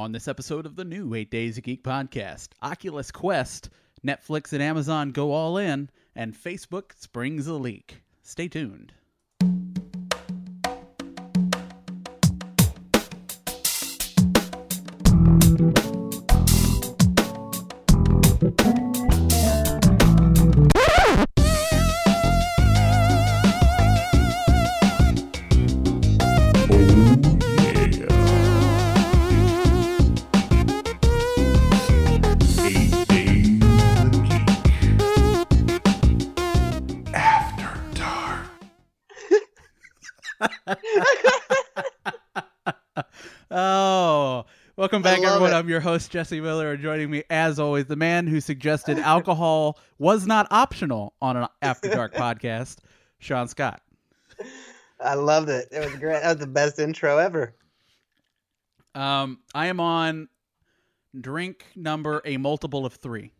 On this episode of the new 8 Days of Geek podcast, Oculus Quest, Netflix and Amazon go all in, and Facebook springs a leak. Stay tuned. Host, Jesse Miller, and joining me, as always, the man who suggested alcohol was not optional on an After Dark podcast, Sean Scott. I loved it. It was great. That was the best intro ever. Um, I am on drink number a multiple of three.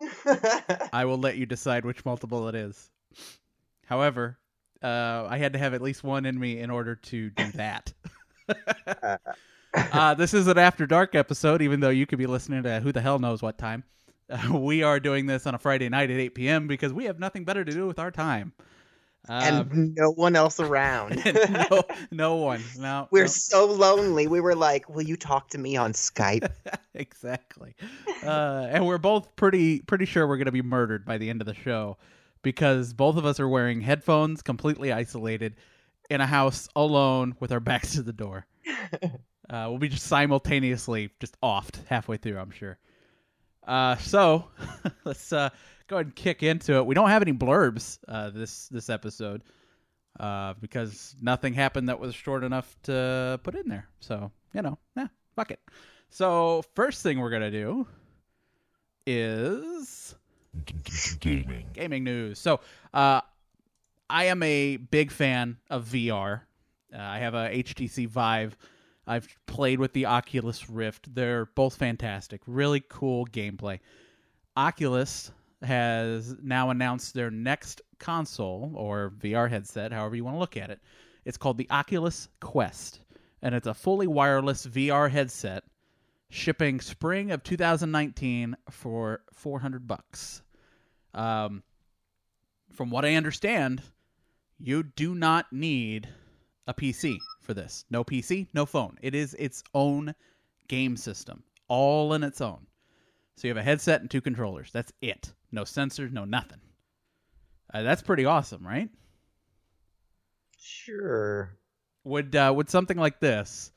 I will let you decide which multiple it is. However, uh, I had to have at least one in me in order to do that. Uh, this is an After Dark episode, even though you could be listening to who the hell knows what time. Uh, we are doing this on a Friday night at 8 p.m. because we have nothing better to do with our time. Um, and no one else around. no, no one. No, We're no. so lonely. We were like, "Will you talk to me on Skype?" exactly. Uh, and we're both pretty pretty sure we're going to be murdered by the end of the show because both of us are wearing headphones, completely isolated, in a house alone with our backs to the door. Uh, we'll be just simultaneously just offed halfway through, I'm sure. Uh, so let's uh, go ahead and kick into it. We don't have any blurbs uh, this this episode uh, because nothing happened that was short enough to put in there. So you know, yeah, fuck it. So first thing we're gonna do is Gaming. gaming news. So, uh, I am a big fan of VR. Uh, I have a HTC Vive. I've played with the Oculus Rift. They're both fantastic. Really cool gameplay. Oculus has now announced their next console or VR headset, however you want to look at it. It's called the Oculus Quest, and it's a fully wireless VR headset shipping spring of 2019 for 400 bucks. Um, from what I understand, you do not need a PC for this. No PC, no phone. It is its own game system, all in its own. So you have a headset and two controllers. That's it. No sensors, no nothing. Uh, that's pretty awesome, right? Sure. Would uh, would something like this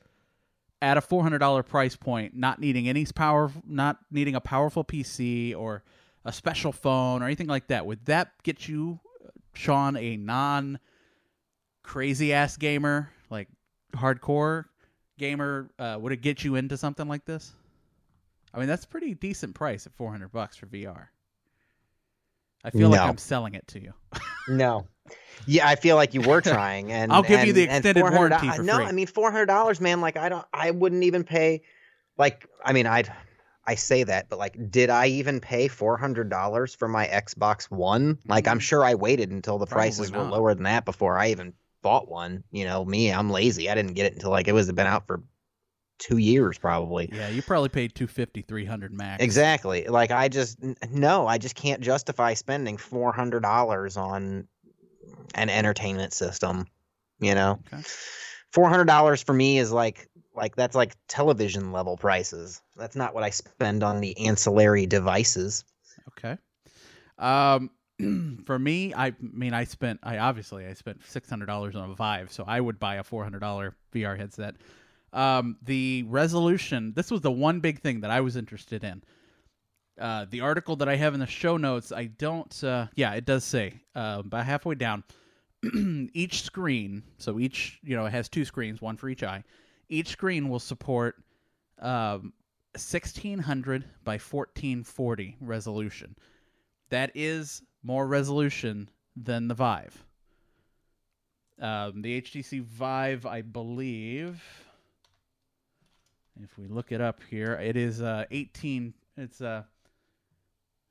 at a four hundred dollar price point, not needing any power, not needing a powerful PC or a special phone or anything like that, would that get you, Sean, a non crazy ass gamer like hardcore gamer? Uh, would it get you into something like this? I mean, that's a pretty decent price at four hundred bucks for VR. I feel like I'm selling it to you. No. Yeah, I feel like you were trying, and I'll give you the extended warranty for no, free. I mean four hundred dollars, man. Like I don't, I wouldn't even pay. Like I mean, I'd, I say that, but like, did I even pay four hundred dollars for my Xbox One? Like, I'm sure I waited until the Probably prices were lower than that before I even bought one. You know, me, I'm lazy. I didn't get it until like it was been out for two years probably. Yeah, you probably paid 250 300 max. Exactly. Like I just no, I just can't justify spending four hundred dollars on an entertainment system. You know, Okay. four hundred dollars for me is like like that's like television level prices. That's not what I spend on the ancillary devices. Okay. Um, for me, I mean, I spent, I obviously, I spent six hundred dollars on a Vive, so I would buy a four hundred dollar VR headset. Um, the resolution. This was the one big thing that I was interested in. Uh, the article that I have in the show notes, I don't. Uh, yeah, it does say uh, about halfway down. each screen, so each you know it has two screens, one for each eye. Each screen will support um, 1600 by 1440 resolution. That is more resolution than the Vive. Um, the HTC Vive, I believe, if we look it up here, it is uh, 18. It's uh,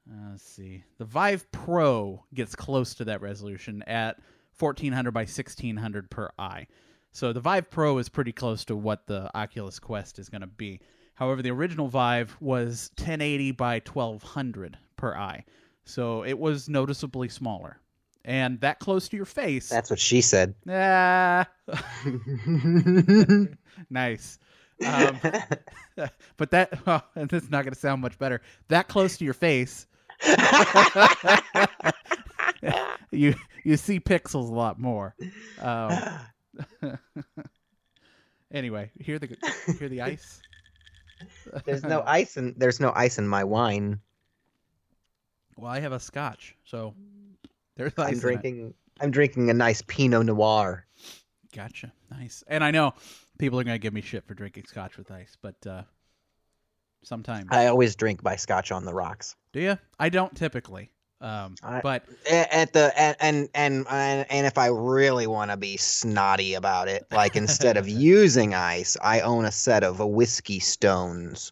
uh, let's see. The Vive Pro gets close to that resolution at 1400 by 1600 per eye. So the Vive Pro is pretty close to what the Oculus Quest is going to be. However, the original Vive was 1080 by 1200 per eye, so it was noticeably smaller. And that close to your face. That's what she said. Ah, nice. Um, but that, oh, and this is not going to sound much better. That close to your face, you you see pixels a lot more. Um, anyway, hear the hear the ice. there's no ice in there's no ice in my wine. Well, I have a scotch, so there's ice I'm drinking I'm drinking a nice Pinot Noir. Gotcha. Nice. And I know people are going to give me shit for drinking scotch with ice, but uh, sometimes. I always drink my scotch on the rocks. Do you? I don't typically. Um, I- but At the and and and and, and if I really want to be snotty about it, like instead of using ice, I own a set of whiskey stones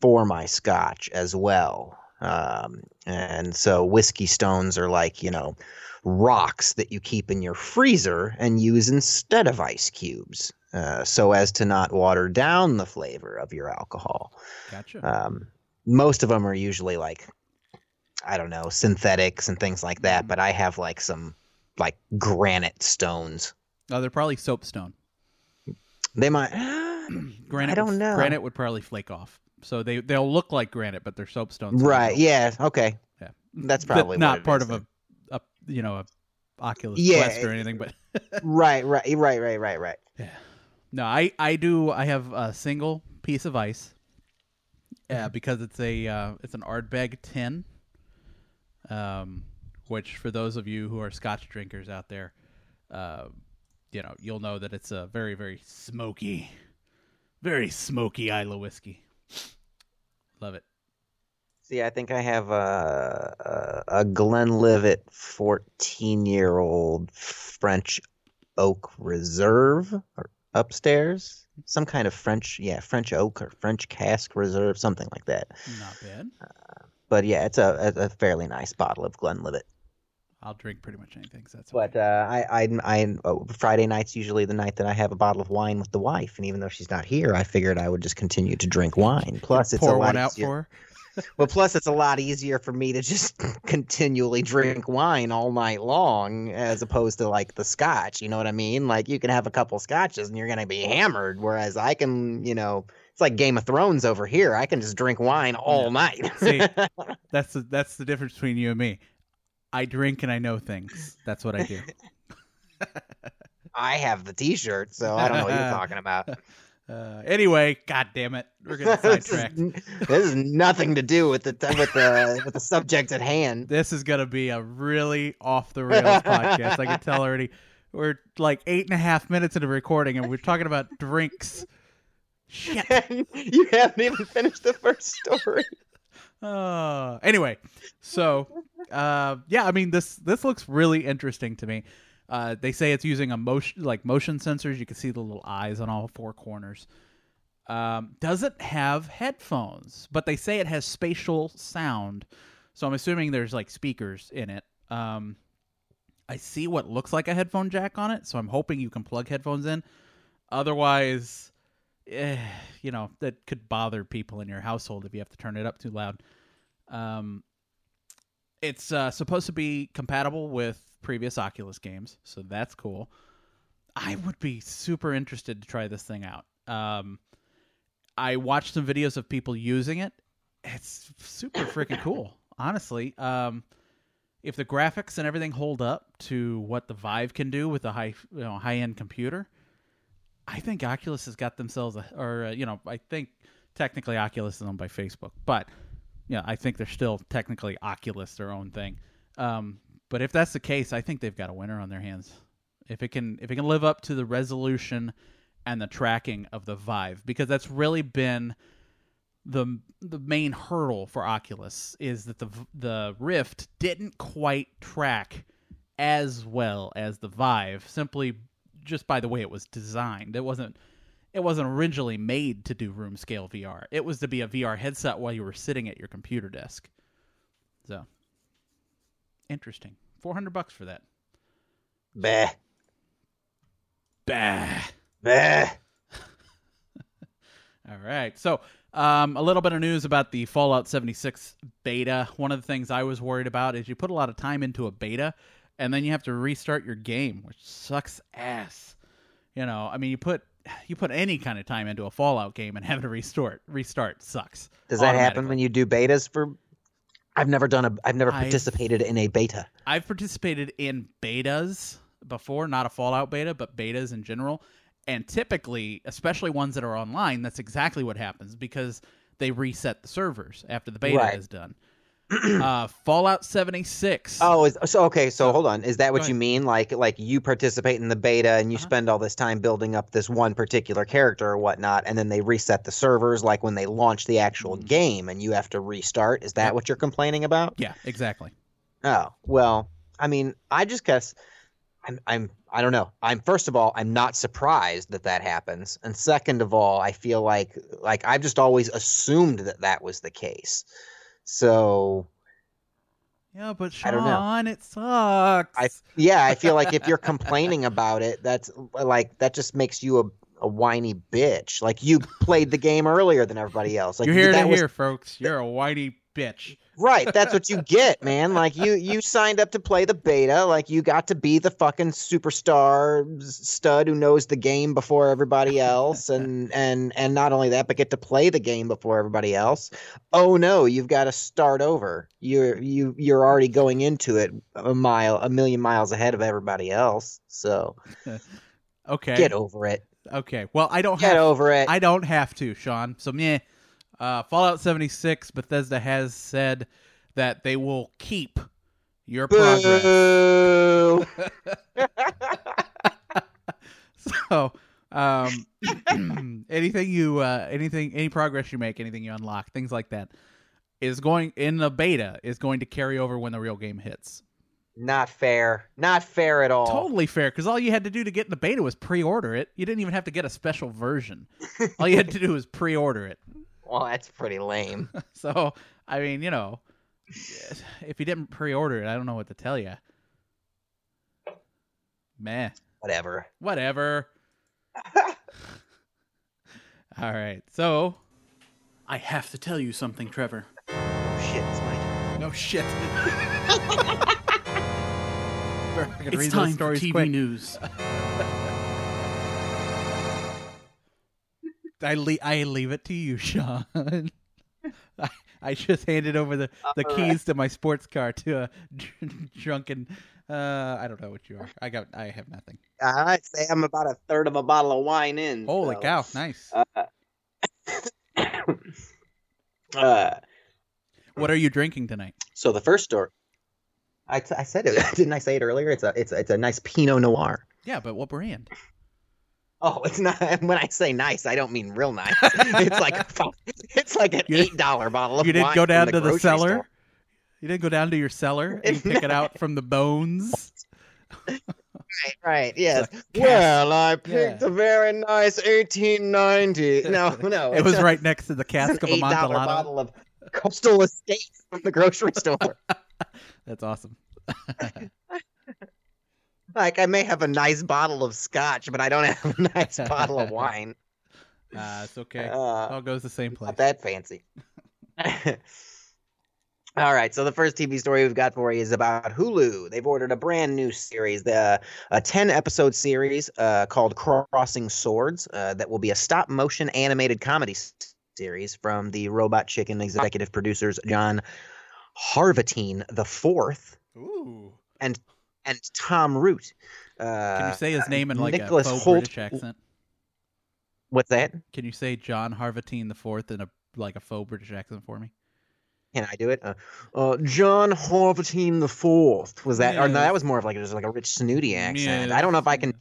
for my scotch as well. Um, and so whiskey stones are like you know rocks that you keep in your freezer and use instead of ice cubes, uh, so as to not water down the flavor of your alcohol. gotcha. Um, most of them are usually like, I don't know, synthetics and things like that. But I have like some like granite stones. oh, they're probably soapstone. They might. Granite. I don't would- know. Granite would probably flake off. So they they'll look like granite, but they're soapstones. right. Yeah. Okay. Yeah. That's probably not part is of a, a you know a Oculus Yeah, Quest or anything, but Right. Right. Right. Right. Right. Right. Yeah. No, I I do. I have a single piece of ice, Mm-hmm. uh, because it's a uh, it's an Ardbeg Ten. Um, which for those of you who are Scotch drinkers out there, uh, you know you'll know that it's a very very smoky, very smoky Islay whiskey. Love it. See, I think I have a a, a Glenlivet fourteen year old French oak reserve or upstairs. Some kind of French, yeah, French oak or French cask reserve, something like that. Not bad. Uh, but yeah, it's a, a, a fairly nice bottle of Glenlivet. I'll drink pretty much anything. So that's But okay. uh, I, I, I, oh, Friday night's usually the night that I have a bottle of wine with the wife, and even though she's not here, I figured I would just continue to drink wine. Plus, it's pour a lot one out easier. for. her. Well, plus it's a lot easier for me to just continually drink wine all night long as opposed to like the scotch. You know what I mean? Like you can have a couple scotches and you're gonna be hammered, whereas I can, you know, it's like Game of Thrones over here. I can just drink wine all Yeah. night. See, that's the that's the difference between you and me. I drink and I know things. That's what I do. I have the T-shirt, so I don't know what you're talking about. Uh, anyway, god damn it, we're getting this, sidetracked. is, this is nothing to do with the with the with the subject at hand. This is gonna be a really off the rails podcast. I can tell already. We're like eight and a half minutes into recording, and we're talking about drinks. Shit. you haven't even finished the first story. Uh, anyway, so uh, yeah, I mean this this looks really interesting to me. Uh, they say it's using a motion like motion sensors. You can see the little eyes on all four corners. Um, doesn't have headphones, but they say it has spatial sound. So I'm assuming there's like speakers in it. Um, I see what looks like a headphone jack on it, so I'm hoping you can plug headphones in. Otherwise, eh, you know that could bother people in your household if you have to turn it up too loud. Um, it's uh, supposed to be compatible with previous Oculus games, so that's cool. I would be super interested to try this thing out. Um, I watched some videos of people using it. It's super freaking cool, honestly. Um, if the graphics and everything hold up to what the Vive can do with a high, you know, high end computer, I think Oculus has got themselves a, or uh, you know, I think technically Oculus is owned by Facebook, but yeah, I think they're still technically Oculus their own thing. Um, but if that's the case, I think they've got a winner on their hands. If it can, if it can live up to the resolution and the tracking of the Vive, because that's really been the the main hurdle for Oculus is that the the Rift didn't quite track as well as the Vive, simply just by the way it was designed. It wasn't it wasn't originally made to do room scale VR. It was to be a VR headset while you were sitting at your computer desk. So interesting. Four hundred bucks for that. Bah, Bah. bah. All right. So, um, a little bit of news about the Fallout 76 beta. One of the things I was worried about is you put a lot of time into a beta, and then you have to restart your game, which sucks ass. You know, I mean, you put you put any kind of time into a Fallout game and having to restart restart sucks. Does that happen when you do betas for? I've never done a. I've never I've- participated in a beta. I've participated in betas before, not a Fallout beta, but betas in general. And typically, especially ones that are online, that's exactly what happens because they reset the servers after the beta Right. is done. uh, Fallout 76. Oh, is, so okay. So hold on. Is that what you mean? Like, like you participate in the beta and you Uh-huh. spend all this time building up this one particular character or whatnot, and then they reset the servers, like when they launch the actual Mhm. game, and you have to restart. Is that Yep. what you're complaining about? Yeah, exactly. Oh, well, I mean, I just guess I'm, I'm, I don't know. I'm first of all, I'm not surprised that that happens, and second of all, I feel like, like I've just always assumed that that was the case. So Yeah, but I don't know. Sean, it sucks. I, yeah, I feel like if you're complaining about it, that's like that just makes you a, a whiny bitch. Like you played the game earlier than everybody else. Like You're here that to was, hear, folks. You're a whiny bitch. Right, that's what you get, man. Like you you signed up to play the beta, like you got to be the fucking superstar stud who knows the game before everybody else and and and not only that, but get to play the game before everybody else. Oh no, you've got to start over. You're you you're already going into it a mile a million miles ahead of everybody else. So, Okay. get over it. Okay. Well, I don't Get have over it. I don't have to, Sean. So meh. Uh, Fallout 76, Bethesda has said that they will keep your progress. Boo. So, um, anything you, uh, anything, any progress you make, anything you unlock, things like that, is going in the beta is going to carry over when the real game hits. Not fair. Not fair at all. Totally fair, because all you had to do to get in the beta was pre-order it. You didn't even have to get a special version. all you had to do was pre-order it. Well, that's pretty lame. So, I mean, you know, if you didn't pre-order it, I don't know what to tell you. Meh. Whatever. Whatever. All right. So, I have to tell you something, Trevor. Oh shit, it's my No shit. Better fucking read It's time for TV quick. news. I le- I leave it to you, Sean. I, I just handed over the, the All keys to my sports car to a drunken. Uh, I don't know what you are. I got. I have nothing. I'd say I'm about a third of a bottle of wine in. Holy so. cow! Nice. Uh, what are you drinking tonight? so the first story, I, t- I said it. Didn't I say it earlier? It's a it's a, it's a nice Pinot Noir. Yeah, but what brand? Oh, it's not. When I say nice, I don't mean real nice. it's like a it's like an eight dollar bottle of you didn't go down the to the cellar? store. You didn't go down to your cellar and pick it out from the bones. Right, right. Yes. Well, I picked Yeah. a very nice 1890. No, no. It was a- right next to the cask of eight dollar bottle of Coastal Estate from the grocery store. That's awesome. Like I may have a nice bottle of scotch, but I don't have a nice bottle of wine. Uh, it's okay. Uh, All goes the same place. not that fancy. All right, so the first TV story we've got for you is about Hulu. They've ordered a brand new series, the a ten episode series uh, called Crossing Swords, uh, that will be a stop motion animated comedy series from the Robot Chicken executive producers John Harvatine the fourth Ooh. and Tom Root. Uh, Can you say his name in like Nicholas a faux Holt- British accent? what's that? Can you say John Harvatine the fourth in a like a faux British accent for me? Can I do it? Uh, uh, John Harvatine the Fourth was that, or no? That was more of like just like a rich snooty accent. Yes. I don't know if I can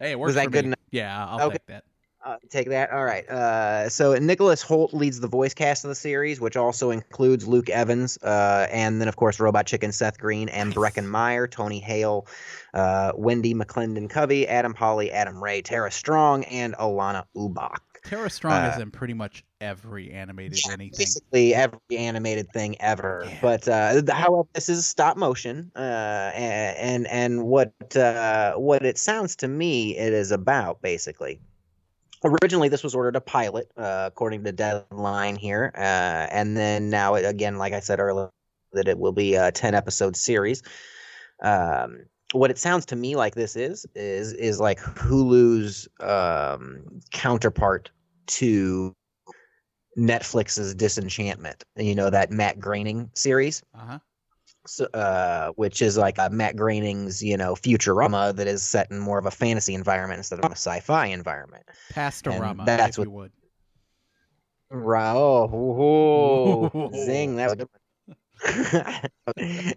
Hey, it works that for good me. enough? Yeah, I'll Okay. take that. Uh, take that. All right. Uh, so Nicholas Hoult leads the voice cast of the series, which also includes Luke Evans, uh, and then of course Robot Chicken, Seth Green, and. Breckin Meyer, Tony Hale, uh, Wendy McLendon Covey, Adam Pally, Adam Ray, Tara Strong, and Alanna Ubach. Tara Strong Uh, is in pretty much every animated Yeah, anything. basically every animated thing ever. Yeah. But uh, however, this is stop motion, uh, and and what uh, what it sounds to me it is about basically originally this was ordered a pilot, uh, according to Deadline here, uh, and then now again, like I said earlier, that it will be a ten episode series. Um, what it sounds to me like this is is is like Hulu's um, counterpart to Netflix's Disenchantment. You know that Matt Groening series Uh-huh. Uh, which is like a Matt Groening's, you know, Futurama that is set in more of a fantasy environment instead of a sci-fi environment. Pastorama, that's if what- would. Right. Oh, ooh, zing! That was a good one.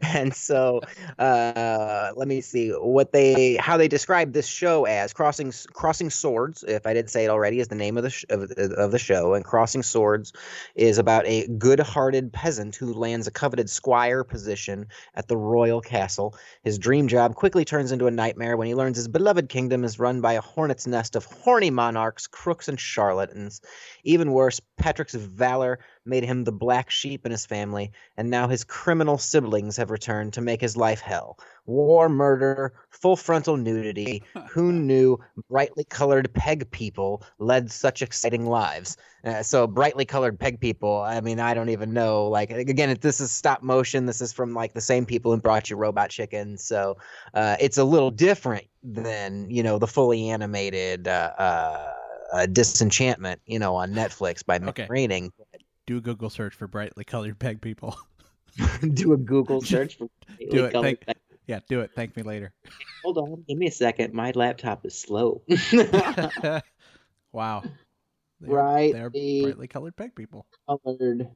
and so, uh, let me see what they how they describe this show as crossing crossing swords. If I didn't say it already, is the name of the sh- of, of the show. And crossing swords is about a good-hearted peasant who lands a coveted squire position at the royal castle. His dream job quickly turns into a nightmare when he learns his beloved kingdom is run by a hornet's nest of horny monarchs, crooks, and charlatans. Even worse, Patrick's valor made him the black sheep in his family, and now his criminal siblings have returned to make his life hell. War, murder, full frontal nudity. Who knew brightly colored peg people led such exciting lives? Uh, so, brightly colored peg people, I mean, I don't even know. Like, again, this is stop motion. This is from like the same people who brought you Robot Chicken. So, uh, it's a little different than, you know, the fully animated. Uh, uh, uh, Disenchantment, you know, on Netflix by Okay. Matt Groening. Do a Google search for brightly colored peg people. Do a Google search for Do it. colored Thank, peg- yeah, do it. Thank me later. Hold on, give me a second. My laptop is slow. wow. They're, Right, They're brightly colored peg people. colored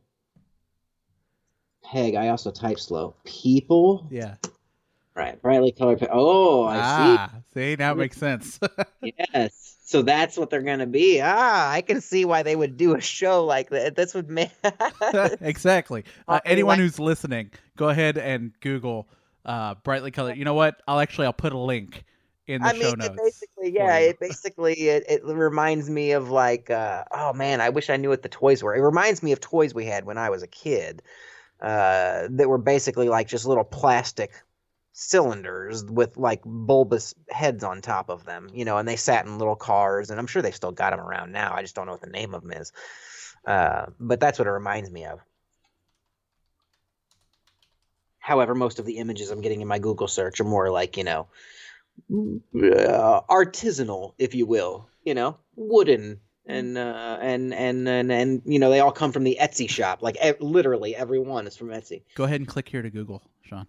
peg. I also type slow. People. Yeah. Right. Brightly colored peg. Oh, I ah, see, now it makes sense. Yes. So that's what they're gonna be. Ah, I can see why they would do a show like that. That's what man. exactly. Uh, anyone who's listening, go ahead and Google uh, brightly colored. You know what? I'll actually I'll put a link in the I show mean, notes. it basically, yeah, it basically it, it reminds me of like, uh, oh man, I wish I knew what the toys were. It reminds me of toys we had when I was a kid, uh, that were basically like just little plastic cylinders with like bulbous heads on top of them, you know, and they sat in little cars, and I'm sure they've still got them around now. I just don't know what the name of them is. Uh, but that's what it reminds me of. However, most of the images I'm getting in my Google search are more like, you know, uh, artisanal, if you will, you know, wooden and uh, and and and and you know they all come from the Etsy shop. Like e- literally every one is from Etsy. Go ahead and click here to Google, Sean.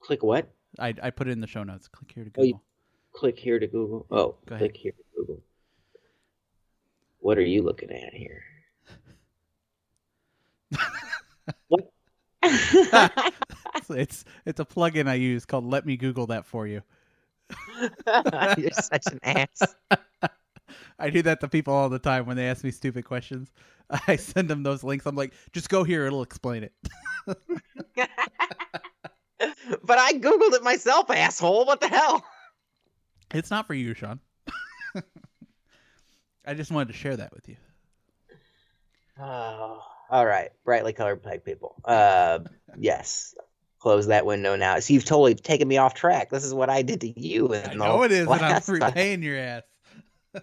Click what? I, I put it in the show notes. Click here to Oh, Google. Click here to Google. Oh, Go ahead. click here to Google. What are you looking at here? what? It's- it's it's a plugin I use called Let Me Google That for you. You're such an ass. I do that to people all the time when they ask me stupid questions. I send them those links. I'm like, just go here; it'll explain it. but I googled it myself, asshole. What the hell? It's not for you, Sean. I just wanted to share that with you. Oh, all right. Brightly colored peg people. Uh, yes. Close that window now. So you've totally taken me off track. This is what I did to you. I know it is, and I'm repaying your ass.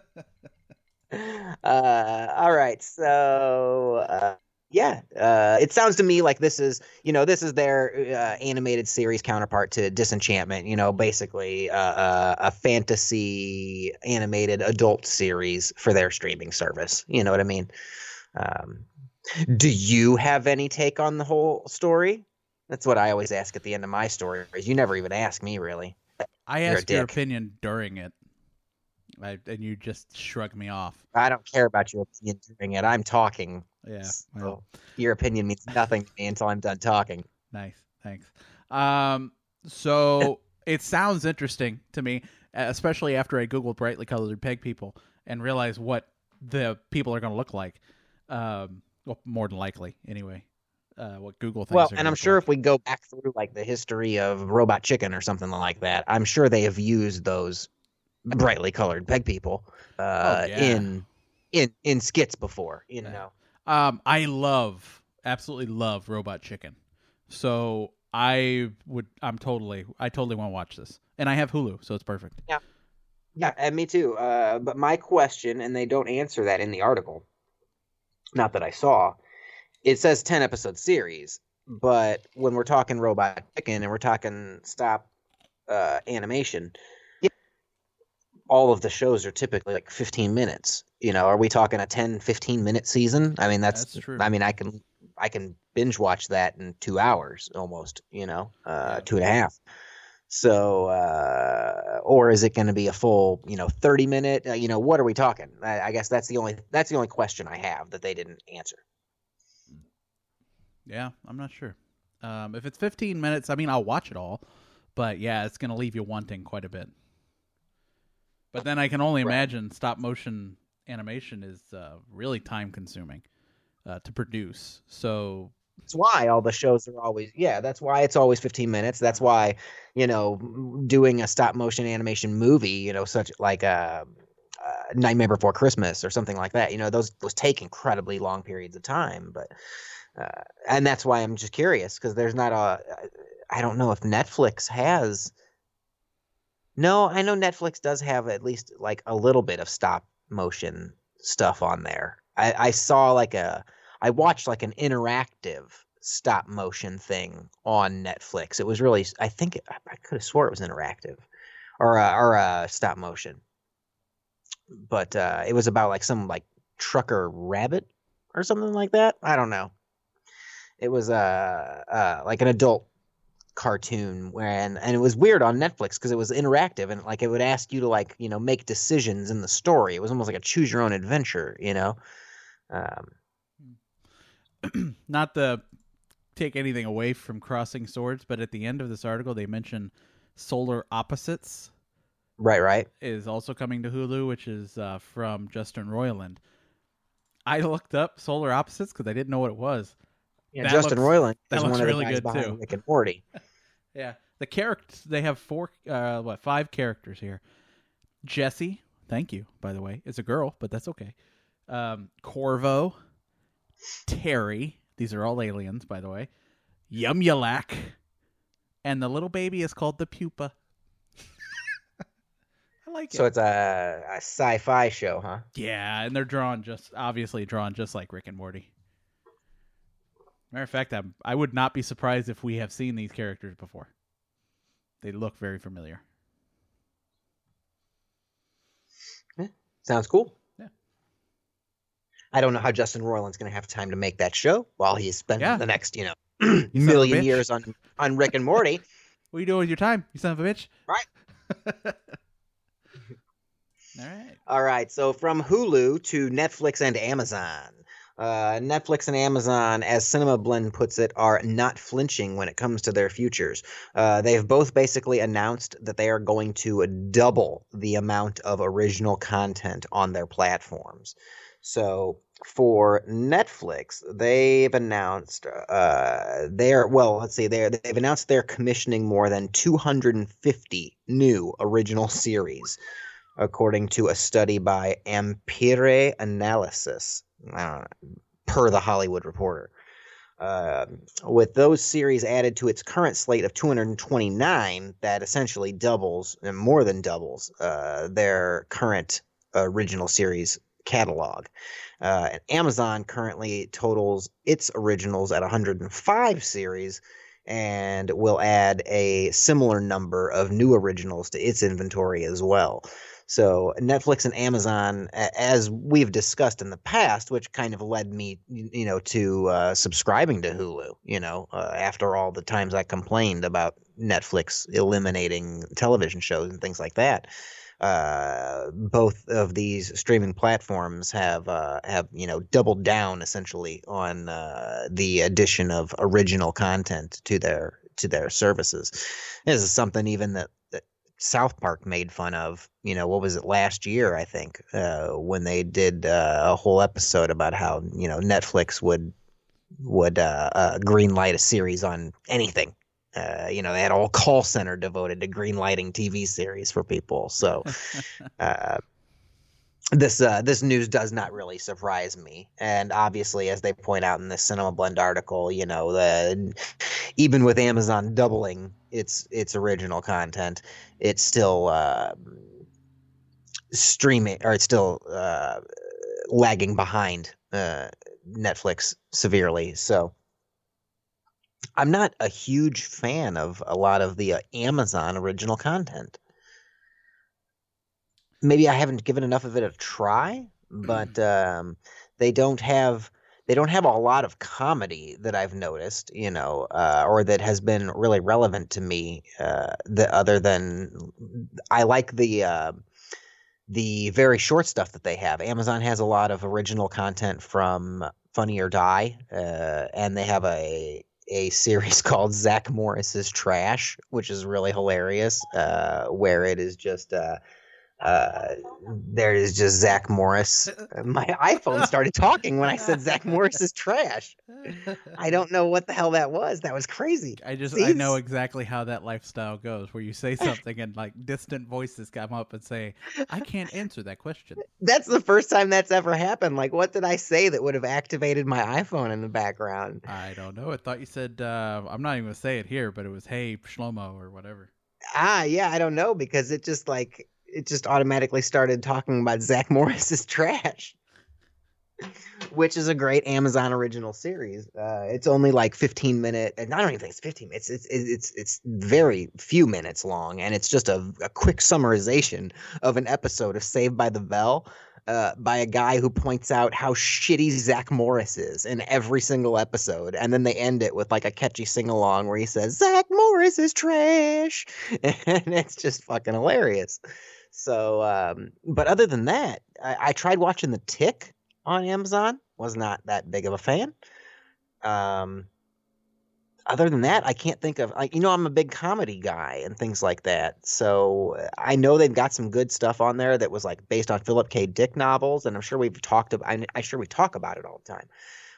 uh, all right. So, uh, yeah, uh, it sounds to me like this is, you know, this is their uh, animated series counterpart to Disenchantment. You know, basically uh, uh, a fantasy animated adult series for their streaming service. You know what I mean? Um, do you have any take on the whole story? That's what I always ask at the end of my stories. You never even ask me, really. I You're asked your opinion during it, I, and you just shrugged me off. I don't care about your opinion during it. I'm talking. Yeah, So well, your opinion means nothing to me until I'm done talking. nice, thanks. Um, so it sounds interesting to me, especially after I googled brightly colored peg people and realized what the people are going to look like. Um, well, more than likely, anyway. Uh, what Google thinks. Well, and I'm sure like. if we go back through like the history of Robot Chicken or something like that, I'm sure they have used those brightly colored peg people uh, Oh, yeah. in in in skits before. You Yeah. know, Um, I love, absolutely love Robot Chicken. So I would, I'm totally, I totally want to watch this, and I have Hulu, so it's perfect. Yeah, yeah, and me too. Uh, but my question, and they don't answer that in the article. Not that I saw. It says ten episode series, but when we're talking Robot Chicken and we're talking stop uh, animation, all of the shows are typically like 15 minutes. You know, are we talking a 10, 15 minute season? I mean, that's, That's true. I mean, I can, I can binge watch that in two hours almost, you know, uh, two and a half. So, uh, or is it going to be a full, you know, 30 minute, uh, you know, what are we talking? I, I guess that's the only, that's the only question I have that they didn't answer. Yeah, I'm not sure. Um, if it's 15 minutes, I mean, I'll watch it all, but yeah, it's gonna leave you wanting quite a bit. But then I can only Right. imagine stop motion animation is uh, really time consuming uh, to produce. So That's why all the shows are always yeah. That's why it's always 15 minutes. That's why you know doing a stop motion animation movie, you know, such like a, uh Nightmare Before Christmas or something like that. You know, those those take incredibly long periods of time. But uh, and that's why I'm just curious because there's not a. I don't know if Netflix has. No, I know Netflix does have at least like a little bit of stop motion stuff on there. I, I saw like a I watched like an interactive stop motion thing on Netflix. It was really I think it, I could have swore it was interactive or uh, or uh, stop motion, but uh, it was about like some like trucker rabbit or something like that. I don't know. It was uh, uh like an adult cartoon where and, and it was weird on Netflix because it was interactive and like it would ask you to like you know make decisions in the story. It was almost like a choose your own adventure, you know. Um, not to take anything away from crossing swords, but at the end of this article, they mention Solar Opposites right, right. is also coming to Hulu, which is uh, from Justin Roiland. I looked up Solar Opposites because I didn't know what it was. Justin looks- Roiland is one of really the guys good, behind too. Rick and Morty. Yeah, the characters they have four, uh, what five characters here? Jesse, thank you by the way, is a girl, but that's okay. Um, Korvo, Terry, these are all aliens by the way. Yumyulack, and the little baby is called the pupa. I like it. So it's a, a sci-fi show, huh? Yeah, and they're drawn just obviously drawn just like Rick and Morty. Matter of fact, I'm, I would not be surprised if we have seen these characters before. They look very familiar. Sounds cool. Yeah. I don't know how Justin Roiland's going to have time to make that show while he's spending Yeah. the next, you know, You son of a million years on on Rick and Morty. What are you doing with your time, you son of a bitch? Right. All right. All right, so from Hulu to Netflix and Amazon. Uh, Netflix and Amazon, as Cinema Blend puts it, are not flinching when it comes to their futures. Uh, they've both basically announced that they are going to double the amount of original content on their platforms. So for Netflix, they've announced uh, they're well, let's see, they're, they've announced they're commissioning more than 250 new original series according to a study by Ampere Analysis, uh, per the Hollywood Reporter. Uh, with those series added to its current slate of 229, that essentially doubles, and more than doubles, uh, their current original series catalog. Uh, and Amazon currently totals its originals at 105 series and will add a similar number of new originals to its inventory as well. So Netflix and Amazon, as we've discussed in the past, which kind of led me, you know, to uh, subscribing to Hulu. You know, uh, after all the times I complained about Netflix eliminating television shows and things like that, uh, both of these streaming platforms have uh, have you know doubled down essentially on uh, the addition of original content to their to their services. This is something even that, that South Park made fun of. You know, what was it last year? I think uh, when they did uh, a whole episode about how you know Netflix would would uh, uh, greenlight a series on anything. Uh, you know, they had a whole call center devoted to greenlighting TV series for people. So, uh, this uh, this news does not really surprise me. And obviously, as they point out in this Cinema Blend article, you know, the even with Amazon doubling its its original content, it's still uh, streaming or it's still uh, lagging behind uh, Netflix severely. So I'm not a huge fan of a lot of the uh, Amazon original content. Maybe I haven't given enough of it a try, but um, they don't have they don't have a lot of comedy that I've noticed, you know, uh, or that has been really relevant to me. Uh, the other than I like the uh, the very short stuff that they have. Amazon has a lot of original content from Funny or Die, uh, and they have a a series called Zach Morris's Trash, which is really hilarious, uh, where it is just uh, uh, there is just Zach Morris. My iPhone started talking when I said Zach Morris is trash. I don't know what the hell that was. That was crazy. I just I know exactly how that lifestyle goes, where you say something and like distant voices come up and say, "I can't answer that question." That's the first time that's ever happened. Like, what did I say that would have activated my iPhone in the background? I don't know. I thought you said uh, I'm not even gonna say it here, but it was "Hey Shlomo" or whatever. Ah, yeah, I don't know because it just like it just automatically started talking about Zach Morris's trash, which is a great Amazon original series. Uh, it's only like 15 minute, and I don't even think it's 15 minutes. It's it's it's it's very few minutes long, and it's just a, a quick summarization of an episode of Saved by the Bell. Uh, by a guy who points out how shitty Zach Morris is in every single episode, and then they end it with like a catchy sing along where he says Zach Morris is trash, and it's just fucking hilarious. So, um, but other than that, I, I tried watching The Tick on Amazon. Was not that big of a fan. Um, other than that, I can't think of. You know, I'm a big comedy guy and things like that. So uh, I know they've got some good stuff on there that was like based on Philip K. Dick novels, and I'm sure we've talked about. I, I'm sure we talk about it all the time,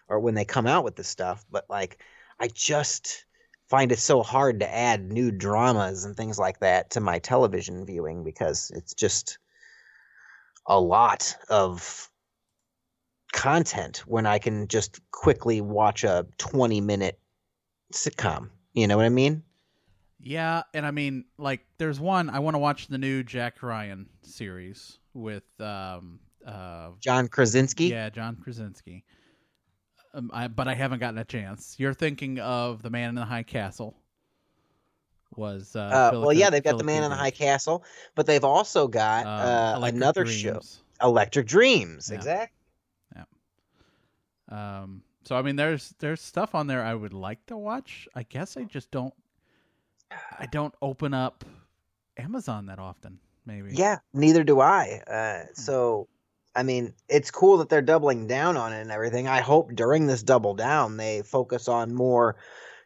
or when they come out with this stuff. But like, I just find it so hard to add new dramas and things like that to my television viewing because it's just a lot of content when I can just quickly watch a 20 minute sitcom. You know what I mean? Yeah, and I mean, like, there's one I want to watch the new Jack Ryan series with, um, uh, John Krasinski. yeah, John Krasinski. Um, I, but I haven't gotten a chance. You're thinking of the Man in the High Castle. Was uh, Uh, well, yeah, they've got the Man in the High Castle, but they've also got uh, Electric another show, Electric Dreams. Yeah. Exactly. Yeah. Um, so I mean, there's there's stuff on there I would like to watch. I guess I just don't. I don't open up Amazon that often. Maybe. Yeah, neither do I. Uh, so, I mean, it's cool that they're doubling down on it and everything. I hope during this double down they focus on more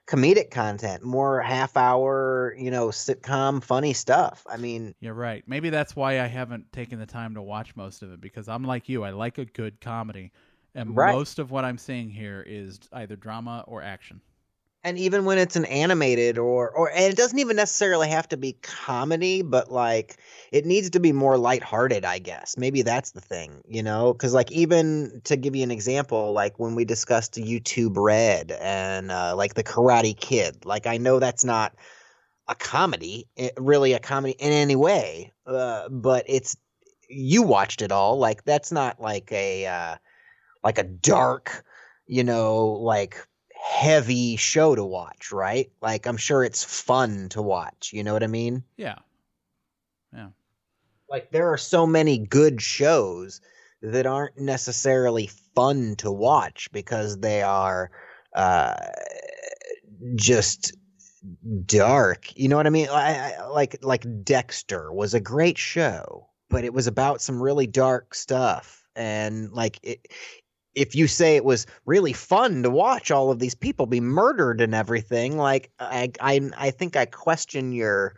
comedic content, more half hour, you know, sitcom funny stuff. I mean, You're right. Maybe that's why I haven't taken the time to watch most of it because I'm like you. I like a good comedy, and Right. most of what I'm seeing here is either drama or action. And even when it's an animated or or and it doesn't even necessarily have to be comedy but like it needs to be more lighthearted i guess. Maybe that's the thing you know? Because like even to give you an example like when we discussed youtube red and uh, like the karate kid like i know that's not a comedy eh, really a comedy in any way uh, but it's you watched it all. Like that's not like a uh, like a dark you know like heavy show to watch, right? Like I'm sure it's fun to watch. You know what I mean? Yeah. Yeah. Like there are so many good shows that aren't necessarily fun to watch because they are uh just dark. You know what I mean? I, I, like like Dexter was a great show, but it was about some really dark stuff and like it if you say it was really fun to watch all of these people be murdered and everything, like I I I think I question your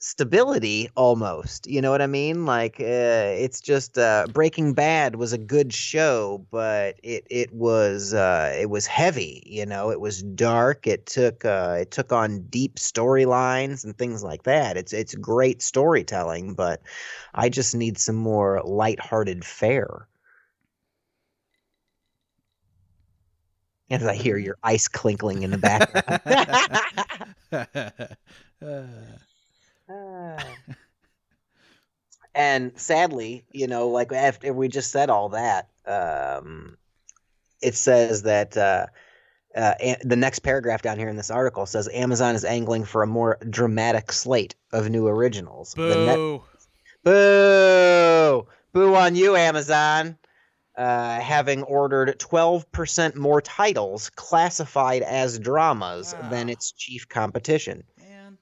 stability almost. You know what I mean? Like uh, it's just uh, Breaking Bad was a good show, but it it was uh, it was heavy. You know, it was dark. It took uh, it took on deep storylines and things like that. It's it's great storytelling, but I just need some more lighthearted fare. As I hear your ice clinkling in the background. Uh. And sadly, you know, like after we just said all that, um, it says that uh, uh, the next paragraph down here in this article says Amazon is angling for a more dramatic slate of new originals. The net- Boo. Boo! Boo on you, Amazon. Uh, having ordered 12% more titles classified as dramas than its chief competition. Man.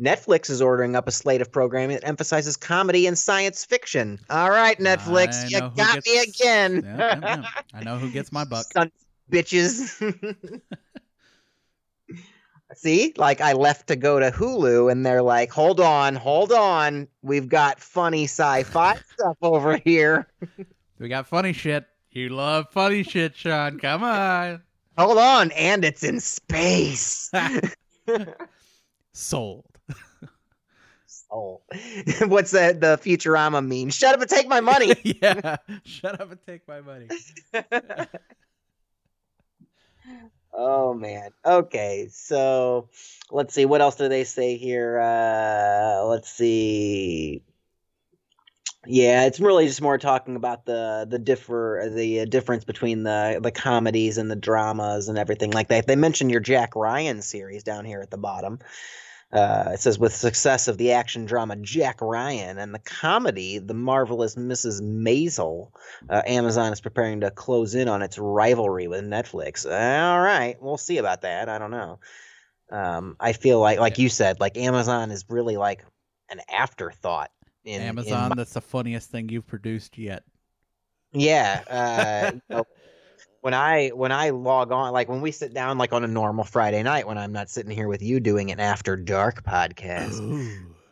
Netflix is ordering up a slate of programming that emphasizes comedy and science fiction. All right, Netflix, you got me again. Yeah, yeah, yeah. I know who gets my buck. Son bitches. See, like I left to go to Hulu, and they're like, "Hold on, hold on, we've got funny sci-fi stuff over here. We got funny shit. You love funny shit, Sean. Come on. Hold on, and it's in space." Sold. Sold. what's that? The Futurama mean? Shut up and take my money. yeah. Shut up and take my money. Oh man. Okay, so let's see. What else do they say here? Uh, let's see. Yeah, it's really just more talking about the the differ the uh, difference between the the comedies and the dramas and everything like that. They mention your Jack Ryan series down here at the bottom. Uh, it says with success of the action drama Jack Ryan and the comedy The Marvelous Mrs. Maisel, uh, Amazon is preparing to close in on its rivalry with Netflix. All right, we'll see about that. I don't know. Um, I feel like, like you said, like Amazon is really like an afterthought. In, in Amazon, my- that's the funniest thing you've produced yet. yeah. Uh, you know, when I when I log on, like when we sit down, like on a normal Friday night, when I'm not sitting here with you doing an after dark podcast,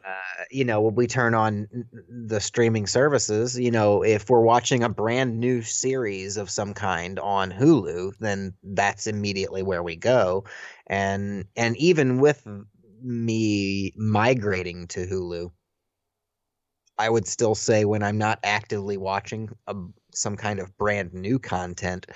uh, you know, when we turn on the streaming services, you know, if we're watching a brand new series of some kind on Hulu, then that's immediately where we go. And and even with me migrating to Hulu, I would still say when I'm not actively watching a, some kind of brand new content,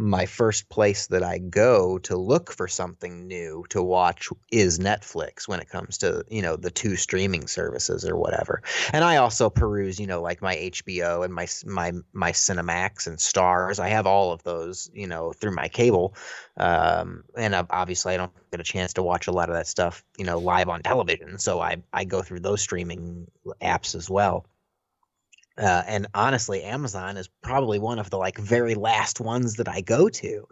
my first place that I go to look for something new to watch is Netflix when it comes to, you know, the two streaming services or whatever. And I also peruse, you know, like my HBO and my my my Cinemax and Stars. I have all of those, you know, through my cable. Um, and obviously I don't get a chance to watch a lot of that stuff, you know, live on television. So I I go through those streaming apps as well. Uh, and honestly, Amazon is probably one of the like very last ones that I go to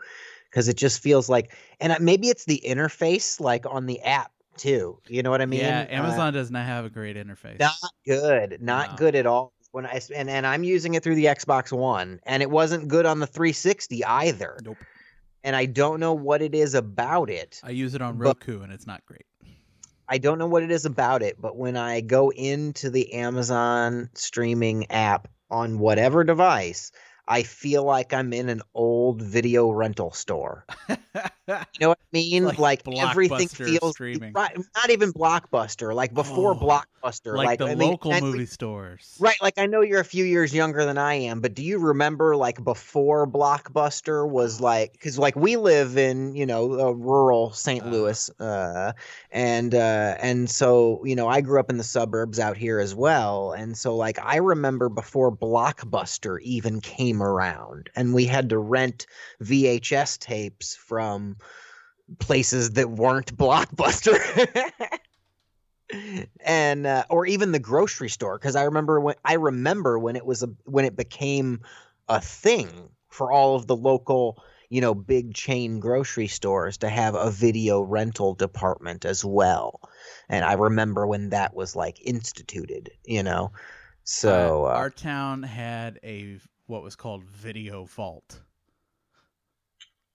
because it just feels like, and uh, maybe it's the interface like on the app too. You know what I mean? yeah, Uh, Amazon does not have a great interface. not good, not No. good at all. When I and and I'm using it through the Xbox One, and it wasn't good on the 360 either. Nope. And I don't know what it is about it. I use it on But- Roku and it's not great. I don't know what it is about it, but when I go into the Amazon streaming app on whatever device, I feel like I'm in an old video rental store. You know what I mean? Like Like, everything feels streaming. right. Not even Blockbuster. Like before Oh, Blockbuster, like, like, the I mean, local and- movie stores. Right, like I know you're a few years younger than I am, but do you remember like before Blockbuster was like cuz like we live in, you know, uh, rural St. Uh. Louis uh and uh and so, you know, I grew up in the suburbs out here as well, and so like I remember before Blockbuster even came around and we had to rent VHS tapes from places that weren't Blockbuster. and uh, or even the grocery store because I remember when I remember when it was a when it became a thing for all of the local you know big chain grocery stores to have a video rental department as well and I remember when that was like instituted you know so Uh, uh, our town had a what was called video vault.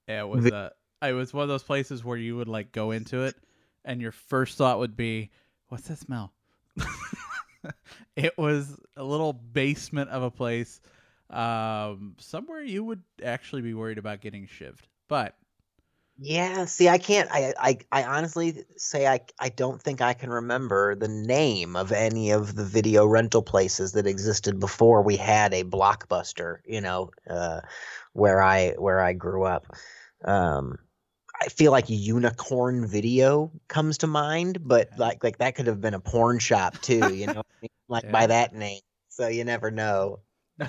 It was a it was one of those places where you would like go into it and your first thought would be, "What's that smell?" it was a little basement of a place um somewhere you would actually be worried about getting shivved. But Yeah, see, I can't. I, I, I honestly say I, I don't think I can remember the name of any of the video rental places that existed before we had a blockbuster. You know, uh, where I where I grew up. Um, I feel like Unicorn Video comes to mind, but Okay. like like that could have been a porn shop too, you know, like Yeah. by that name. So you never know.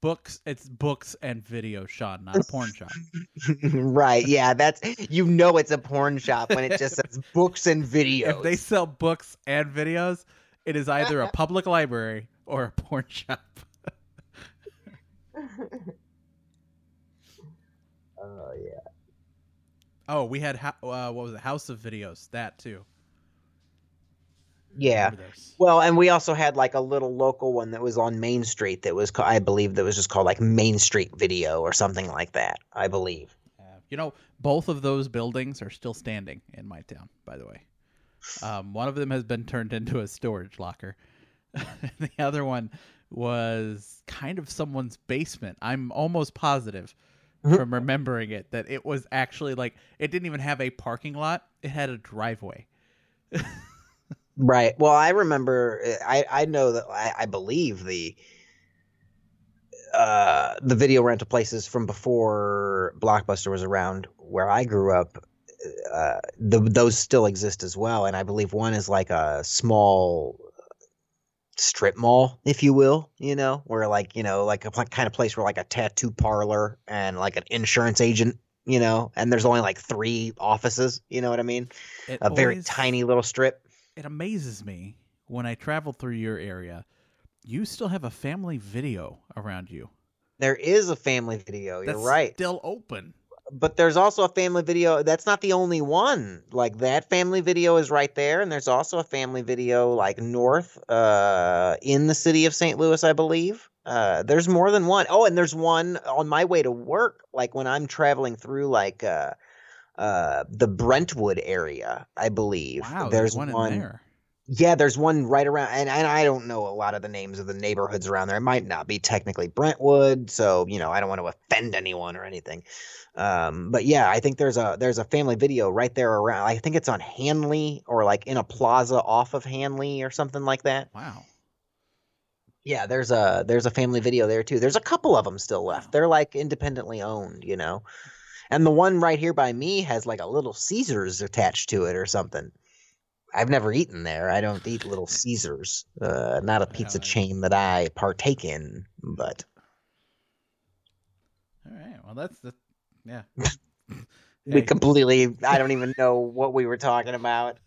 books. It's books and video, Sean, not a porn shop. right? Yeah, that's you know it's a porn shop when it just says books and videos. If they sell books and videos, it is either a public library or a porn shop. Oh yeah. Oh, we had ho- uh, what was it? House of Videos. That too. Yeah. Well, and we also had like a little local one that was on Main Street that was, I believe, that was just called like Main Street Video or something like that. I believe. Uh, you know, both of those buildings are still standing in my town. By the way, um, one of them has been turned into a storage locker. the other one was kind of someone's basement. I'm almost positive Mhm. from remembering it that it was actually like it didn't even have a parking lot; it had a driveway. Right. Well, I remember. uh, I I know that I, I believe the uh the video rental places from before Blockbuster was around where I grew up. Uh, the, those still exist as well, and I believe one is like a small strip mall, if you will. You know, where like you know, like a kind of place where like a tattoo parlor and like an insurance agent. You know, and there's only like three offices. You know what I mean? It A very tiny little strip. It amazes me when I travel through your area. You still have a family video around you. There is a family video. You're That's right. Still open. But there's also a family video. That's not the only one. Like that family video is right there, and there's also a family video like north, uh, in the city of St. Louis, I believe. Uh, there's more than one. Oh, and there's one on my way to work. Like when I'm traveling through like uh, uh, the Brentwood area, I believe. Wow, there's one, one. in there. Yeah, there's one right around, and, and I don't know a lot of the names of the neighborhoods around there. It might not be technically Brentwood, so you know I don't want to offend anyone or anything. Um, but yeah, I think there's a there's a family video right there around. I think it's on Hanley or like in a plaza off of Hanley or something like that. Wow. Yeah, there's a there's a family video there too. There's a couple of them still left. They're like independently owned, you know. And the one right here by me has like a little Caesars attached to it or something. I've never eaten there. I don't eat Little Caesars. Uh, not a pizza chain that I partake in, but All right. Well, that's the yeah. we Hey, completely I don't even know what we were talking about.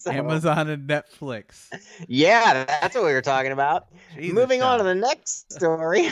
So, Amazon and Netflix. Yeah, that's what we were talking about. Jesus, Moving on to the next story.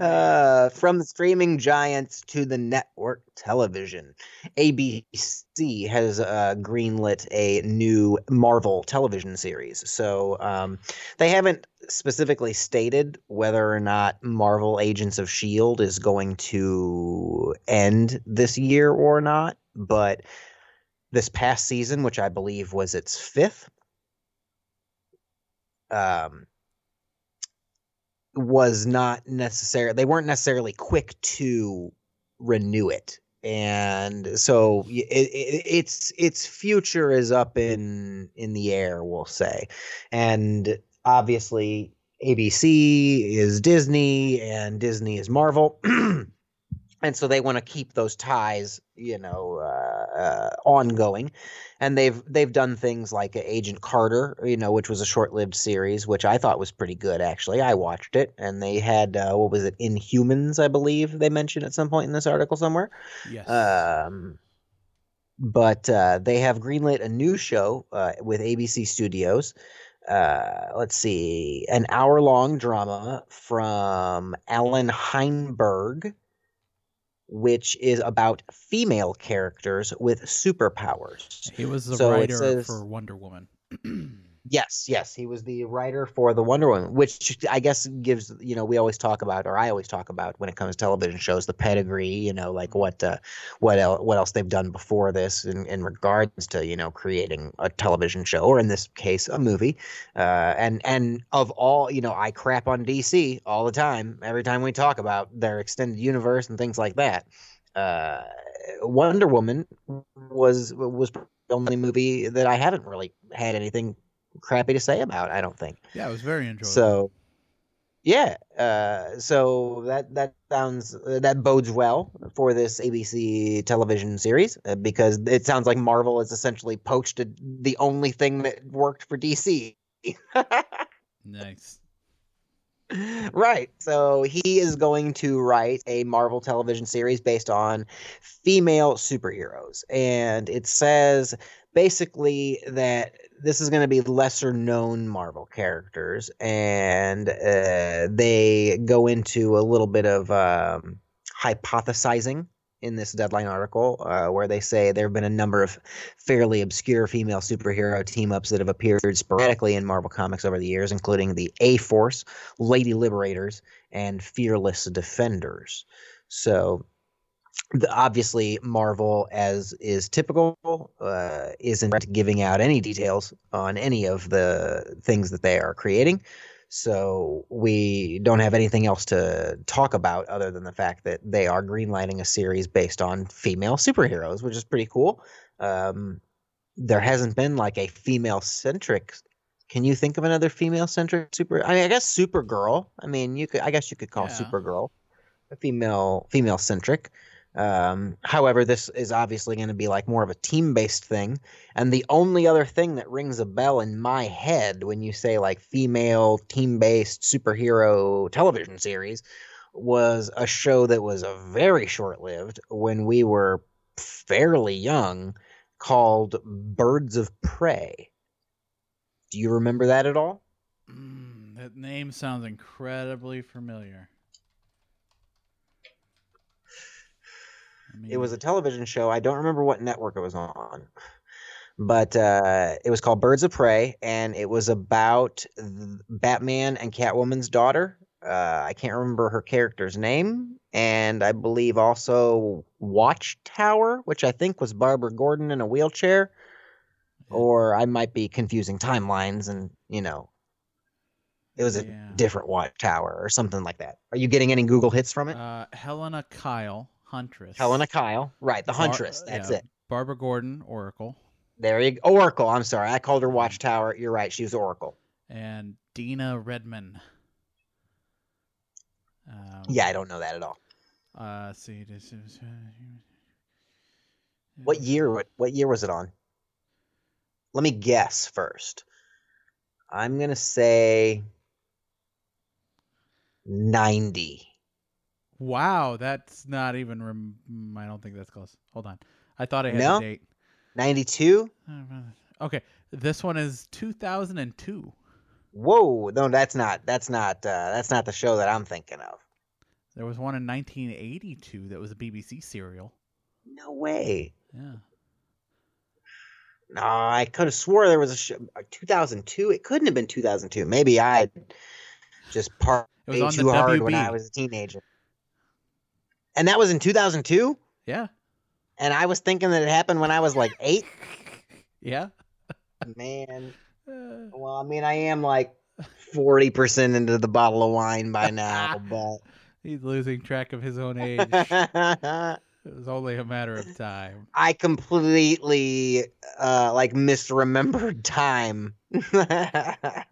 Uh, from the streaming giants to the network television, ABC has uh, greenlit a new Marvel television series. So um, they haven't specifically stated whether or not Marvel Agents of S.H.I.E.L.D. Is going to end this year or not, but this past season, which I believe was its fifth, um, was not necessary they weren't necessarily quick to renew it, and so it, it, its its future is up in in the air, we'll say, and obviously ABC is Disney and Disney is Marvel. And so they want to keep those ties, you know, uh, uh, ongoing, and they've they've done things like Agent Carter, you know, which was a short-lived series, which I thought was pretty good actually. I watched it, and they had uh, what was it, Inhumans, I believe they mentioned at some point in this article somewhere. Yes. Um, but uh, they have greenlit a new show uh, with ABC Studios. Uh, let's see, an hour-long drama from Allan Heinberg, which is about female characters with superpowers. he was the so writer says- for Wonder Woman. Yes, yes, he was the writer for the Wonder Woman, which I guess gives you know we always talk about, or I always talk about when it comes to television shows, the pedigree, you know, like what uh, what el- what else they've done before this in, in regards to you know creating a television show, or in this case, a movie. Uh, and and of all, you know, I crap on DC all the time. Every time we talk about their extended universe and things like that. Uh, Wonder Woman was was the only movie that I haven't really had anything crappy to say about. I don't think Yeah, it was very enjoyable. so. Yeah, uh, so that that sounds uh, that bodes well for this ABC television series uh, because it sounds like Marvel has essentially poached a, the only thing that worked for DC. Nice. right. So he is going to write a Marvel television series based on female superheroes. And it says basically that this is going to be lesser known Marvel characters. And uh, they go into a little bit of um, hypothesizing in this deadline article uh, where they say there have been a number of fairly obscure female superhero team ups that have appeared sporadically in Marvel Comics over the years, including the A Force, Lady Liberators, and Fearless Defenders. So, the, obviously, Marvel, as is typical, uh, isn't giving out any details on any of the things that they are creating. So we don't have anything else to talk about other than the fact that they are greenlighting a series based on female superheroes, which is pretty cool. Um, there hasn't been like a female centric. Can you think of another female centric super? I mean, I guess Supergirl. I mean, you could. I guess you could call Yeah. Supergirl a female female centric. Um, however, this is obviously going to be like more of a team based thing. And the only other thing that rings a bell in my head when you say like female team based superhero television series was a show that was a very short lived when we were fairly young called Birds of Prey. Do you remember that at all? Mm, that name sounds incredibly familiar. I mean, It was a television show. I don't remember what network it was on, but uh, it was called Birds of Prey, and it was about Batman and Catwoman's daughter. Uh, I can't remember her character's name, and I believe also Watchtower, which I think was Barbara Gordon in a wheelchair, or I might be confusing timelines, and you know, it was a Yeah. different Watchtower or something like that. Are you getting any Google hits from it? uh, Helena Kyle, Huntress. Helena Kyle, right? The Bar- Huntress. That's yeah, it. Barbara Gordon, Oracle, There you go. Oracle. I'm sorry. I called her Watchtower. You're right. She was Oracle. and Dinah Redmond. Um, Yeah, I don't know that at all. Uh, let's see, this is. Uh, What year? What, what year was it on? Let me guess first. I'm gonna say ninety. Wow, that's not even. Rem- mm, I don't think that's close. Hold on. I thought I had No? the date. 92? Okay, this one is 2002. Whoa! No, that's not. That's not. Uh, that's not the show that I'm thinking of. There was one in 1982 that was a BBC serial. No way. Yeah. No, I could have swore there was a show. 2002. It couldn't have been 2002. Maybe I just partied It too hard WB. when I was a teenager. And that was in 2002. Yeah. And I was thinking that it happened when I was like eight. Yeah. Man, well, I mean, I am like forty percent into the bottle of wine by now, but he's losing track of his own age. it was only a matter of time. I completely uh like misremembered time. That's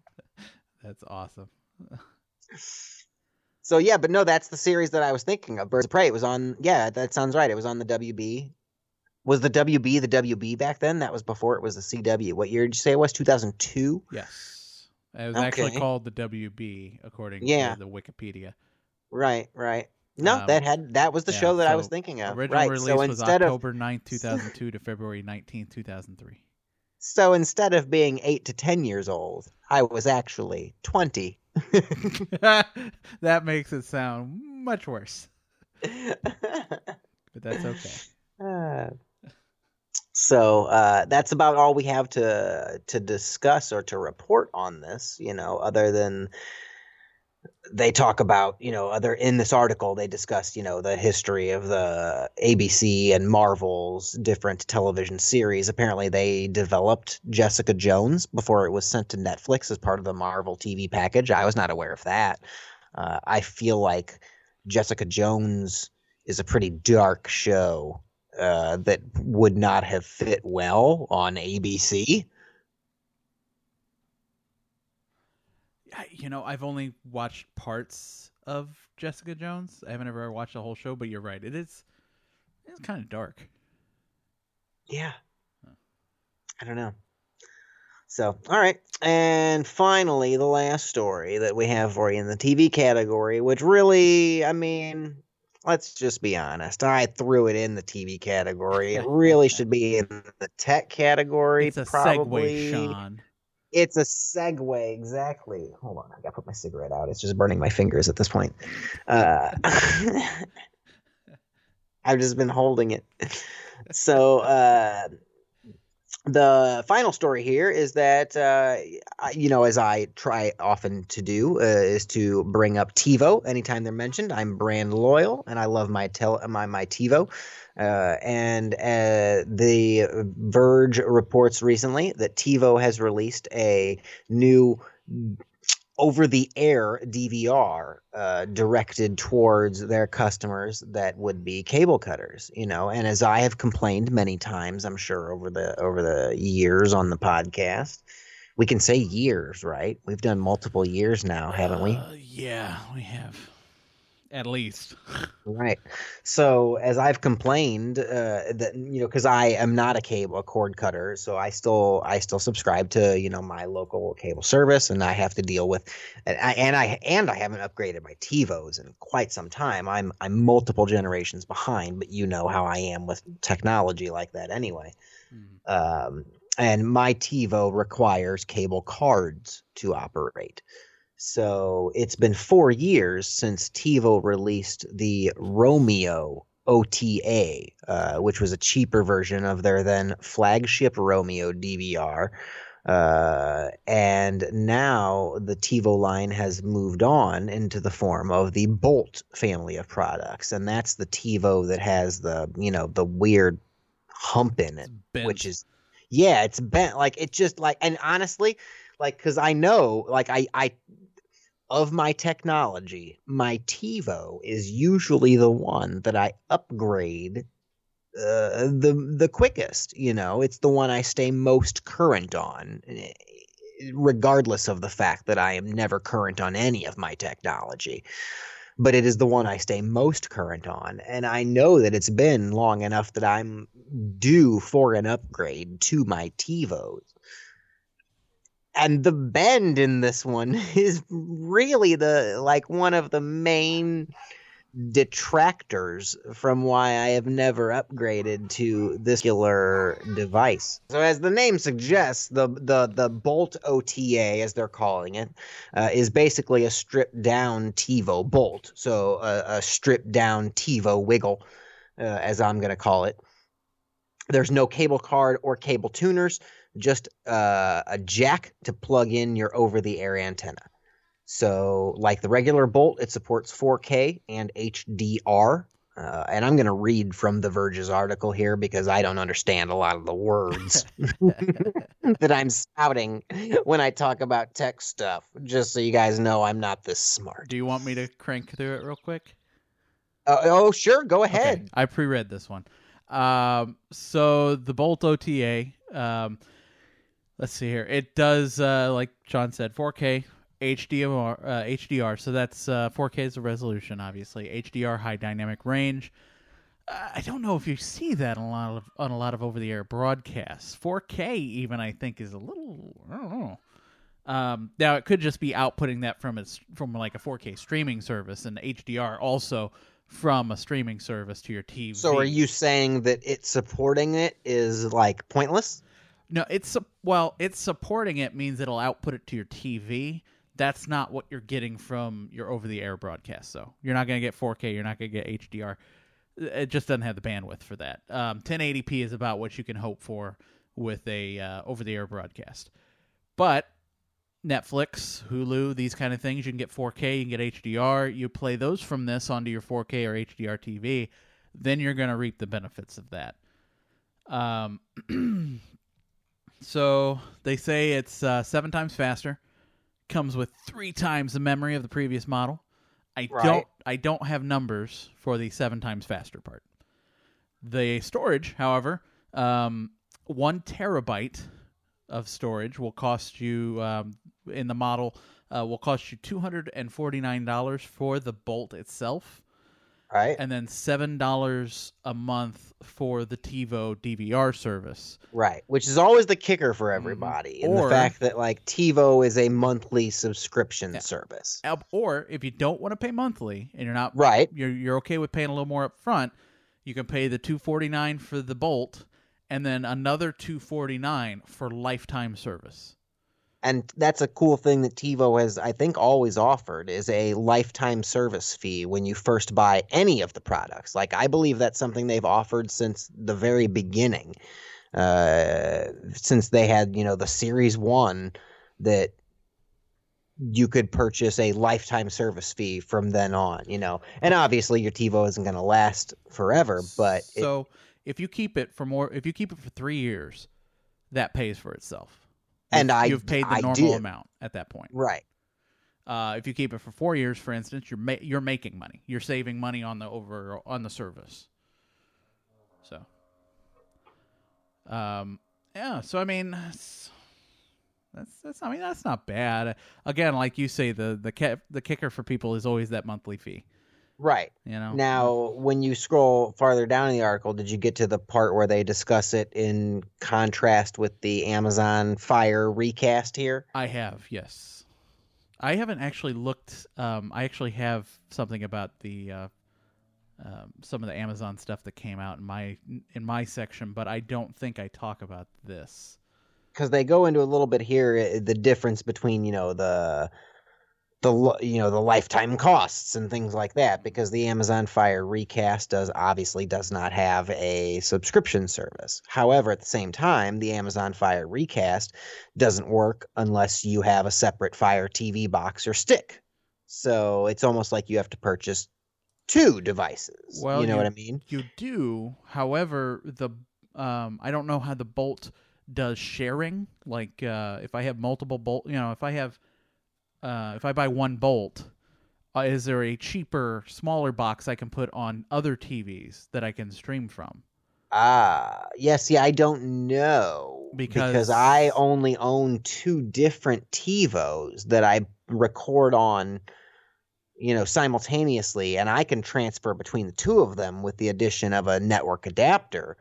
awesome. So yeah, but no, that's the series that I was thinking of. Birds of Prey. It was on. Yeah, that sounds right. It was on the WB. Was the WB the WB back then? That was before it was the CW. What year did you say it was? Two thousand two. Yes. It was actually called the WB according Yeah. to the Wikipedia. Right, right. No, Um, that had that was the yeah, show that I was thinking of. Original right. release So was instead of October 9th, 2002 to February 19th, 2003. so instead of being eight to ten years old, I was actually twenty. that makes it sound much worse, but that's okay. Uh, so uh, that's about all we have to to discuss or to report on this. You know, other than they talk about you know other in this article they discussed you know the history of the ABC and Marvel's different television series. Apparently, they developed Jessica Jones before it was sent to Netflix as part of the Marvel TV package. I was not aware of that. Uh, I feel like Jessica Jones is a pretty dark show uh, that would not have fit well on ABC. You know, I've only watched parts of Jessica Jones. I haven't ever watched the whole show, but you're right. It is it's kind of dark. Yeah. I don't know. So, all right. And finally, the last story that we have for you in the TV category, which really, I mean, let's just be honest. I threw it in the TV category. It really should be in the tech category. It's a probably. segue, Sean. It's a segue, exactly. Hold on, I gotta put my cigarette out. It's just burning my fingers at this point. Uh, I've just been holding it. So, uh, the final story here is that, uh, you know, as I try often to do, uh, is to bring up TiVo anytime they're mentioned. I'm brand loyal, and I love my tel- my my TiVo. Uh, and uh, the Verge reports recently that TiVo has released a new over the air DVR uh, directed towards their customers that would be cable cutters, you know. And as I have complained many times, I'm sure over the over the years on the podcast, we can say years, right? We've done multiple years now, haven't we? Uh, yeah, we have. At least. Right. So as I've complained uh, that you know because I am not a cable a cord cutter, so I still I still subscribe to you know my local cable service, and I have to deal with and I and I and I haven't upgraded my TiVos in quite some time. I'm I'm multiple generations behind, but you know how I am with technology like that anyway. Mhm. Um, and my TiVo requires cable cards to operate. So it's been four years since TiVo released the Roamio OTA, uh, which was a cheaper version of their then flagship Roamio DVR. Uh, and now the TiVo line has moved on into the form of the Bolt family of products, and that's the TiVo that has the you know the weird hump in it which is yeah it's bent. Like it just like and honestly like because i know like i i of my technology my tivo is usually the one that i upgrade uh, the the quickest you know it's the one i stay most current on eh, regardless of the fact that i am never current on any of my technology but it is the one I stay most current on. And I know that it's been long enough that I'm due for an upgrade to my TiVos. And the bend in this one is really the like one of the main detractors from why I have never upgraded to this particular device. So as the name suggests, the the the Bolt OTA as they're calling it uh, is basically a stripped down TiVo Bolt. So a, a stripped down TiVo Wiggle, uh, as I'm going to call it. There's no cable card or cable tuners, just uh, a jack to plug in your over the air antenna. So, like the regular Bolt, it supports 4K and HDR. Uh, and I'm going to read from the Verge's article here because I don't understand a lot of the words that I'm spouting when I talk about tech stuff. Just so you guys know, I'm not this smart. Do you want me to crank through it real quick? Uh, oh, sure, go Okay, ahead. I pre-read this one. Um, so the Bolt OTA. Um, let's see here. It does, uh, like John said, 4K HDR. Uh, HDR. So that's uh, 4K is the resolution, obviously. HDR, high dynamic range. Uh, I don't know if you see that on a lot of on a lot of over-the-air broadcasts. 4K, even I think, is a little. I don't know. Um, now it could just be outputting that from its from like a 4K streaming service and HDR also from a streaming service to your TV. So, are you saying that it supporting it is like pointless? No, it's well, it's supporting it means it'll output it to your TV. That's not what you're getting from your over-the-air broadcast. So you're not going to get 4K. You're not going to get HDR. It just doesn't have the bandwidth for that. Um, 1080p is about what you can hope for with a uh, over-the-air broadcast. But Netflix, Hulu, these kind of things, you can get 4K, you can get HDR. You play those from this onto your 4K or HDR TV, then you're going to reap the benefits of that. Um, so they say it's uh, seven times faster, comes with three times the memory of the previous model. I Right. don't, I don't have numbers for the seven times faster part. The storage, however, um, one terabyte of storage will cost you um, in the model uh, will cost you two hundred and forty nine dollars for the bolt itself, Right. and then seven dollars a month for the TiVo DVR service. Right, which is always the kicker for everybody, and Mm-hmm. Or- the fact that like TiVo is a monthly subscription Yeah. service. Or if you don't want to pay monthly and you're not Right, you're you're okay with paying a little more up front, you can pay the 249 for the bolt and then another 249 for lifetime service. And that's a cool thing that TiVo has, I think, always offered is a lifetime service fee when you first buy any of the products. Like I believe that's something they've offered since the very beginning, uh, since they had you know the Series One that you could purchase a lifetime service fee from then on. You know, and obviously your TiVo isn't going to last forever, but it, so if you keep it for more if you keep it for 3 years, that pays for itself. And You've- I- you've paid the I normal did. amount at that point. right. Uh, if you keep it for 4 years for instance, you're ma- you're making money. You're saving money on the over on the service. So um yeah, so I mean that's that's I mean that's not bad. Again, like you say the the the kicker for people is always that monthly fee, Right. you know. Now, when you scroll farther down in the article, did you get to the part where they discuss it in contrast with the Amazon Fire recast here? I have, yes. I haven't actually looked. Um, I actually have something about the uh, um, some of the Amazon stuff that came out in my in my section, but I don't think I talk about this. Because they go into a little bit here the difference between you know the the you know the lifetime costs and things like that. Because the Amazon Fire recast does obviously does not have a subscription service. However, at the same time, the Amazon Fire recast doesn't work unless you have a separate Fire TV box or stick. So it's almost like you have to purchase two devices. Well, you know you- what I mean? You do, however, the um, I don't know how the Bolt does sharing. Like uh, if I have multiple bolt, you know, if I have uh, if I buy one bolt, uh, is there a cheaper, smaller box I can put on other TVs that I can stream from? Ah, yes, yeah, I don't know Because- I only own two different TiVos that I record on, you know, simultaneously, and I can transfer between the two of them with the addition of a network adapter.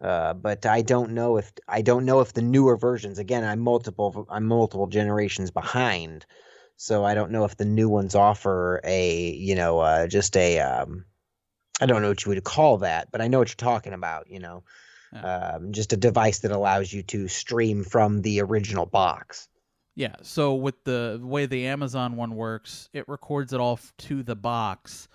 Uh, but I don't know if I don't know if the newer versions. Again, I'm multiple I'm multiple generations behind, so I don't know if the new ones offer a you know uh, just a um, I don't know what you would call that, but I know what you're talking about. You know, um, just a device that allows you to stream from the original box. Yeah. So with the way the Amazon one works, it records it all to the box,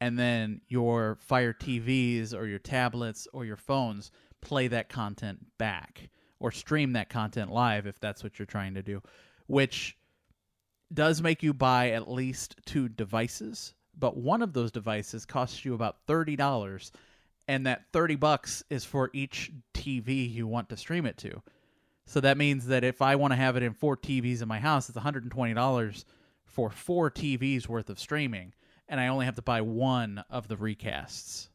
and then your Fire TVs or your tablets or your phones play that content back or stream that content live if that's what you're trying to do, which does make you buy at least two devices. But one of those devices costs you about thirty dollars, and that thirty bucks is for each TV you want to stream it to. So that means that if I want to have it in four TVs in my house, it's $120 for four TVs worth of streaming, and I only have to buy one of the recasts.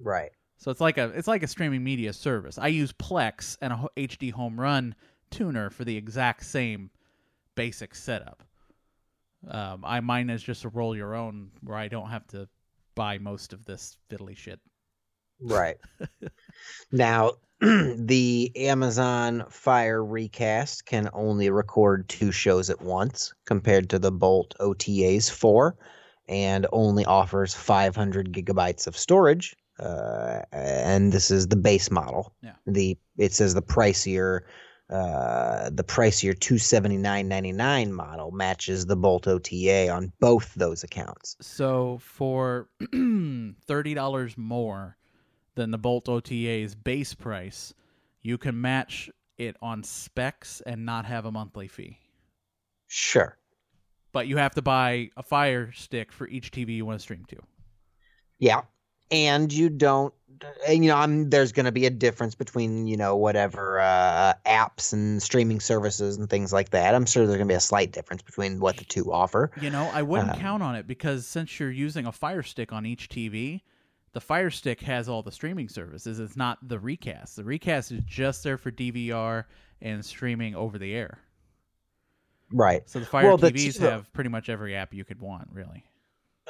Right. So it's like a it's like a streaming media service. I use Plex and a HDHomeRun tuner for the exact same basic setup. Um, I mine is just a roll your own, where I don't have to buy most of this fiddly shit. Right. now, the Amazon Fire recast can only record two shows at once compared to the Bolt OTA's four and only offers 500 gigabytes of storage. Uh, and this is the base model. Yeah. The it says the pricier uh, the pricier 279.99 model matches the Bolt OTA on both those accounts. So for thirty dollars more than the Bolt OTA's base price, you can match it on specs and not have a monthly fee. Sure. But you have to buy a Fire Stick for each TV you want to stream to. Yeah. And you don't and you know, I'm there's going to be a difference between, you know, whatever uh apps and streaming services and things like that. I'm sure there's going to be a slight difference between what the two offer. You know, I wouldn't Um, count on it because since you're using a Fire Stick on each TV, the Fire Stick has all the streaming services. It's not the recast. The recast is just there for DVR and streaming over the air. right. So the Fire Well, the TVs TiVo have pretty much every app you could want, really.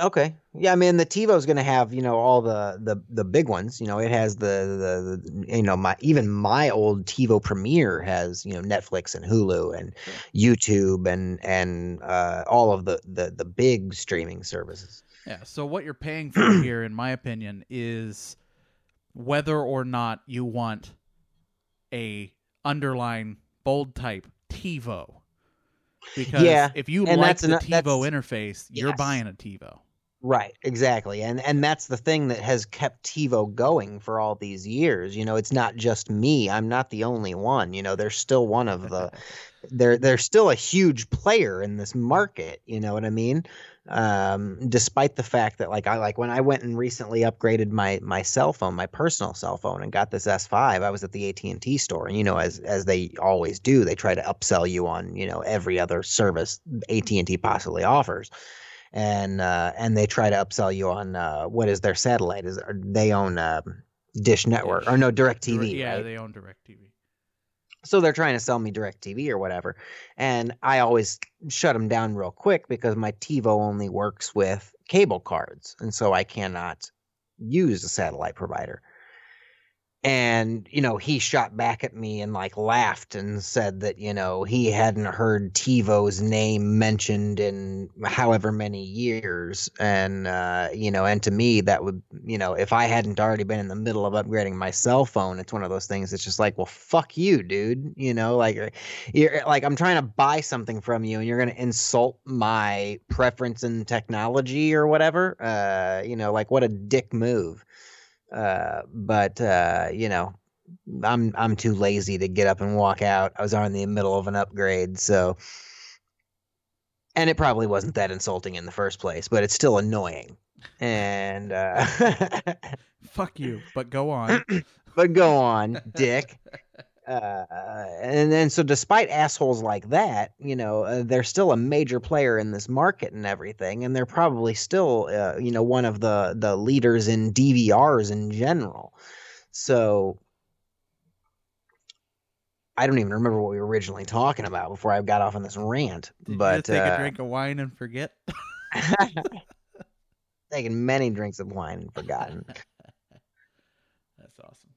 Okay. Yeah, I mean the TiVo's going to have, you know, all the the the big ones, you know, it has the, the the you know, my even my old TiVo Premiere has, you know, Netflix and Hulu and YouTube and and uh all of the the the big streaming services. Yeah. So what you're paying for here, in my opinion, is whether or not you want a underline bold type TiVo. Because Yeah, if you like the ano- TiVo interface, you're buying a TiVo. Right, exactly. And and that's the thing that has kept TiVo going for all these years. You know, it's not just me. I'm not the only one. You know, they're still one of the they're they're still a huge player in this market, you know what I mean? Um despite the fact that like I like when I went and recently upgraded my my cell phone, my personal cell phone and got this S5, I was at the AT&T store and you know as as they always do, they try to upsell you on, you know, every other service AT&T possibly offers and uh, and they try to upsell you on uh, what is their satellite? Is they own um, Dish Network Dish. or no DirecTV. Direct- yeah, right? they own DirecTV. So they're trying to sell me DirecTV or whatever, and I always shut them down real quick because my TiVo only works with cable cards, and so I cannot use a satellite provider. And you know, he shot back at me and like laughed and said that you know he hadn't heard TiVo's name mentioned in however many years, and uh, you know, and to me that would you know if I hadn't already been in the middle of upgrading my cell phone, it's one of those things. It's just like, well, fuck you, dude. You know, like uh, you're like I'm trying to buy something from you, and you're gonna insult my preference in technology or whatever. Uh, you know, like what a dick move. Uh, but uh, you know, I'm I'm too lazy to get up and walk out. I was on the middle of an upgrade, so and it probably wasn't that insulting in the first place, but it's still annoying. And uh, Fuck you, but go on. but go on, Dick. Uh, and then so despite assholes like that, you know, uh, they're still a major player in this market and everything, and they're probably still, uh, you know, one of the the leaders in DVRs in general. So I don't even remember what we were originally talking about before I got off on this rant. Did but take uh, a drink of wine and forget? taken many drinks of wine and forgotten. That's awesome.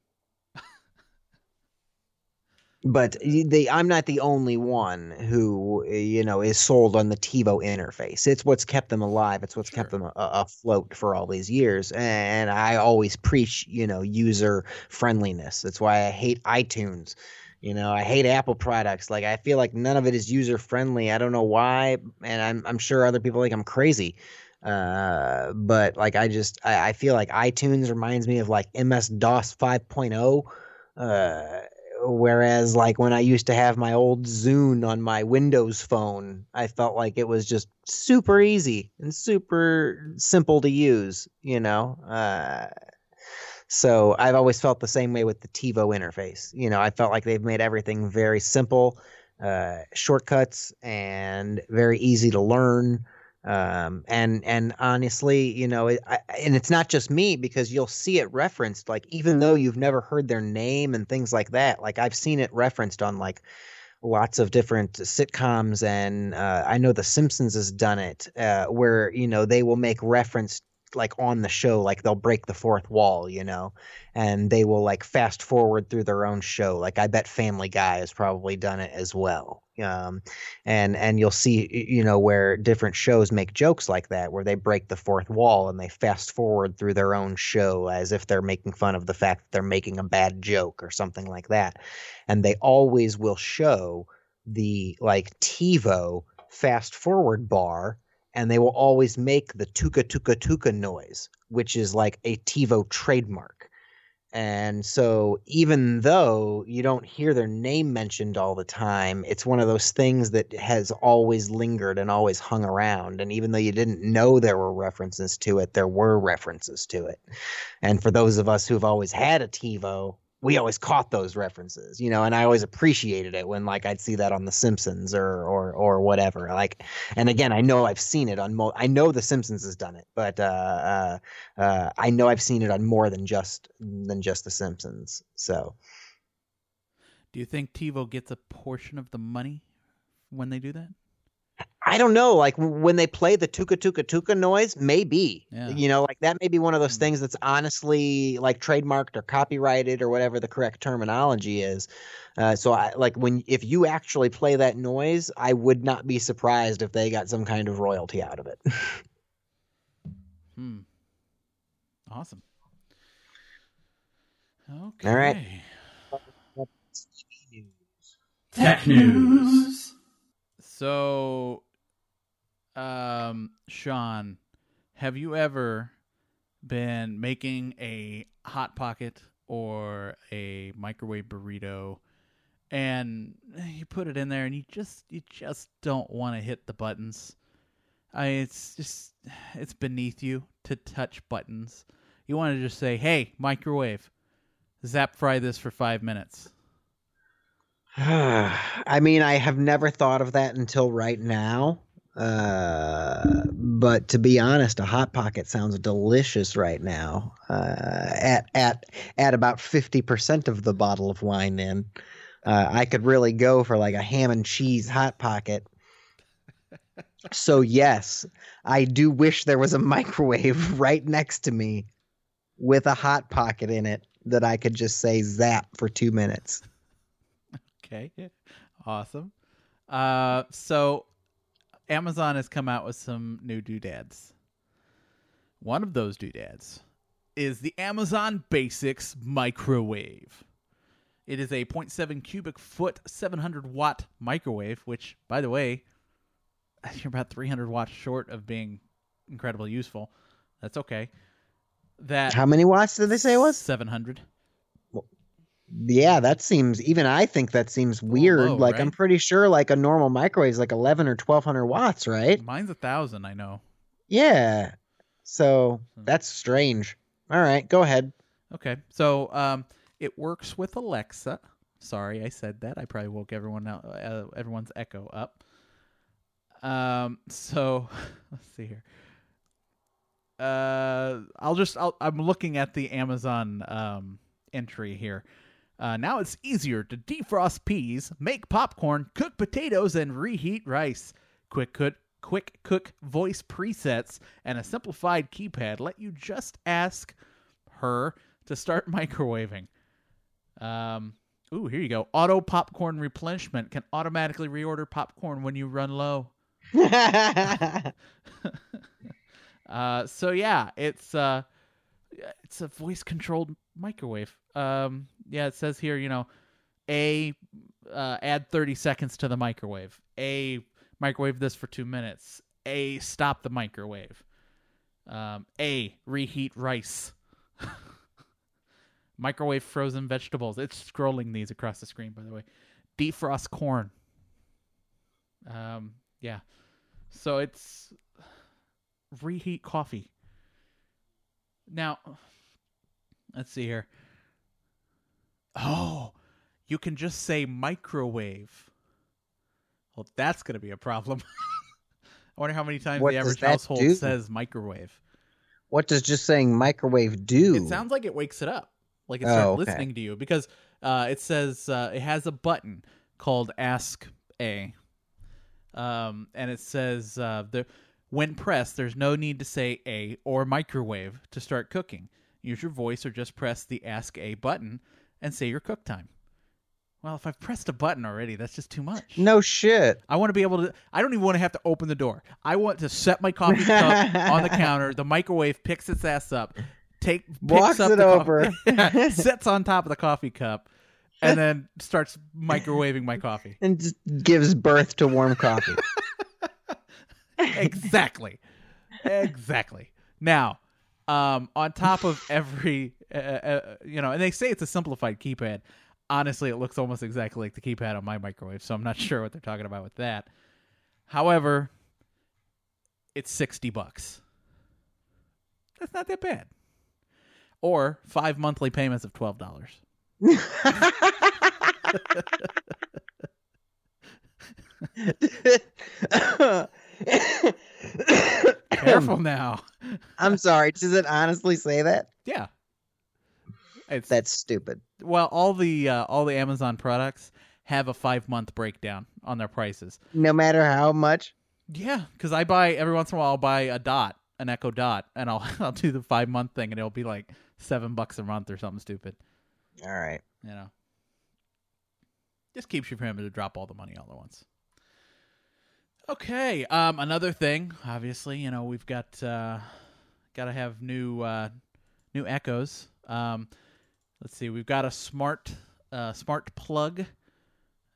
But they i'm not the only one who uh, you know is sold on the tivo interface. It's what's kept them alive. It's what's kept them a- afloat for all these years and i always preach you know user friendliness. That's why i hate itunes. You know i hate apple products. Like i feel like none of it is user friendly. I don't know why and i'm, I'm sure other people think i'm crazy uh but like i just I, I feel like itunes reminds me of like ms dos 5.0 uh whereas like when i used to have my old zune on my windows phone i felt like it was just super easy and super simple to use you know? Uh so i've always felt the same way with the tivo interface. You know i felt like they've made everything very simple uh shortcuts and very easy to learn um and and honestly you know I, and it's not just me because you'll see it referenced like even though you've never heard their name and things like that like i've seen it referenced on like lots of different sitcoms and uh, i know the simpsons has done it uh, where you know they will make reference like on the show like they'll break the fourth wall you know and they will like fast forward through their own show. Like i bet family guy has probably done it as well. Um, and and you'll see you know where different shows make jokes like that where they break the fourth wall and they fast forward through their own show as if they're making fun of the fact that they're making a bad joke or something like that. And they always will show the like TiVo fast forward bar and they will always make the tuka tuka tuka noise which is like a TiVo trademark and so even though you don't hear their name mentioned all the time, it's one of those things that has always lingered and always hung around. And even though you didn't know there were references to it, there were references to it. And for those of us who've always had a TiVo, we always caught those references, you know, and I always appreciated it when like I'd see that on The Simpsons or or or whatever. Like, and again, I know I've seen it on mo. I know The Simpsons has done it, but uh, uh, uh, I know I've seen it on more than just than just The Simpsons. So Do you think TiVo gets a portion of the money when they do that? I don't know. Like when they play the tuka tuka tuka noise, maybe Yeah. you know, like that may be one of those Mm. things that's honestly like trademarked or copyrighted or whatever the correct terminology is. Uh, so I like when if you actually play that noise, I would not be surprised if they got some kind of royalty out of it. Hmm. Awesome. Okay. All right. Tech news. So, um, Sean, have you ever been making a hot pocket or a microwave burrito, and you put it in there, and you just you just don't want to hit the buttons? I it's just it's beneath you to touch buttons. You want to just say, "Hey, microwave, zap fry this for five minutes." I mean, I have never thought of that until right now. Uh, but to be honest, a hot pocket sounds delicious right now. Uh, at at at about fifty percent of the bottle of wine in, uh, I could really go for like a ham and cheese hot pocket. So yes, I do wish there was a microwave right next to me with a hot pocket in it that I could just say zap for two minutes. Okay. Awesome. Uh, so Amazon has come out with some new doodads. One of those doodads is the Amazon Basics microwave. It is a 0.7 cubic foot, 700 watt microwave, which, by the way, you're about 300 watts short of being incredibly useful. That's okay. That How many watts did they say it was? 700. Yeah, that seems even I think that seems weird. low, like I'm pretty sure like a normal microwave is like 11 or 1200 watts, right? Mine's a thousand, I know. Yeah. So Hmm. that's strange. All right, go ahead. Okay, so um, it works with Alexa. Sorry, I said that. I probably woke everyone out, uh, everyone's echo up. Um, so let's see here. Uh, I'll just I'll, I'm looking at the Amazon um entry here. Uh, now it's easier to defrost peas, make popcorn, cook potatoes, and reheat rice. Quick cook, quick cook voice presets and a simplified keypad let you just ask her to start microwaving. Um, ooh, here you go. Auto popcorn replenishment can automatically reorder popcorn when you run low. Uh, so yeah, it's uh, it's a voice controlled microwave. Um, yeah, it says here, you know, a uh, add thirty seconds to the microwave. A microwave this for two minutes. A stop the microwave. Um, a reheat rice. microwave frozen vegetables. It's scrolling these across the screen, by the way. Defrost corn. Um, yeah. So it's reheat coffee. Now, let's see here. Oh, you can just say microwave. Well, that's going to be a problem. I wonder how many times What the average household do? says microwave. what does just saying microwave do? It sounds like it wakes it up, like it Oh, starts okay. listening to you because uh, it says uh, it has a button called Ask A, um, and it says uh, the when pressed, there's no need to say A or microwave to start cooking. Use your voice or just press the Ask A button and say your cook time. Well, if I've pressed a button already, that's just too much. no shit. I want to be able to. I don't even want to have to open the door. I want to set my coffee cup on the counter. The microwave picks its ass up, take picks Walks up it the over. Yeah, sits on top of the coffee cup, and then starts microwaving my coffee. And just gives birth to warm coffee. Exactly, exactly. Now, um, on top of every, uh, uh, you know, and they say it's a simplified keypad. Honestly, it looks almost exactly like the keypad on my microwave, so I'm not sure what they're talking about with that. However, it's 60 bucks. That's not that bad. Or five monthly payments of $12. Careful now. I'm sorry. Does it honestly say that? Yeah. It's That's stupid. well, all the uh, all the Amazon products have a 5 month breakdown on their prices. No matter how much. Yeah, because I buy every once in a while. I'll buy a dot, an Echo Dot, and I'll I'll do the five month thing, and it'll be like seven bucks a month or something stupid. All right. You know, just keeps you from having to drop all the money all at once. Okay. Um, another thing, obviously, you know, we've got uh, got to have new uh, new Echoes. Um, let's see, we've got a smart uh, smart plug,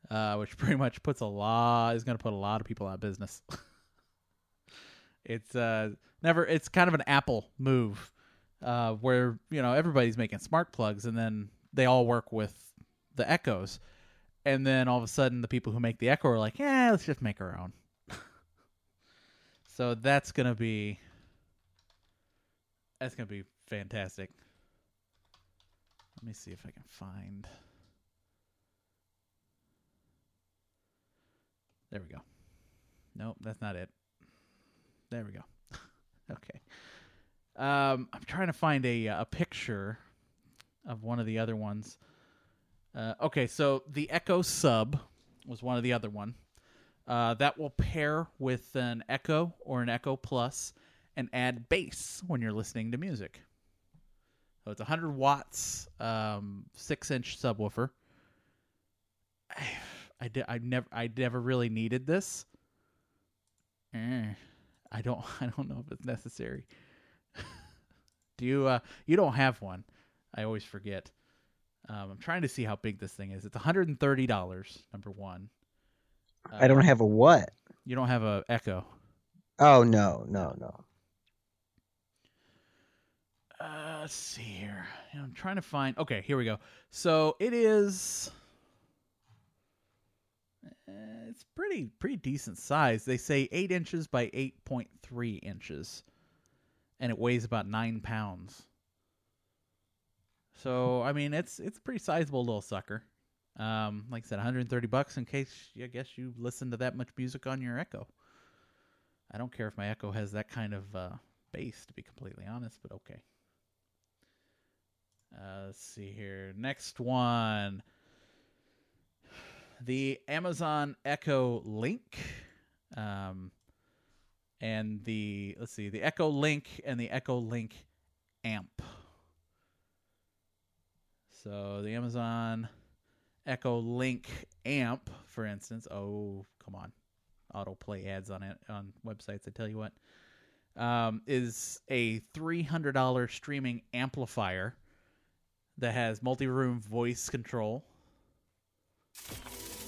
uh, which pretty much puts a lot is going to put a lot of people out of business. it's uh never it's kind of an Apple move, uh, where you know everybody's making smart plugs and then they all work with the Echoes, and then all of a sudden the people who make the Echo are like, yeah, let's just make our own. So that's gonna be that's gonna be fantastic. Let me see if I can find. There we go. Nope, that's not it. There we go. okay. Um, I'm trying to find a a picture of one of the other ones. Uh, okay, so the Echo Sub was one of the other one. Uh, that will pair with an Echo or an Echo Plus and add bass when you're listening to music. So it's 100 watts, um, six inch subwoofer. I, I, I never I never really needed this. Eh, I don't I don't know if it's necessary. Do you uh you don't have one? I always forget. Um, I'm trying to see how big this thing is. It's 130 dollars. Number one. I don't Uh, have a what? You don't have a Echo. Oh no, no, no. Uh, let's see here. I'm trying to find. Okay, here we go. So it is. uh, It's pretty pretty decent size. They say eight inches by eight point three inches, and it weighs about nine pounds. So I mean, it's it's a pretty sizable little sucker. Um, like I said, 130 bucks in case I guess you listen to that much music on your Echo. I don't care if my Echo has that kind of uh, bass, to be completely honest, but okay. Uh, let's see here. Next one. The Amazon Echo Link. Um, and the, let's see, the Echo Link and the Echo Link Amp. So the Amazon Echo Link Amp, for instance. Oh, come on. Autoplay ads on it on websites, I tell you what. Um, is a $300 streaming amplifier that has multi-room voice control.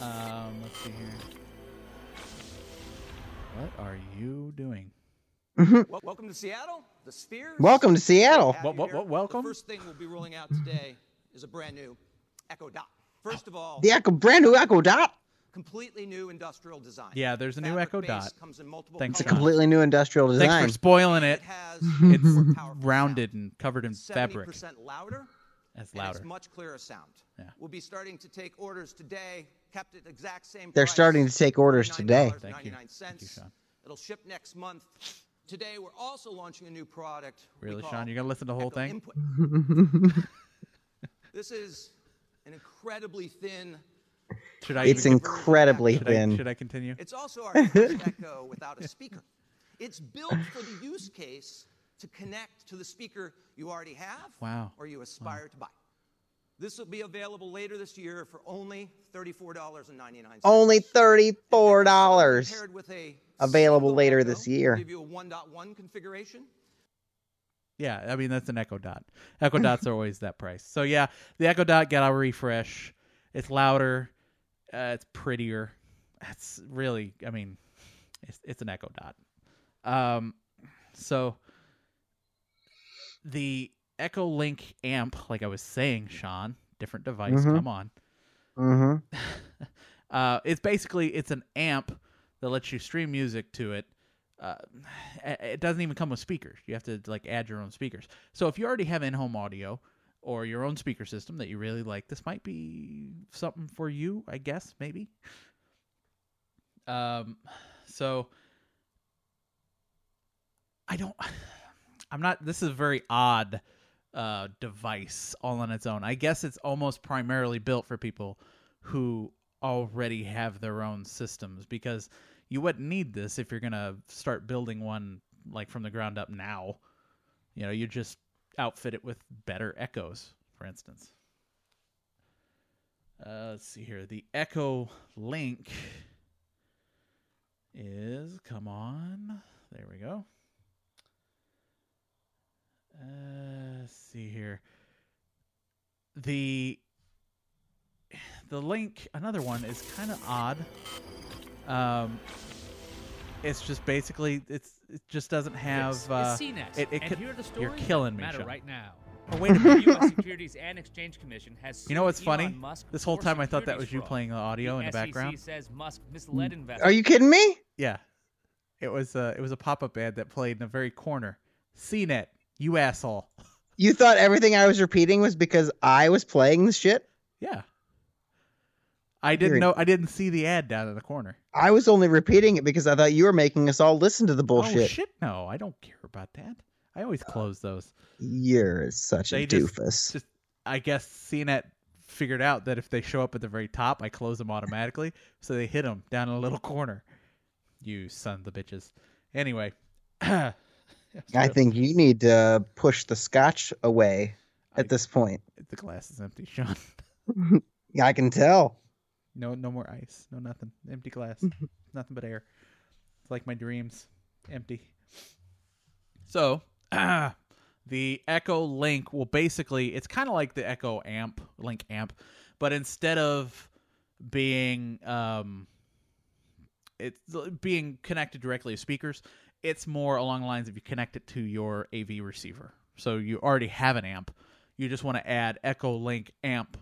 Um, let's see here. What are you doing? Well, welcome to Seattle, the Sphere. Welcome to Seattle. What- what- what- welcome? The first thing we'll be rolling out today is a brand new Echo Dot. First of all, The Echo, brand new Echo Dot. completely new industrial design. Yeah, there's a new Echo Dot. Comes in multiple Thanks, It's a completely new industrial design. Thanks for spoiling it. It has It's rounded sound. and covered in 70% fabric. louder. That's louder. it's much clearer sound. Yeah. We'll be starting to take orders today, kept at exact same They're price, starting to take orders today. Thank you. Thank you, Sean. It'll ship next month. Today, we're also launching a new product. Really, Sean? You're gonna listen to the whole Echo thing? Input. this is an incredibly thin. Should I? It's incredibly should I, thin. should I continue? It's also our first Echo without a speaker. It's built for the use case to connect to the speaker you already have Wow. or you aspire to buy. This will be available later this year for only $34.99. Only thirty-four dollars. Paired with a Available later Echo, this year. Give you a 1.1 configuration. Yeah, I mean that's an Echo Dot. Echo Dots are always that price. So yeah, the Echo Dot got a refresh. It's louder. Uh, it's prettier. It's really, I mean, it's it's an Echo Dot. Um, so the Echo Link amp, like I was saying, Sean, different device. Mhm. Come on. Mm-hmm. Uh, it's basically it's an amp that lets you stream music to it. Uh, it doesn't even come with speakers. You have to like add your own speakers. So if you already have in-home audio or your own speaker system that you really like, this might be something for you. I guess maybe. Um, so I don't. I'm not. This is a very odd uh, device all on its own. I guess it's almost primarily built for people who already have their own systems because you wouldn't need this if you're gonna start building one like from the ground up now. You know, you just outfit it with better echoes, for instance. Uh, let's see here. The Echo Link is come on. There we go. Uh, let's see here. The the link, another one, is kind of odd. Um, it's just basically it's it just doesn't have. This uh, CNET, it, it and could, here are the you're killing that me, matter Sean. right now. Oh, wait a The minute. U.S. Securities and Exchange Commission has You know what's Elon funny? Musk This whole time I thought that securities was you playing the audio in the SEC background. says Musk misled investors. Are you kidding me? Yeah, it was uh, it was a pop up ad that played in the very corner. CNET, you asshole. You thought everything I was repeating was because I was playing the shit? Yeah. I didn't know. I didn't see the ad down in the corner. I was only repeating it because I thought you were making us all listen to the Oh bullshit. shit! No, I don't care about that. I always uh, close those. You're such They a just- doofus. Just, I guess CNET figured out that if they show up at the very top, I close them automatically. so they hit them down in a little corner. You son of the bitches. Anyway, I think you need to push the scotch away at I- this point. the glass is empty, Sean. Yeah, I can tell. No, no more ice. No nothing. Empty glass. nothing but air. It's like my dreams. Empty. So, ah, the Echo Link will basically it's kind of like the Echo Amp, Link Amp, but instead of being um it's being connected directly to speakers, it's more along the lines of you connect it to your AV receiver. So you already have an amp. You just want to add Echo Link Amp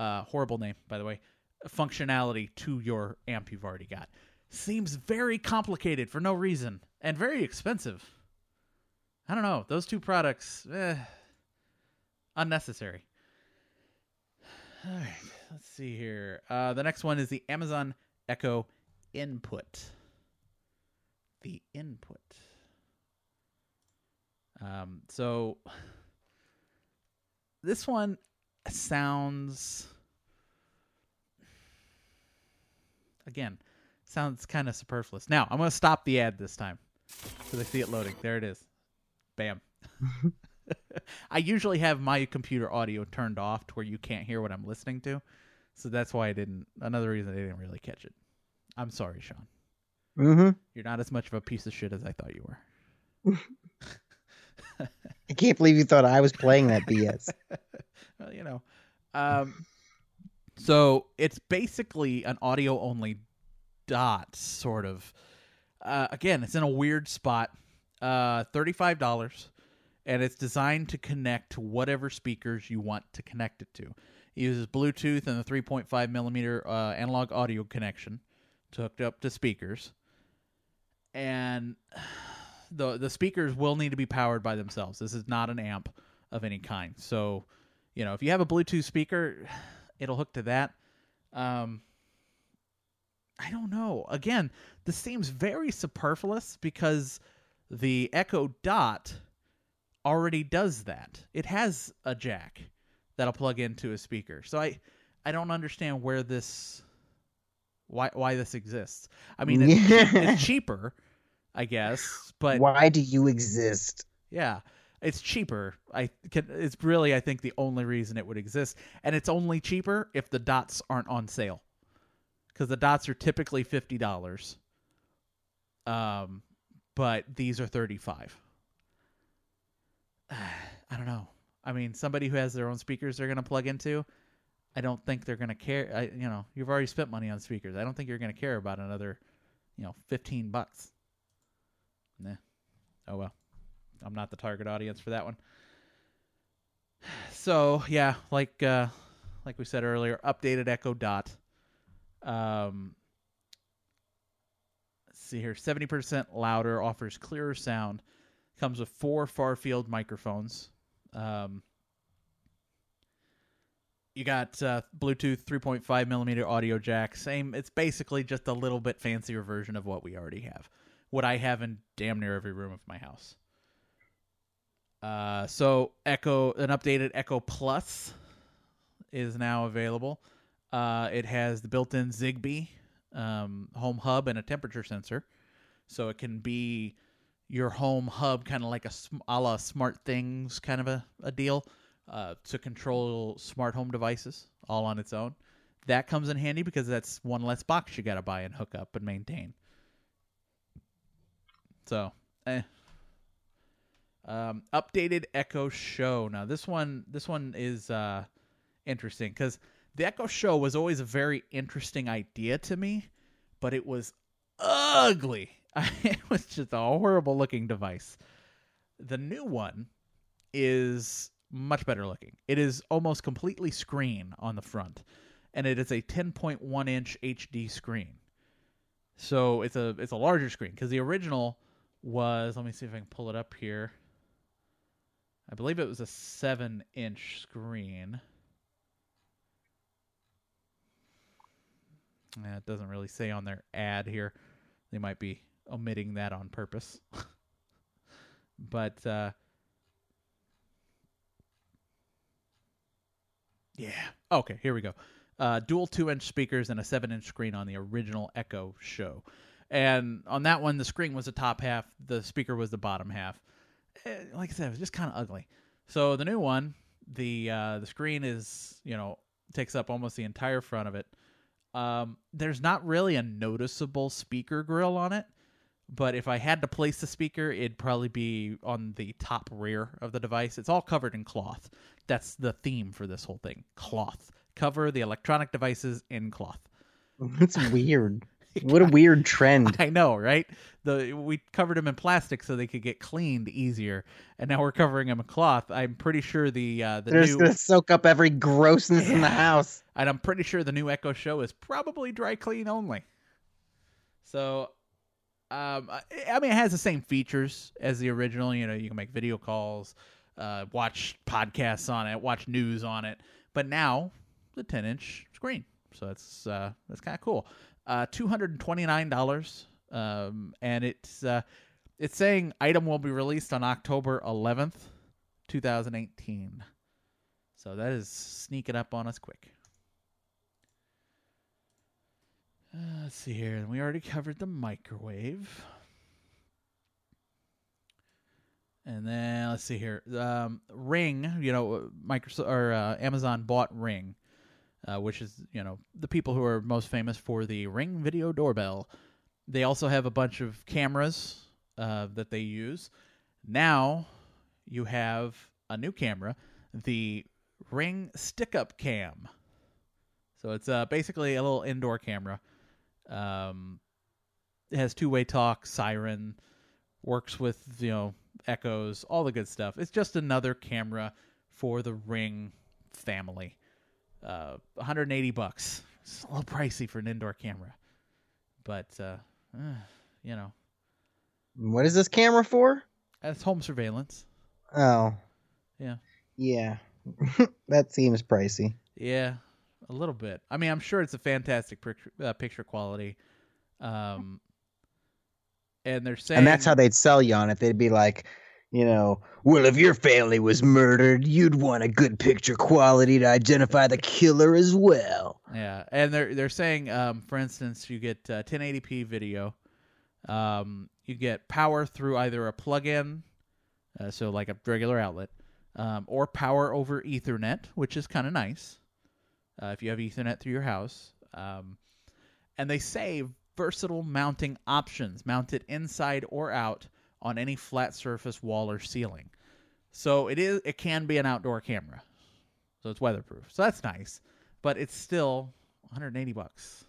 uh, horrible name, by the way, functionality to your amp you've already got. Seems very complicated for no reason and very expensive. I don't know. Those two products, eh, unnecessary. All right, let's see here. Uh, the next one is the Amazon Echo Input. The Input. Um, so this one sounds again sounds kind of superfluous. Now i'm going to stop the ad this time. Because i see it loading. There it is. Bam. I usually have my computer audio turned off to where you can't hear what i'm listening to. So that's why i didn't another reason i didn't really catch it. I'm sorry sean. Hmm you're not as much of a piece of shit as i thought you were. I can't believe you thought I was playing that BS. well, you know. Um, so it's basically an audio only dot, sort of. Uh, again, it's in a weird spot. Uh, thirty-five dollars, and it's designed to connect to whatever speakers you want to connect it to. It uses Bluetooth and the three point five millimeter uh, analog audio connection to hook up to speakers, and the the speakers will need to be powered by themselves. This is not an amp of any kind. So, you know, if you have a Bluetooth speaker, it'll hook to that. Um, I don't know. Again, this seems very superfluous because the Echo Dot already does that. It has a jack that'll plug into a speaker. So I I don't understand where this why why this exists. I mean, it's, it's cheaper, I guess, but Why do you exist? yeah, it's cheaper. I can. It's really, I think, the only reason it would exist, and it's only cheaper if the dots aren't on sale, because the dots are typically fifty dollars. Um, but these are thirty-five. I don't know. I mean, somebody who has their own speakers they're gonna plug into. I don't think they're gonna care. I, you know, you've already spent money on speakers. I don't think you're gonna care about another, you know, fifteen bucks. Nah. Oh well. I'm not the target audience for that one. So yeah, like uh, like we said earlier, updated Echo Dot. Um, see here, seventy percent louder, offers clearer sound, comes with four far field microphones. Um, you got uh, Bluetooth 3.5 millimeter audio jack. Same. It's basically just a little bit fancier version of what we already have. What I have in damn near every room of my house. Uh, so Echo, an updated Echo Plus is now available. Uh, it has the built-in Zigbee um, home hub and a temperature sensor, so it can be your home hub, kind of like a, a la Smart Things kind of a, a deal uh, to control smart home devices all on its own. That comes in handy because that's one less box you got to buy and hook up and maintain. So, eh. Um, updated Echo Show. Now this one, this one is uh, interesting because the Echo Show was always a very interesting idea to me, but it was ugly. it was just a horrible looking device. The new one is much better looking. It is almost completely screen on the front, and it is a 10.1 inch HD screen. So it's a it's a larger screen because the original was. Let me see if I can pull it up here. I believe it was a seven inch screen. Yeah, it doesn't really say on their ad here. They might be omitting that on purpose. but uh Yeah. Okay, here we go. Uh, dual two inch speakers and a seven inch screen on the original Echo show. And on that one, the screen was the top half, the speaker was the bottom half. Eh, Like I said, it was just kind of ugly. So the new one, the uh, the screen is you know takes up almost the entire front of it. Um, there's not really a noticeable speaker grill on it, but if I had to place the speaker, it'd probably be on the top rear of the device. It's all covered in cloth. That's the theme for this whole thing cloth. Cover the electronic devices in cloth. That's weird. What a weird trend. I know, right? The we covered them in plastic so they could get cleaned easier, and now we're covering them in cloth. I'm pretty sure the uh, the They're new just gonna soak up every grossness in the house. and I'm pretty sure the new Echo Show is probably dry clean only. So, um, I, I mean, it has the same features as the original. You know, you can make video calls, uh, watch podcasts on it, watch news on it. But now, the 10 inch screen, so that's uh, that's kind of cool. Uh, two hundred and twenty nine dollars, um, and it's uh, it's saying item will be released on October 11th, 2018. So that is sneaking up on us quick. Uh, let's see here. We already covered the microwave. And then let's see here. Um, Ring, you know, Microsoft or uh, Amazon bought Ring, uh, which is you know the people who are most famous for the Ring video doorbell. They also have a bunch of cameras uh, that they use. Now you have a new camera, the Ring Stick Up Cam. So it's uh, basically a little indoor camera. Um, it has two way talk, siren, works with you know echoes, all the good stuff. It's just another camera for the Ring family. Uh, 180 bucks. It's a little pricey for an indoor camera, but uh, eh, you know, What is this camera for? that's home surveillance. Oh, Yeah, yeah. that seems pricey. yeah, a little bit. I mean, I'm sure it's a fantastic picture, uh, picture quality. Um, and they're saying, And that's how they'd sell you on it. They'd be like, you know, well, if your family was murdered, you'd want a good picture quality to identify the killer as well. Yeah, and they're they're saying, um, for instance, you get uh, 1080p video. Um, you get power through either a plug-in, uh, so like a regular outlet, um, or power over Ethernet, which is kind of nice uh, if you have Ethernet through your house. Um, and they say versatile mounting options, mount it inside or out on any flat surface wall or ceiling. So it is it can be an outdoor camera. So it's weatherproof. So that's nice, but it's still 180 bucks.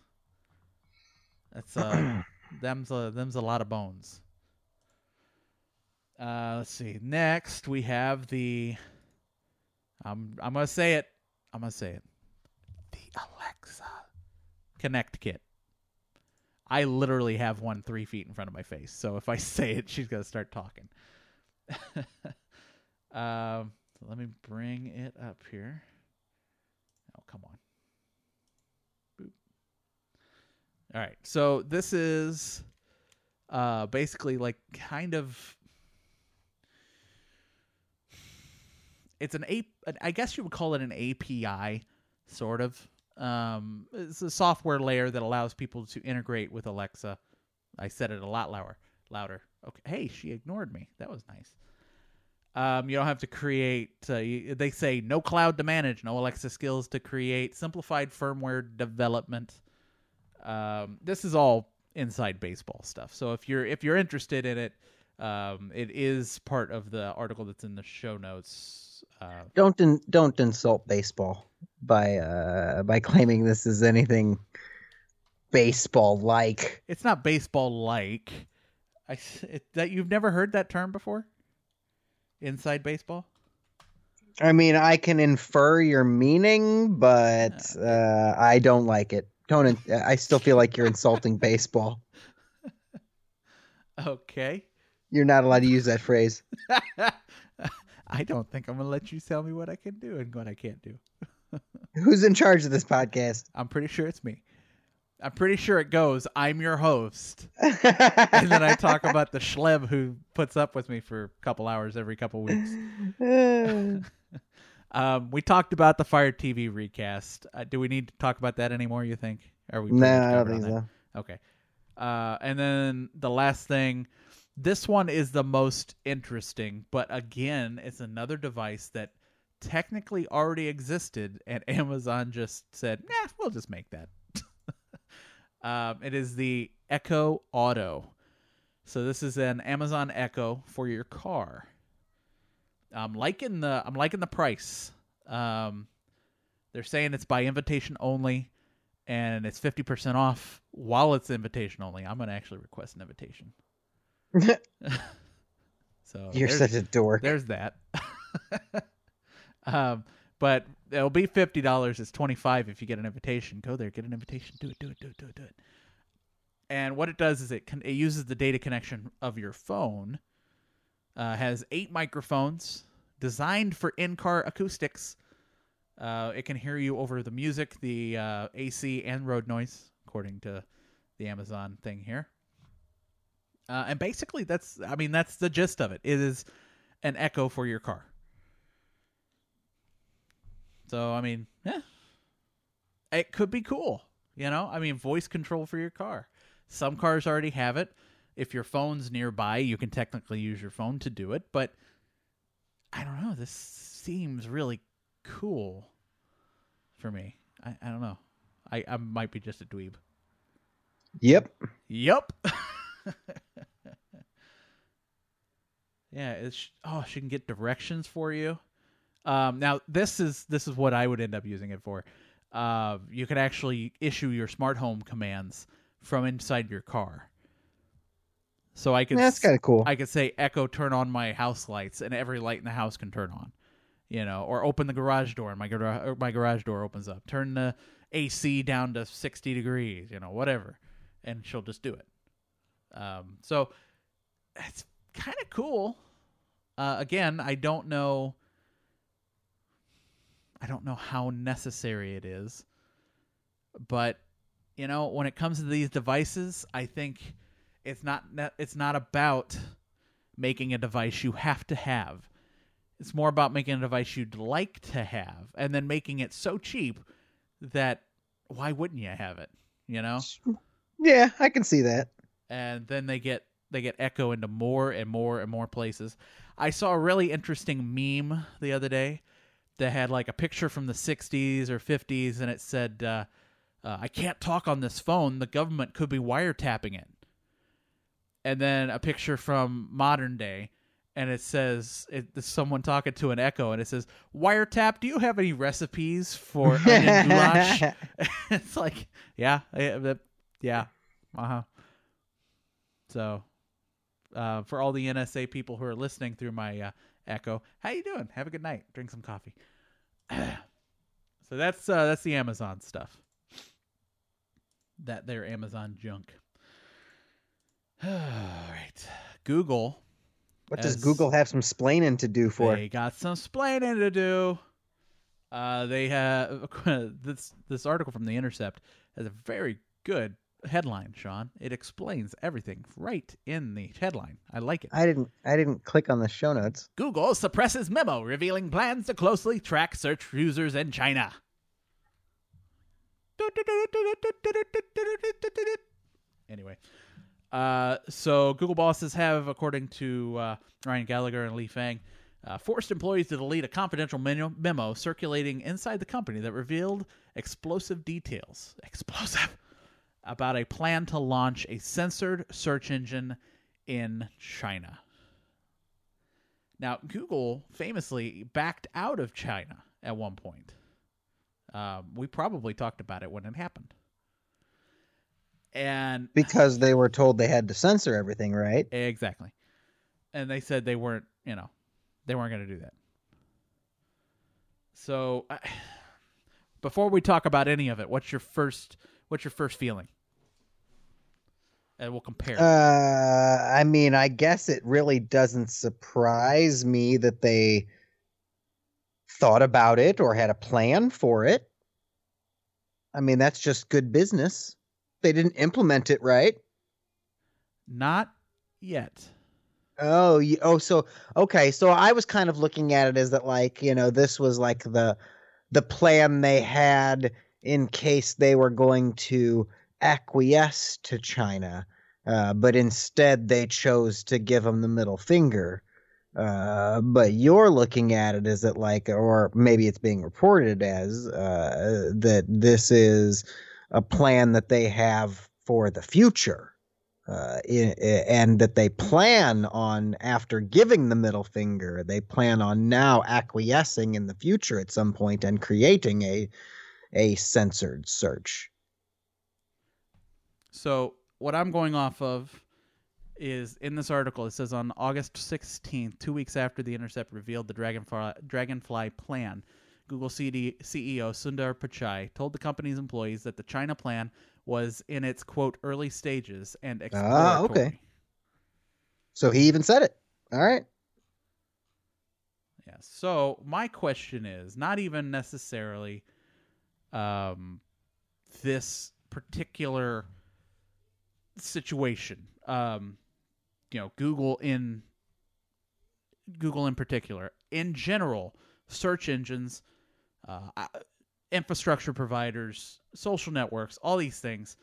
That's uh them's a them's a lot of bones. Uh let's see. Next we have the I'm I'm going to say it. I'm going to say it. The Alexa Connect kit. I literally have one three feet in front of my face. So if I say it, she's gonna start talking. um, so let me bring it up here. Oh, come on. Boop. All right. So this is uh, basically like kind of. It's an A. I guess you would call it an API, sort of. Um, it's a software layer that allows people to integrate with Alexa. I said it a lot louder. Louder. Okay. Hey, she ignored me. That was nice. Um, you don't have to create. Uh, you, they say no cloud to manage, no Alexa skills to create, simplified firmware development. Um, this is all inside baseball stuff. So if you're if you're interested in it, um, it is part of the article that's in the show notes. Uh, Don't in, don't insult baseball by uh by claiming this is anything baseball like. it's not baseball like. I it, that you've never heard that term before. Inside baseball. I mean, I can infer your meaning, but uh, I don't like it. Don't. In- I still feel like you're insulting baseball. Okay. You're not allowed to use that phrase. I don't think I'm gonna let you tell me what I can do and what I can't do. Who's in charge of this podcast? I'm pretty sure it's me. I'm pretty sure it goes. I'm your host, and then I talk about the schleb who puts up with me for a couple hours every couple weeks. Um, we talked about the Fire TV recast. Uh, do we need to talk about that anymore? You think? Are we? no, I don't think so. Okay. Uh, and then the last thing, this one is the most interesting, but again, it's another device that technically already existed, and Amazon just said, "Nah, we'll just make that." um, it is the Echo Auto. So this is an Amazon Echo for your car. I'm liking the I'm liking the price. Um, they're saying it's by invitation only and it's 50% off while it's invitation only. I'm to actually request an invitation. so You're such a dork. there's that. um, but it'll be $50. It's 25 if you get an invitation. Go there, get an invitation. Do it, do it, do it, do it, do it. And what it does is it con- it uses the data connection of your phone. Uh, has eight microphones designed for in-car acoustics. Uh, it can hear you over the music, the uh, AC, and road noise, according to the Amazon thing here. Uh, and basically, that's I mean that's the gist of it. It is an Echo for your car. So I mean, yeah, it could be cool. You know, I mean, voice control for your car. Some cars already have it. If your phone's nearby, you can technically use your phone to do it. But I don't know. This seems really cool for me. I, I don't know. I, I might be just a dweeb. Yep. Yup. yeah. It's oh, she can get directions for you. Um, now this is this is what I would end up using it for. Uh, you can actually issue your smart home commands from inside your car. So I could That's kind of cool. I could say Echo turn on my house lights and every light in the house can turn on. You know, or open the garage door and my garage my garage door opens up. Turn the AC down to 60 degrees, you know, whatever. And she'll just do it. Um, so it's kind of cool. Uh, again, I don't know I don't know how necessary it is. But you know, when it comes to these devices, I think it's not it's not about making a device you have to have. It's more about making a device you'd like to have and then making it so cheap that why wouldn't you have it, you know? yeah, I can see that. and then they get they get echo into more and more and more places. I saw a really interesting meme the other day that had like a picture from the 60s or 50s and it said uh, uh, I can't talk on this phone, the government could be wiretapping it. And then a picture from modern day and it says it's someone talking to an echo and it says wiretap do you have any recipes for onion goulash it's like yeah yeah uh-huh so uh, for all the nsa people who are listening through my uh, echo. How you doing? Have a good night. Drink some coffee. So that's uh, that's the amazon stuff. That their amazon junk. All right google What does Google have some splaining to do for? they got some splaining to do. Uh, they have this this article from the Intercept has a very good headline, Sean. It explains everything right in the headline. I like it. I didn't. I didn't click on the show notes. Google suppresses memo revealing plans to closely track search users in China. Anyway, uh, so Google bosses have, according to uh, Ryan Gallagher and Lee Fang, uh, forced employees to delete a confidential memo, memo circulating inside the company that revealed explosive details. Explosive about a plan to launch a censored search engine in China. Now, Google famously backed out of China at one point. Um, we probably talked about it when it happened. And Because they were told they had to censor everything, right? exactly. And they said they weren't, you know, they weren't going to do that. So, I, before we talk about any of it, what's your first what's your first feeling? And we'll compare. Uh, I mean, I guess it really doesn't surprise me that they thought about it or had a plan for it. I mean, that's just good business. They didn't implement it right. Not yet. Oh, you, oh, so okay. So I was kind of looking at it as that, like, you know, this was like the the plan they had in case they were going to acquiesce to China, uh, but instead they chose to give them the middle finger. Uh, but you're looking at it as it like, or maybe it's being reported as uh, that this is a plan that they have for the future uh, i- i- and that they plan on after giving the middle finger, they plan on now acquiescing in the future at some point and creating a a censored search. So what I'm going off of is in this article. It says on August 16th, two weeks after the Intercept revealed the Dragonfly, Dragonfly plan, Google CD, CEO Sundar Pichai told the company's employees that the China plan was in its quote early stages and exploratory. Ah, okay. So he even said it. All right. Yeah. So my question is not even necessarily um, this particular situation. Um, you know, Google in Google in particular. In general, search engines, uh, infrastructure providers, social networks, all these things.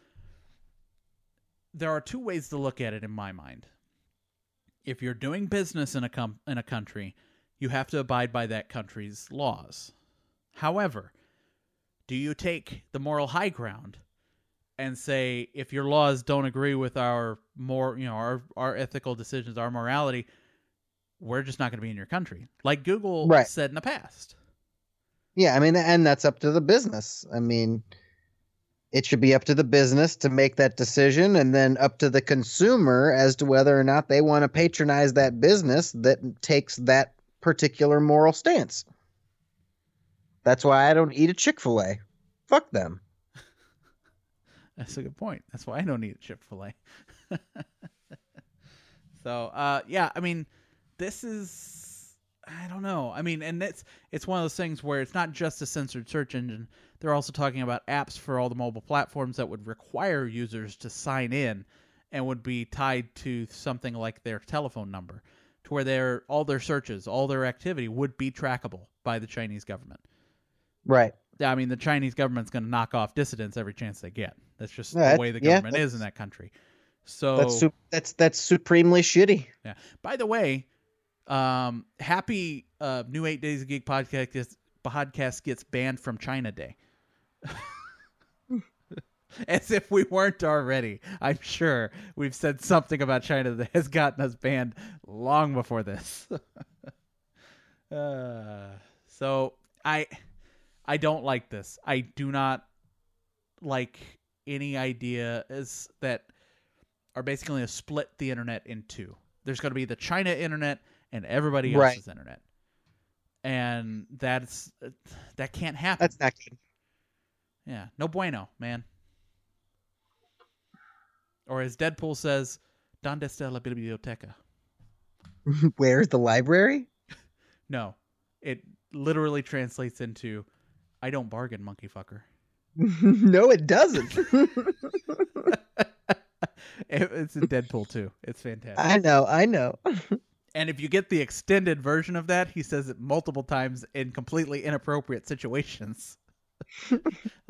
There are two ways to look at it in my mind. If you're doing business in a com- in a country, you have to abide by that country's laws. However, do you take the moral high ground and say if your laws don't agree with our more, you know, our our ethical decisions, our morality, we're just not going to be in your country. Like Google Right. said in the past. Yeah, I mean, and that's up to the business. I mean, it should be up to the business to make that decision, and then up to the consumer as to whether or not they want to patronize that business that takes that particular moral stance. That's why I don't eat a Chick fil A. Fuck them. That's a good point. That's why I don't eat a Chick Fil A. so, uh, yeah, I mean, this is I don't know. I mean, and it's it's one of those things where it's not just a censored search engine. They're also talking about apps for all the mobile platforms that would require users to sign in and would be tied to something like their telephone number, to where their all their searches, all their activity would be trackable by the Chinese government. Right. I mean, the Chinese government's going to knock off dissidents every chance they get. That's just Yeah, the way the yeah, government is in that country. So That's su- that's that's supremely shitty. yeah. By the way, um, happy uh, New Eight Days of Geek podcast gets, podcast gets banned from China Day. As if we weren't already. I'm sure we've said something about China that has gotten us banned long before this. uh, so I I don't like this. I do not like any idea is that are basically to split the internet in two. There's going to be the China internet and everybody Right. else's internet, and that's that can't happen. That's not good. yeah, no bueno, man. Or as Deadpool says, "Donde está la biblioteca?" Where's the library? No, it literally translates into, "I don't bargain, monkey fucker." no, it doesn't. It's in Deadpool too. It's fantastic. I know, I know. And if you get the extended version of that, he says it multiple times in completely inappropriate situations.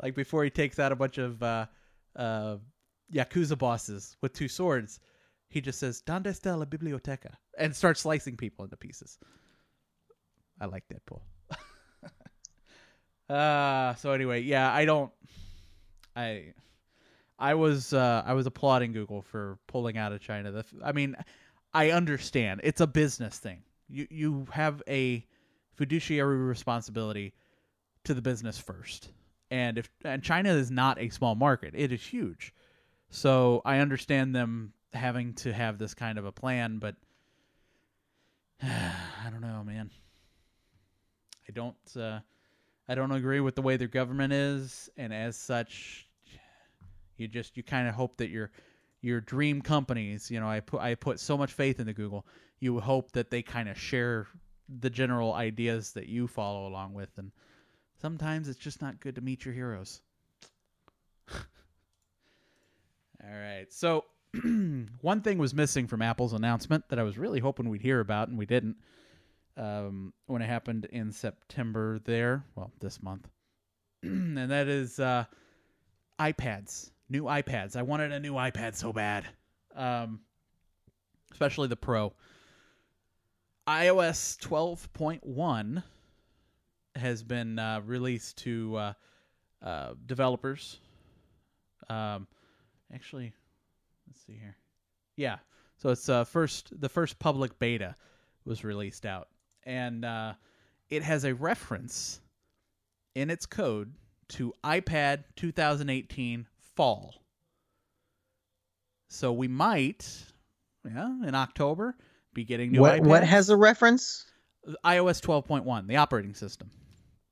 like before he takes out a bunch of uh, uh, yakuza bosses with two swords, he just says "Donde está la biblioteca" and starts slicing people into pieces. I like Deadpool. Uh so anyway, yeah, I don't I I was uh I was applauding Google for pulling out of China. The, I mean, I understand. It's a business thing. You you have a fiduciary responsibility to the business first. And if and China is not a small market. It is huge. So I understand them having to have this kind of a plan, but I don't know, man. I don't uh, I don't agree with the way their government is, and as such, you just you kind of hope that your your dream companies, you know, I put I put so much faith into Google. You hope that they kind of share the general ideas that you follow along with, and sometimes it's just not good to meet your heroes. All right, so one thing was missing from Apple's announcement that I was really hoping we'd hear about, and we didn't um, when it happened in September there. Well, this month. and that is uh, iPads. New iPads. I wanted a new iPad so bad. Um, especially the Pro. iOS 12.1 has been uh, released to uh, uh, developers. Um, actually, let's see here. Yeah, so it's uh, first the first public beta was released out, and uh, it has a reference in its code to iPad 2018 fall. So we might, yeah, in October, be getting new What what has a reference? iOS 12.1, the operating system.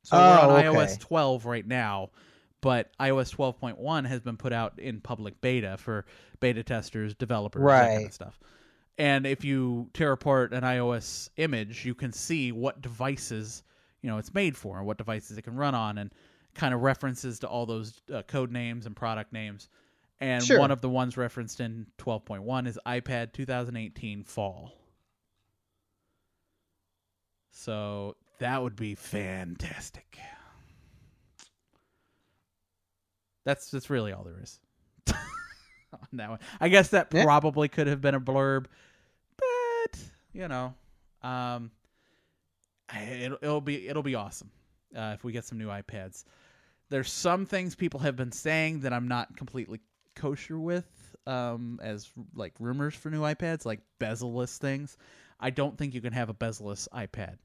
So Oh, we're on okay. iOS 12 right now, but iOS 12.1 has been put out in public beta for beta testers, developers, that kind Right. of stuff. And if you tear apart an iOS image, you can see what devices you know it's made for and what devices it can run on, and kind of references to all those uh, code names and product names. And Sure. one of the ones referenced in 12.1 is iPad 2018 Fall. So that would be fantastic. That's that's really all there is on that one. I guess that Yeah. probably could have been a blurb, you know, um, it'll, it'll be it'll be awesome uh, if we get some new iPads. There's some things people have been saying that I'm not completely kosher with, um, as like rumors for new iPads, like bezel-less things. I don't think you can have a bezel-less iPad.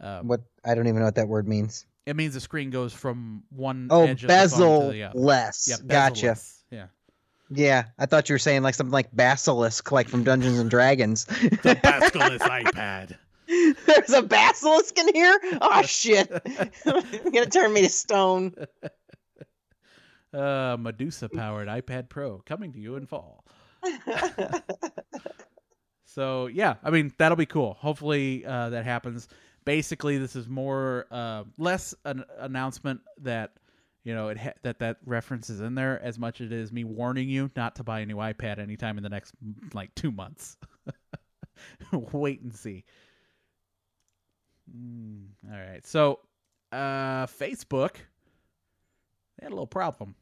Um, What I don't even know what that word means. it means the screen goes from one Oh, edge of the phone to bezel the other. less. Yeah, gotcha. bezel-less. Yeah. Yeah, I thought you were saying like something like basilisk, like from Dungeons and Dragons. The bezel-less iPad. There's a basilisk in here. Oh shit! You're gonna turn me to stone. Uh, Medusa powered iPad Pro coming to you in fall. So yeah, I mean that'll be cool. Hopefully uh, that happens. Basically, this is more uh, less an announcement that you know it ha- that that reference is in there as much as it is me warning you not to buy a new iPad anytime in the next like two months. Wait and see. Mm, all right, so uh, Facebook they had a little problem.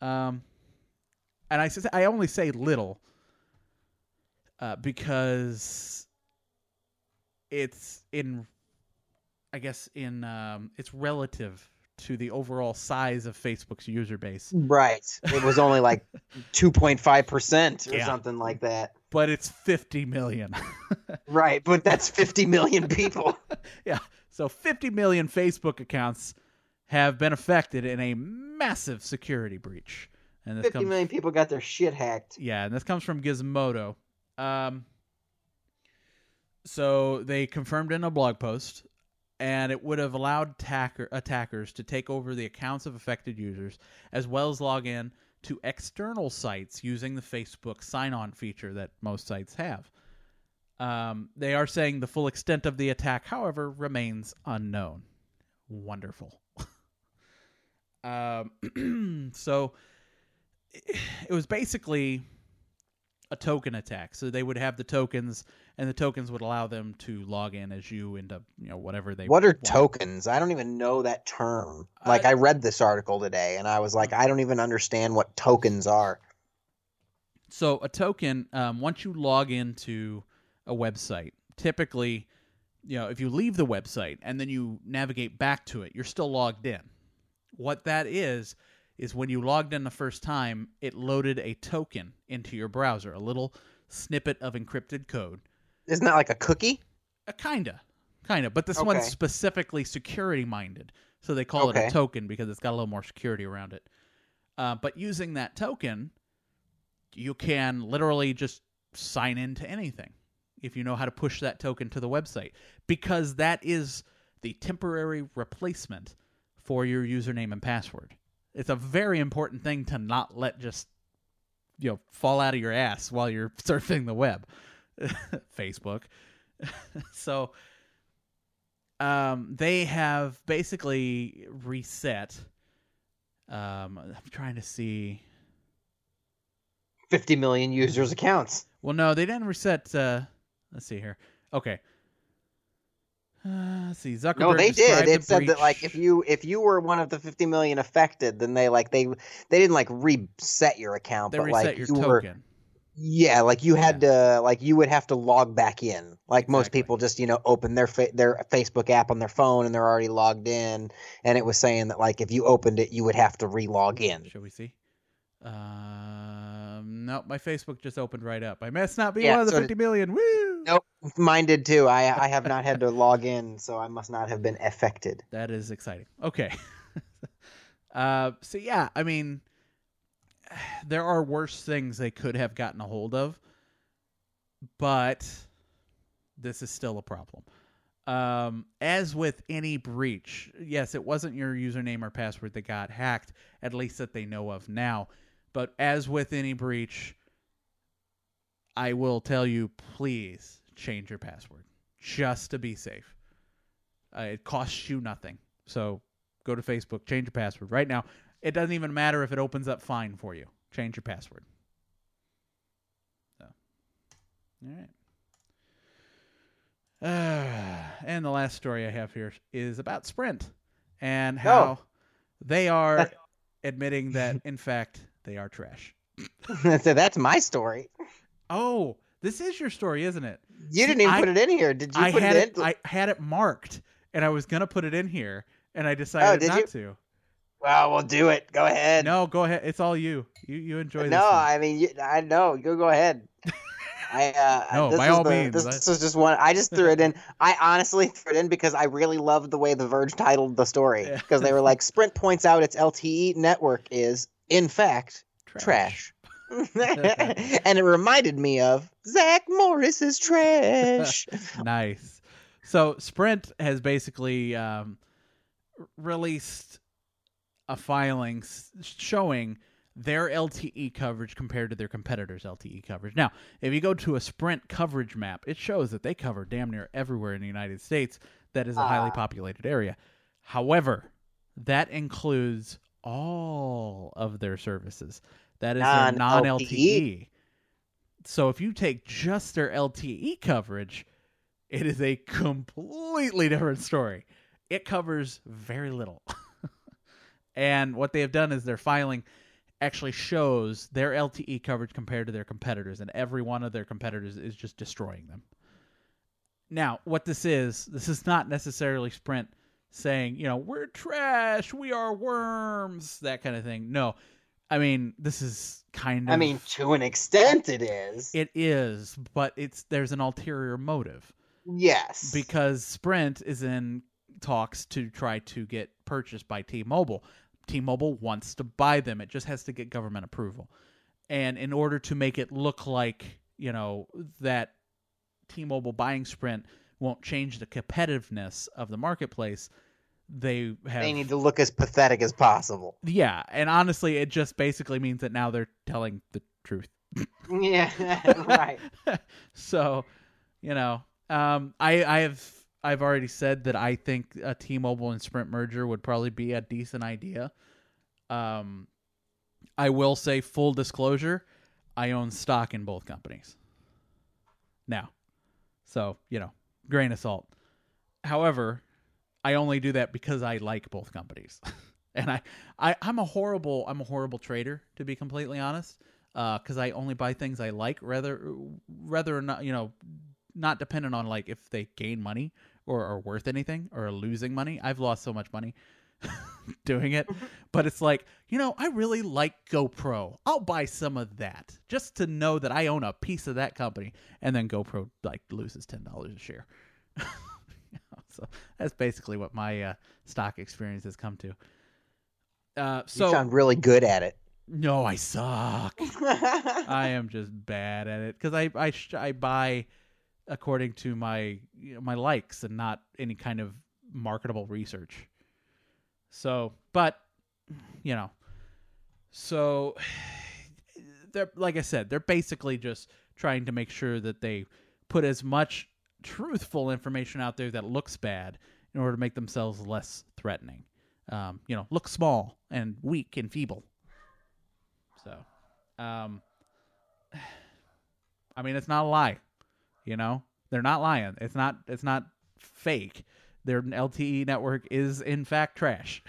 Um, and I I only say little uh, because it's in, I guess in um, it's relative to the overall size of Facebook's user base, Right. It was only like 2.5 percent or Yeah. something like that. but it's 50 million. Right, but that's 50 million people. yeah, so 50 million Facebook accounts have been affected in a massive security breach, and this 50 comes million people got their shit hacked. Yeah, and this comes from Gizmodo. Um, so they confirmed in a blog post, and it would have allowed attacker, attackers to take over the accounts of affected users, as well as log in to external sites using the Facebook sign-on feature that most sites have. Um, they are saying the full extent of the attack, however, remains unknown. Wonderful. um, so it was basically a token attack. So they would have the tokens, and the tokens would allow them to log in as you into you know whatever they. What are want. tokens? I don't even know that term. Like Uh, I read this article today and I was like, I don't even understand what tokens are. So a token, um, once you log into a website, typically, you know, if you leave the website and then you navigate back to it, you're still logged in. What that is is when you logged in the first time, it loaded a token into your browser, a little snippet of encrypted code. Isn't that like a cookie? A kinda, kinda, but this one's specifically security minded, so they call it a token because it's got a little more security around it. Uh, but using that token, you can literally just sign into anything if you know how to push that token to the website, because that is the temporary replacement for your username and password. It's a very important thing to not let just you know fall out of your ass while you're surfing the web, Facebook. so um, they have basically reset. Um, I'm trying to see. 50 million users accounts. Well, no, they didn't reset. Uh, let's see here. Okay. Uh, see. Zuckerberg. No, they did. It the said that like if you if you were one of the 50 million affected, then they like they they didn't like reset your account, they but like your you were yeah, like you had to like you would have to log back in. Like most people just you know open their fa- their Facebook app on their phone and they're already logged in, and it was saying that like if you opened it, you would have to re-log in. Shall we see? Um, no, my Facebook just opened right up. I must not be Yeah, one of the so did- fifty million. Woo! Nope, mine did too. I I have not had to log in, so I must not have been affected. That is exciting. Okay. uh, so yeah, I mean, there are worse things they could have gotten a hold of, but this is still a problem. Um, as with any breach, yes, it wasn't your username or password that got hacked, at least that they know of now. But as with any breach, I will tell you, please change your password just to be safe. Uh, it costs you nothing. So go to Facebook, change your password right now. It doesn't even matter if it opens up fine for you. Change your password. So, all right. Uh, and the last story I have here is about Sprint and how they are That's- admitting that, in fact, they are trash. so that's my story. Oh, this is your story, isn't it? You didn't even I- put it in here. Did you I put had it? I had it marked, and I was gonna put it in here, and I oh, decided did not you? to. Well, we'll do it. Go ahead. No, go ahead. It's all you. You you enjoy this. no. I mean, you, I know. You go ahead. I uh, No, this by all the- means, This, I- was just one. I just threw it in. I honestly threw it in because I really loved the way the Verge titled the story. Yeah. Because they were like, Sprint points out its LTE network is, in fact, trash. and it reminded me of Zach Morris's trash. nice. So Sprint has basically um, released a filing showing their LTE coverage compared to their competitors' LTE coverage. Now, if you go to a Sprint coverage map, it shows that they cover damn near everywhere in the United States that is a highly Ah. populated area. However, that includes all of their services. That is their non Non-LTE. LTE. So if you take just their LTE coverage, it is a completely different story. It covers very little. and what they have done is they're filing actually shows their LTE coverage compared to their competitors, and every one of their competitors is just destroying them. Now, what this is, this is not necessarily Sprint saying, you know, we're trash, we are worms, that kind of thing. No. I mean, this is kind of I mean, to an extent, it is. it is, but it's there's an ulterior motive yes. because Sprint is in talks to try to get purchased by T-Mobile. T-Mobile wants to buy them. It just has to get government approval. And in order to make it look like, you know, that T-Mobile buying Sprint won't change the competitiveness of the marketplace, they have they need to look as pathetic as possible. Yeah, and honestly it just basically means that now they're telling the truth. Yeah, right. so, you know, um, I I have I've already said that I think a T-Mobile and Sprint merger would probably be a decent idea. Um, I will say full disclosure, I own stock in both companies. Now, so, you know, grain of salt. However, I only do that because I like both companies. and I, I I'm a horrible I'm a horrible trader to be completely honest. because I only buy things I like rather rather not you know not dependent on like if they gain money or are worth anything or are losing money. I've lost so much money doing it, but it's like you know I really like GoPro. I'll buy some of that just to know that I own a piece of that company, and then GoPro like loses ten dollars a share. so that's basically what my uh, stock experience has come to. Uh, so you sound really good at it. no, I suck. I am just bad at it because I I sh- I buy according to my you know, my likes and not any kind of marketable research. So, but you know, so they're like I said, they're basically just trying to make sure that they put as much truthful information out there that looks bad in order to make themselves less threatening. Um, you know, look small and weak and feeble. So, um, I mean, it's not a lie. You know, they're not lying. It's not. It's not fake. Their LTE network is in fact trash.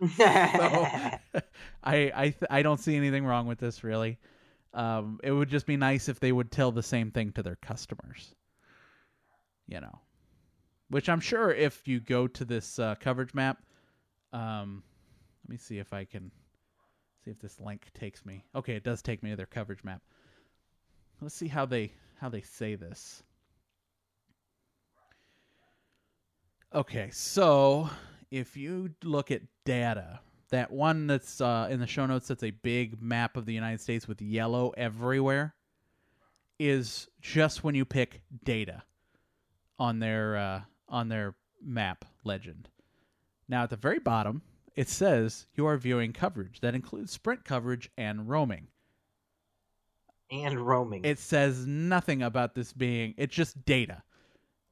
so I I th- I don't see anything wrong with this really. Um, it would just be nice if they would tell the same thing to their customers. You know, which I'm sure if you go to this uh, coverage map, um, let me see if I can see if this link takes me. Okay, it does take me to their coverage map. Let's see how they how they say this. Okay, so if you look at data, that one that's uh, in the show notes that's a big map of the United States with yellow everywhere is just when you pick data on their uh, on their map legend. Now at the very bottom, it says you are viewing coverage that includes sprint coverage and roaming. And roaming. It says nothing about this being it's just data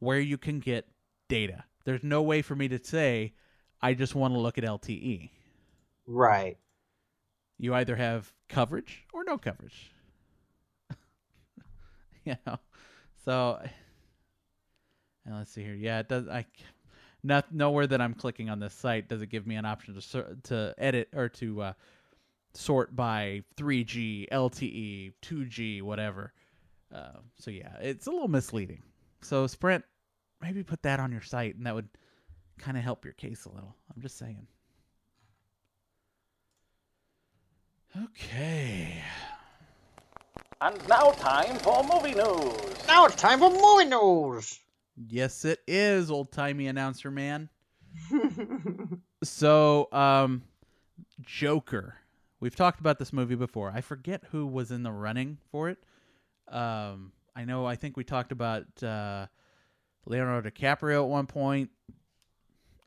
where you can get data. There's no way for me to say I just want to look at LTE. right. You either have coverage or no coverage. you know. So and let's see here. Yeah, it does I not nowhere that I'm clicking on this site does it give me an option to to edit or to uh, sort by 3G, LTE, 2G, whatever. Uh, so yeah, it's a little misleading. So Sprint, maybe put that on your site, and that would kind of help your case a little. I'm just saying. Okay. And now time for movie news. Now it's time for movie news. Yes, it is, old timey announcer man. so, um, Joker. We've talked about this movie before. I forget who was in the running for it. Um, I know. I think we talked about uh, Leonardo DiCaprio at one point.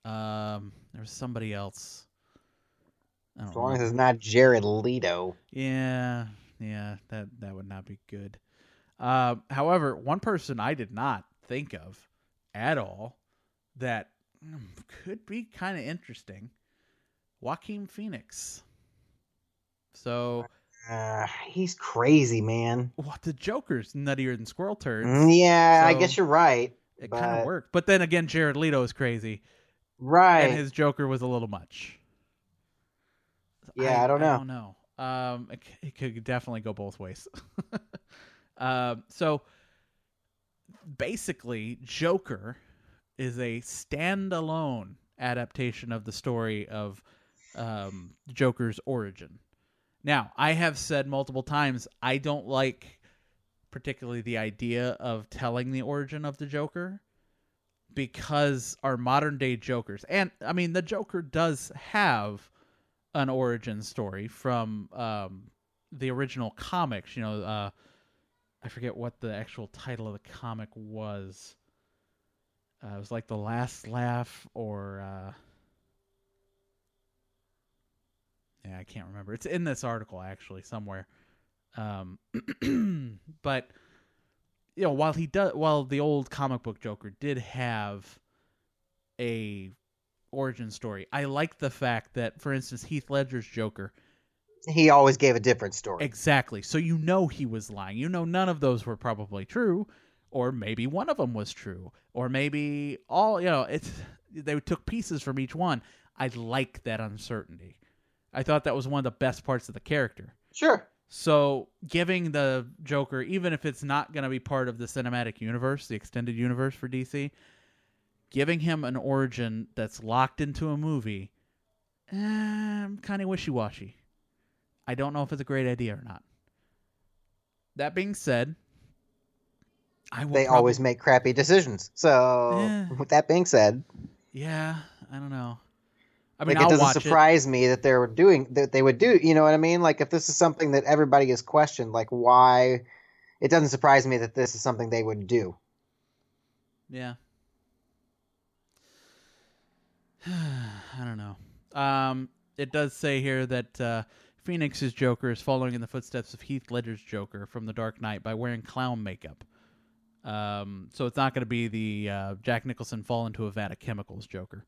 Um, there was somebody else. I don't As long as it's not Jared Leto. Yeah, yeah, that that would not be good. Uh, however, one person I did not think of at all that mm, could be kind of interesting, Joaquin Phoenix. So, Uh, he's crazy, man. what the Joker's nuttier than squirrel turds. Mm, yeah, I guess you're right. it kind of but- worked, but then again, Jared Leto is crazy, Right. and his Joker was a little much. Yeah, I don't know. I don't know. Um, it, it could definitely go both ways. um, so basically, Joker is a standalone adaptation of the story of um, Joker's origin. Now, I have said multiple times I don't like particularly the idea of telling the origin of the Joker because our modern day Jokers, and I mean, the Joker does have an origin story from um, the original comics. You know, uh, I forget what the actual title of the comic was. Uh, it was like the last laugh, or uh, yeah, I can't remember. It's in this article actually somewhere. Um, but you know, while he does, while the old comic book Joker did have a origin story, I like the fact that, for instance, Heath Ledger's Joker he always gave a different story. Exactly. So you know he was lying. You know none of those were probably true, or maybe one of them was true, or maybe all. You know, it's they took pieces from each one. I like that uncertainty. I thought that was one of the best parts of the character. Sure. So giving the Joker, even if it's not going to be part of the cinematic universe, the extended universe for DC, giving him an origin that's locked into a movie, eh, I'm kind of wishy washy. I don't know if it's a great idea or not. That being said, I They prob- always make crappy decisions. So, Yeah. with that being said, Yeah, I don't know. I mean, like it I'll doesn't watch surprise me that they're doing that they would do, you know what I mean? Like if this is something that everybody has questioned, like why it doesn't surprise me that this is something they would do. Yeah. I don't know. Um, it does say here that uh, Phoenix's Joker is following in the footsteps of Heath Ledger's Joker from The Dark Knight by wearing clown makeup. Um, so it's not going to be the uh, Jack Nicholson fall into a vat of chemicals Joker,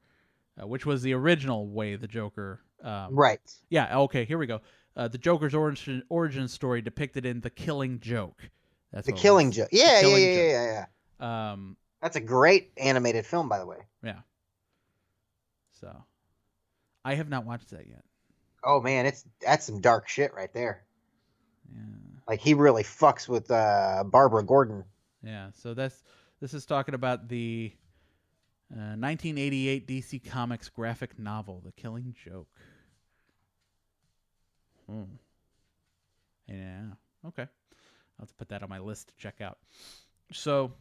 uh, which was the original way the Joker. Um, Right. Yeah. Okay. Here we go. Uh, the Joker's origin origin story depicted in The Killing Joke. That's The Killing. Joke. Yeah, yeah, Killing yeah, Joke. yeah, yeah, yeah. Um, That's a great animated film, by the way. yeah. So, I have not watched that yet. Oh man, it's that's some dark shit right there. Yeah. Like he really fucks with uh, Barbara Gordon. Yeah. So that's this is talking about the uh, 1988 DC Comics graphic novel, The Killing Joke. Hmm. Yeah. Okay. I'll have to put that on my list to check out. So,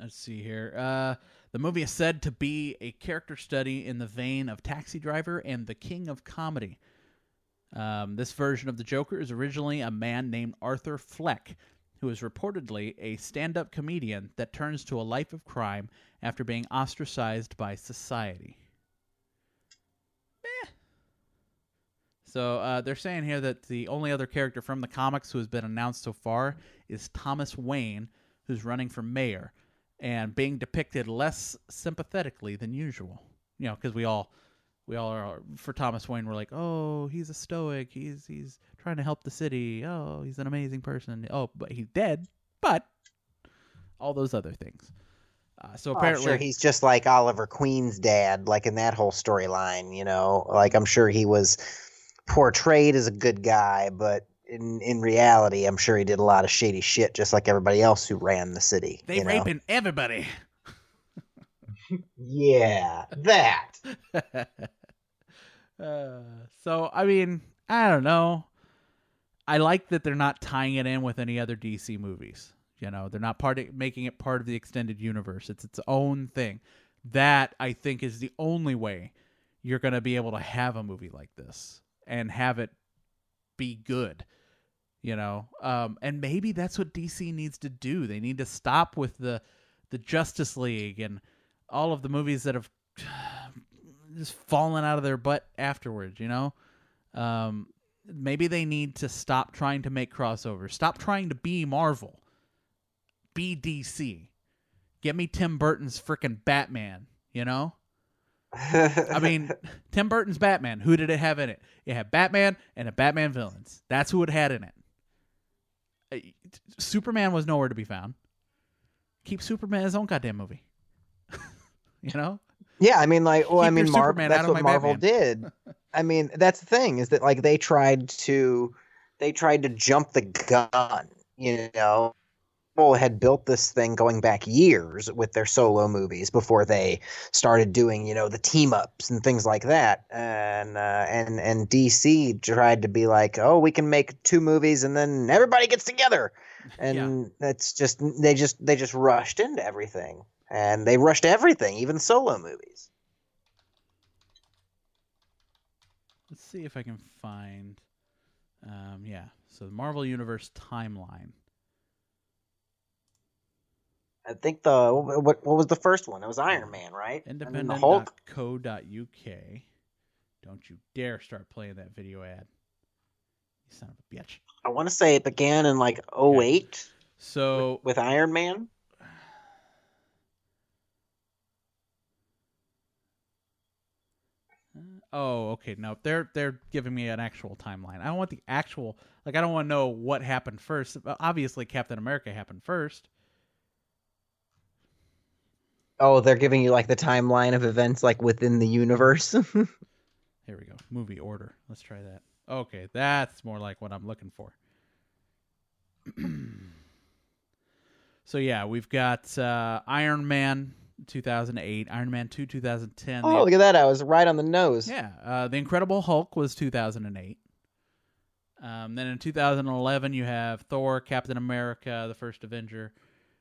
let's see here. Uh, the movie is said to be a character study in the vein of Taxi Driver and The King of Comedy. Um, this version of the Joker is originally a man named Arthur Fleck, who is reportedly a stand up comedian that turns to a life of crime after being ostracized by society. Meh. So uh, they're saying here that the only other character from the comics who has been announced so far is Thomas Wayne, who's running for mayor and being depicted less sympathetically than usual. You know, because we all we all are for Thomas Wayne. We're like, oh, he's a stoic. He's he's trying to help the city. Oh, he's an amazing person. Oh, but he's dead. But all those other things. Uh, so Oh, I'm apparently, sure he's just like Oliver Queen's dad, like in that whole storyline. You know, like I'm sure he was portrayed as a good guy, but in in reality, I'm sure he did a lot of shady shit, just like everybody else who ran the city. they you know? raping everybody. Yeah, that. uh, so I mean, I don't know. I like that they're not tying it in with any other DC movies. You know, they're not part of, making it part of the extended universe. It's its own thing. That I think is the only way you're going to be able to have a movie like this and have it be good. You know, um, and maybe that's what DC needs to do. They need to stop with the the Justice League and all of the movies that have just falling out of their butt afterwards, you know? Um, maybe they need to stop trying to make crossovers. Stop trying to be Marvel. Be DC. Get me Tim Burton's freaking Batman, you know? I mean, Tim Burton's Batman, who did it have in it? It had Batman and a Batman villains. That's who it had in it. Uh, Superman was nowhere to be found. Keep Superman his own goddamn movie. you know? Yeah, I mean, like, well, I Keep your mean, Marvel. That's what Marvel Batman. did. I mean, that's the thing is that like they tried to, they tried to jump the gun. You know, Marvel had built this thing going back years with their solo movies before they started doing, you know, the team ups and things like that. And uh, and and DC tried to be like, oh, we can make two movies and then everybody gets together. And that's just they just they just rushed into everything. And they rushed everything, even solo movies. Let's see if I can find. Um, yeah, so the Marvel Universe timeline. I think the what what was the first one? It was Iron Man, right? And then the Hulk. Independent.co.uk. Don't you dare start playing that video ad. You son of a bitch. I want to say it began in like 08 So with Iron Man. Oh, okay. No, they're they're giving me an actual timeline. I don't want the actual like I don't want to know what happened first. Obviously, Captain America happened first. Oh, they're giving you like the timeline of events like within the universe. Here we go. Movie order. Let's try that. Okay, that's more like what I'm looking for. so yeah, we've got uh, Iron Man 2008, Iron Man 2 2010. oh, look at that! I was right on the nose. Yeah, uh, the Incredible Hulk was 2008. Um, then in 2011, you have Thor, Captain America, the First Avenger.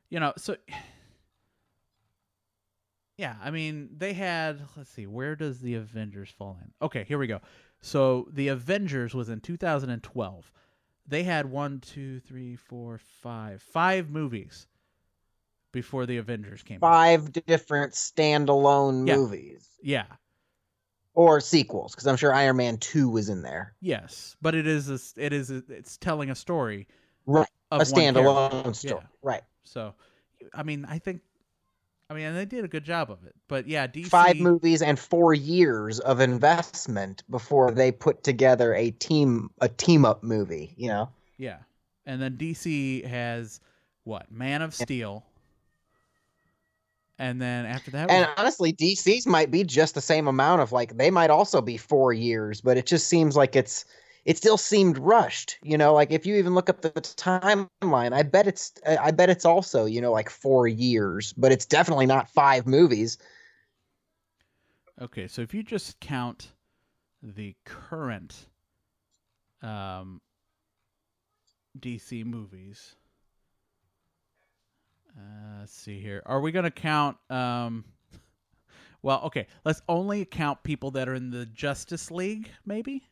You know, so yeah, I mean, they had. Let's see, where does the Avengers fall in? Okay, here we go. So the Avengers was in 2012. They had one, two, three, four, five, five movies before the Avengers came. out. Five different standalone Yeah. movies Yeah. or sequels, because I'm sure Iron Man Two was in there. Yes, but it is a, it is a, it's telling a story Right, of a character. standalone story. Yeah. Right. So, I mean, I think, I mean, and they did a good job of it. But yeah, DC Five movies and four years of investment before they put together a team a team up movie. You know. Yeah, and then DC has what Man of Steel, and then after that, And was- honestly, DC's might be just the same amount of like they might also be four years, but it just seems like it's it still seemed rushed. You know, like if you even look up the timeline, I bet it's I bet it's also you know like four years, but it's definitely not five movies. okay, so if you just count the current um, DC movies. Uh, let's see here. Are we going to count? Um, well, okay. Let's only count people that are in the Justice League, maybe.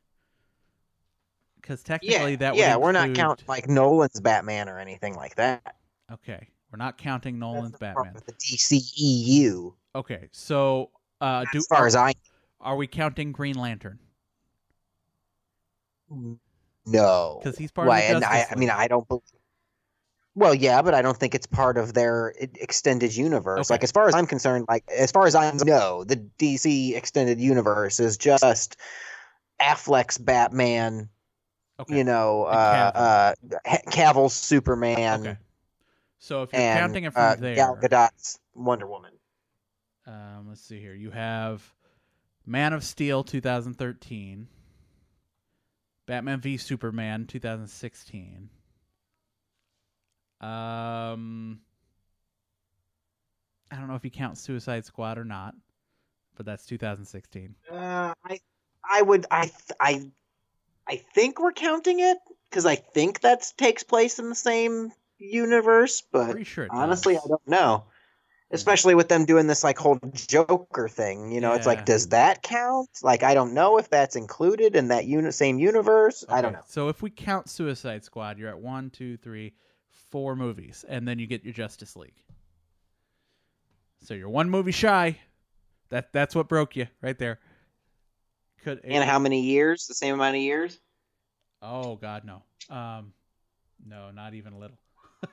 Because technically, yeah, that would yeah, we're not counting like Nolan's Batman or anything like that. Okay, we're not counting Nolan's That's the Batman. with the DCEU, Okay, so uh, do as far as I are we counting Green Lantern? No, because he's part of Why, the and I, Justice I mean, I don't. believe well, yeah, but I don't think it's part of their extended universe. Okay. Like, as far as I'm concerned, like as far as I know, the DC extended universe is just Affleck's Batman. Okay, You know, uh, uh, Cavill's Superman, okay. So if you're and counting it from uh, there, Gal Gadot's Wonder Woman. um, let's see here. You have Man of Steel 2013, Batman v Superman 2016. Um, I don't know if you count Suicide Squad or not, but that's 2016. Uh, I, I would, I, I, I think we're counting it because I think that takes place in the same universe, but sure honestly, does. I don't know. Especially with them doing this like whole Joker thing, you know, it's like, does that count? Like, I don't know if that's included in that uni- same universe. I don't know. So if we count Suicide Squad, you're at one, two, three, four movies, and then you get your Justice League. So you're one movie shy. That that's what broke you right there. Could And how many years? The same amount of years? Oh God, no. Um, no, not even a little.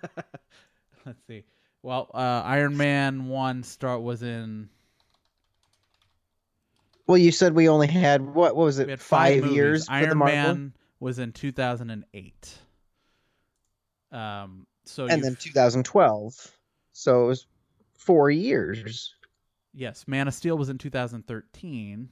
Let's see. Well, uh, Iron Man one start was in Well, you said we only had what? What was it? we had five, movies. years for the Iron Man was in two thousand and eight. Um, so and then 2012. So it was four years. Yes, Man of Steel was in 2013.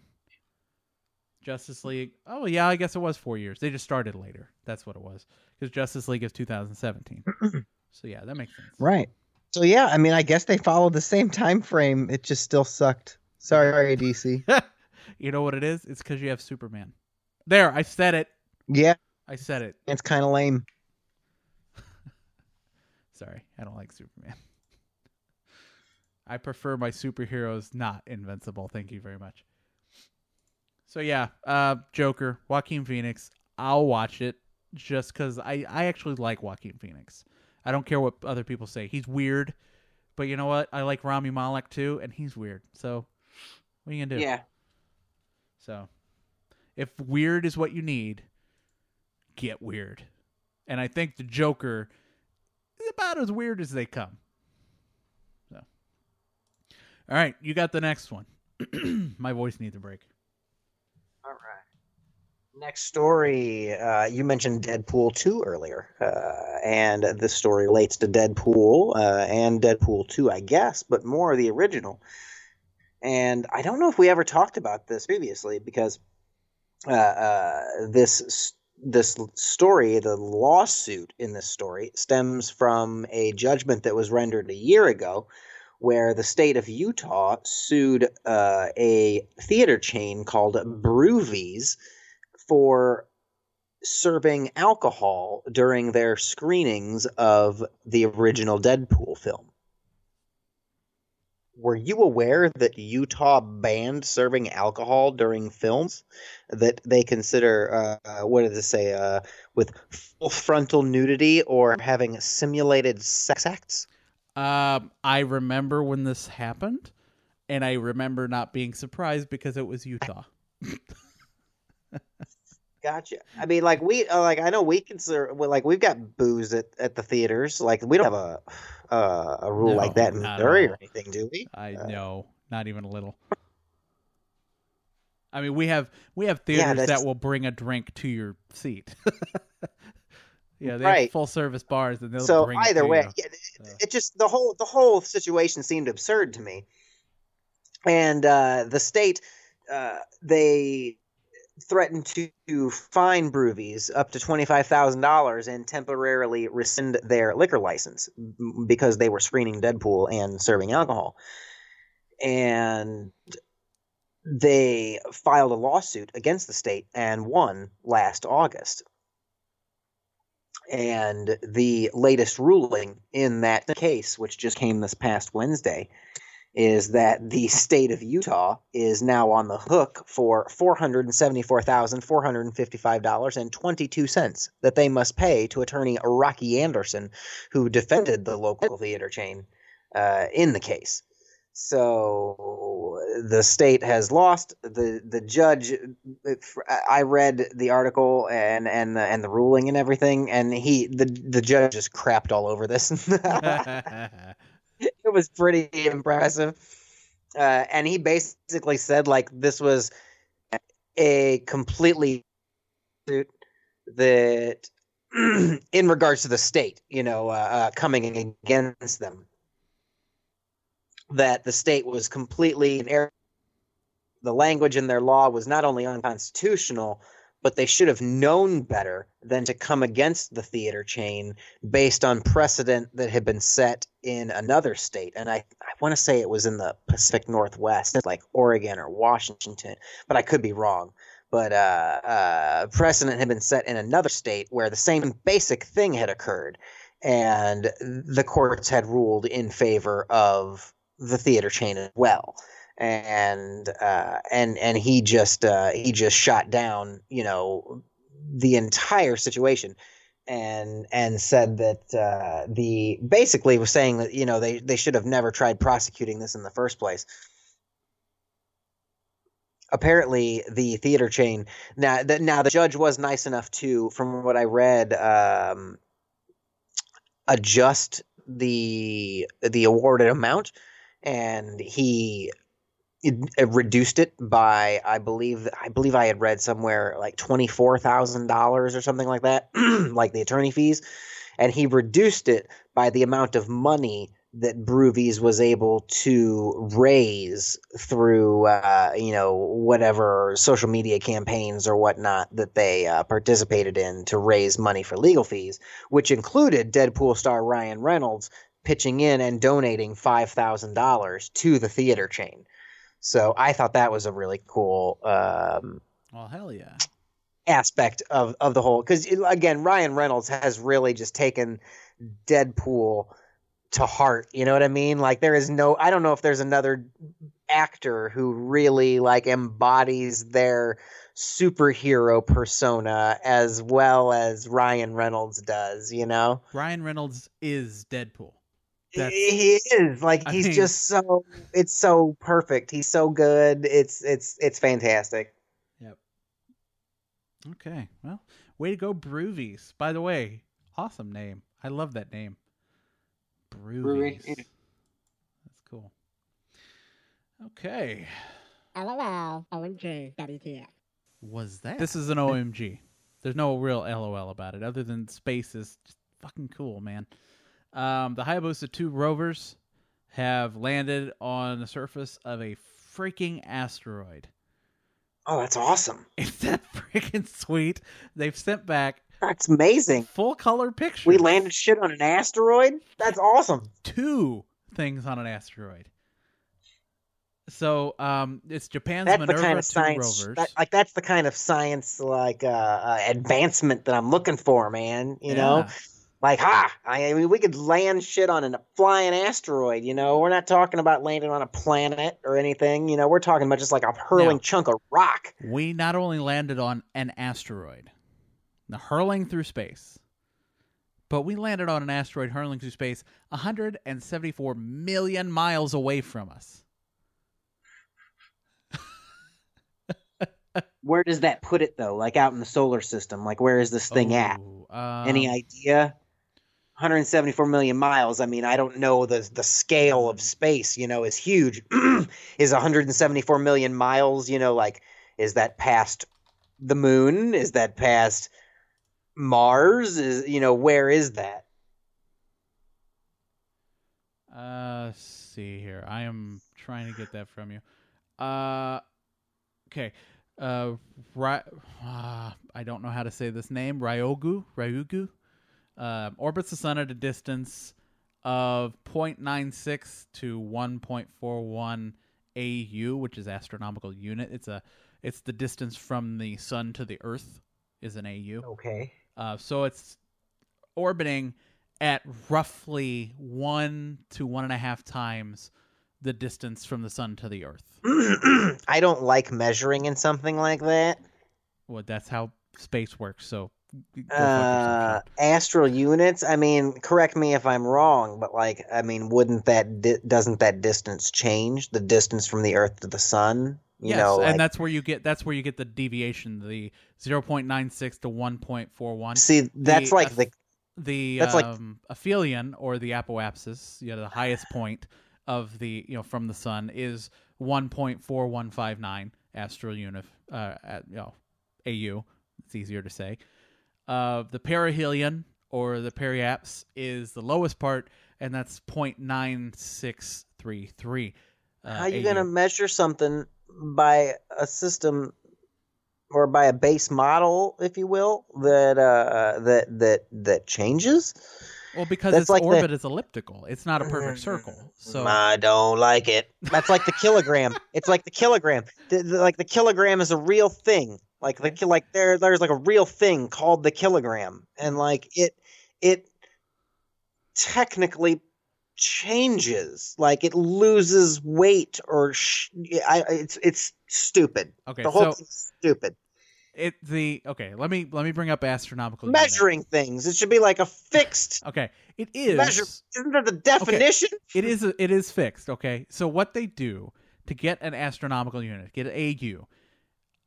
Justice League. Oh yeah, I guess it was four years. They just started later. That's what it was because Justice League is 2017. so yeah, that makes sense. Right. So yeah, I mean, I guess they followed the same time frame. It just still sucked. Sorry, DC. you know what it is? It's because you have Superman. There, I said it. yeah, I said it. it's kind of lame. Sorry, I don't like Superman. I prefer my superheroes not invincible. Thank you very much. So yeah, uh, Joker, Joaquin Phoenix. I'll watch it just because I I actually like Joaquin Phoenix. I don't care what other people say. He's weird, but you know what? I like Rami Malek too, and he's weird. So what are you gonna do? Yeah. So, if weird is what you need, get weird. And I think the Joker about as weird as they come. So, all right, you got the next one. My voice needs a break. All right. Next story. Uh, you mentioned Deadpool 2 earlier, uh, and this story relates to Deadpool uh, and Deadpool 2, I guess, but more the original. And I don't know if we ever talked about this previously because uh, uh, this this story, the lawsuit in this story, stems from a judgment that was rendered a year ago, where the state of Utah sued uh, a theater chain called Brewvies for serving alcohol during their screenings of the original Deadpool film. Were you aware that Utah banned serving alcohol during films that they consider, uh, what did it say, uh, with full frontal nudity or having simulated sex acts? Um, I remember when this happened, and I remember not being surprised because it was Utah. Gotcha. I mean, like we, uh, like I know we consider, well, like we've got booze at, at the theaters. Like we don't have a uh, a rule like that in Missouri or anything, do we? I Uh, know, not even a little. I mean, we have we have theaters that's- that will bring a drink to your seat. yeah, they have Right. full service bars, and they'll So bring it either way, you. yeah, it, So. it just the whole the whole situation seemed absurd to me. And uh, the state, uh, they threatened to fine Brewvies up to twenty five thousand dollars and temporarily rescind their liquor license because they were screening Deadpool and serving alcohol. And they filed a lawsuit against the state and won last August. And the latest ruling in that case, which just came this past Wednesday, is that the state of Utah is now on the hook for $474,455.22 that they must pay to attorney Rocky Anderson, who defended the local theater chain uh, in the case. So the state has lost. the The judge, I read the article and and the, and the ruling and everything, and he the the judge just crapped all over this. it was pretty impressive. Uh, and he basically said like this was a completely suit that in regards to the state, you know, uh, uh, coming against them, that the state was completely in error. The language in their law was not only unconstitutional, but they should have known better than to come against the theater chain based on precedent that had been set in another state. And I, I want to say it was in the Pacific Northwest, like Oregon or Washington, but I could be wrong. But uh, uh, precedent had been set in another state where the same basic thing had occurred. And the courts had ruled in favor of the theater chain as well and uh, and and he just uh, he just shot down you know the entire situation and and said that uh, the basically was saying that you know they they should have never tried prosecuting this in the first place. Apparently, the theater chain now the, now the judge was nice enough to, from what I read, um, adjust the the awarded amount, and he it, it reduced it by I believe I believe I had read somewhere like twenty four thousand dollars or something like that, like the attorney fees, and he reduced it by the amount of money that Brewvies was able to raise through uh, you know whatever social media campaigns or whatnot that they uh, participated in to raise money for legal fees, which included Deadpool star Ryan Reynolds pitching in and donating five thousand dollars to the theater chain. So I thought that was a really cool um, well, hell yeah. aspect of, of the whole. Because again, Ryan Reynolds has really just taken Deadpool to heart. You know what I mean? Like there is no. I don't know if there's another actor who really like embodies their superhero persona as well as Ryan Reynolds does. You know? Ryan Reynolds is Deadpool. That's- he is like I he's mean- just so it's so perfect he's so good it's it's it's fantastic Yep. Okay. Well, way to go, Brewvies. By the way, awesome name. I love that name. Brewvies. yeah. Mm. That's cool. Okay. LOL, OMG, WTF. was that? This is an OMG. There's no real LOL about it, other than space is just fucking cool, man. Um, the Hayabusa 2 rovers have landed on the surface of a freaking asteroid. Oh, that's awesome. Is that freaking sweet? They've sent back That's amazing. full color pictures. We landed shit on an asteroid. That's awesome. two things on an asteroid. So um, it's Japan's That's the kind of 2 science, rovers. that- like that's the kind of science like uh, uh, advancement that I'm looking for, man. You know, Yeah. Like ha, I mean, we could land shit on a flying asteroid. You know, we're not talking about landing on a planet or anything. You know, we're talking about just like a hurling Now- chunk of rock. we not only landed on an asteroid, hurling through space, but we landed on an asteroid hurling through space 174 million miles away from us. Where does that put it though? Like out in the solar system? Like where is this thing at? Um, Any idea? 174 million miles. I mean, I don't know the the scale of space. You know, is huge. is 174 million miles? You know, like is that past the moon? Is that past Mars? Is you know where is that? Uh, see here. I am trying to get that from you. Uh, okay. Uh, Ry- uh, I don't know how to say this name. Ryogu, Ryugu, uh, orbits the sun at a distance of 0.96 to 1.41 AU, which is astronomical unit. It's a, it's the distance from the sun to the Earth is an AU. Okay. Uh, so it's orbiting at roughly one to one and a half times the distance from the sun to the Earth. I don't like measuring in something like that. Well, that's how space works. So, Uh, astral units. I mean, correct me if I'm wrong, but like, I mean, wouldn't that di- doesn't that distance change the distance from the Earth to the Sun? You yes, know, like, and that's where you get that's where you get the deviation, the zero point nine six to one point four one. see, that's the like the the That's like- um, aphelion or the apoapsis, you know, the highest point of the you know from the sun is one point four one five nine astral unit, uh, at, you know, AU. It's easier to say. Uh, the perihelion or the periaps is the lowest part, and that's point nine six three three. Uh, how are you gonna measure something by a system or by a base model, if you will, that uh that that that changes? Well, because That's its like the- orbit is elliptical. It's not a perfect circle. So I don't like it. That's like the kilogram. it's like the kilogram. The, the- like the kilogram is a real thing. Like the like there there's like a real thing called the kilogram, and like it it technically changes. Like it loses weight or sh- I, it's it's stupid. okay, the whole so thing's stupid. it the okay. Let me let me bring up astronomical unit. Measuring things. It should be like a fixed Okay, it is. measure. Isn't that the definition? It is. It is fixed. Okay, so what they do to get an astronomical unit, get an AU.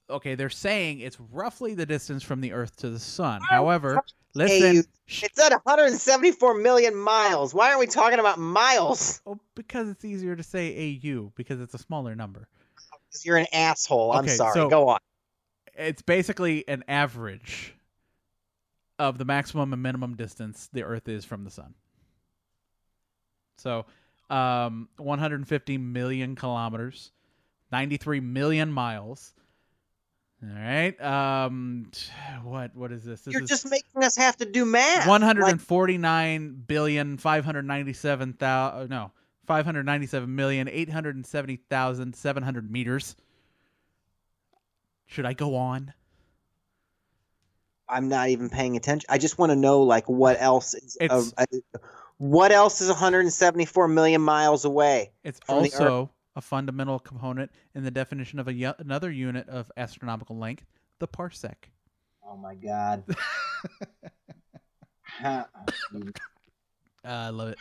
Okay, they're saying it's roughly the distance from the Earth to the Sun. However, listen, sh- It's at 174 million miles. Why aren't we talking about miles? oh, because it's easier to say AU because it's a smaller number. You're an asshole. I'm Okay, sorry. so- Go on. It's basically an average of the maximum and minimum distance the Earth is from the Sun. So, um, 150 million kilometers, 93 million miles. All right. Um, what what is this? This You're is just making us have to do math. one hundred and forty nine billion five hundred ninety seven thousand. No, five hundred ninety seven million eight hundred and seventy thousand seven hundred meters. Should I go on? I'm not even paying attention. I just want to know, like, what else is. It's- uh, what else is 174 million miles away? It's From the Earth. also a fundamental component in the definition of a y- another unit of astronomical length, the parsec. Oh my god. Uh, I love it.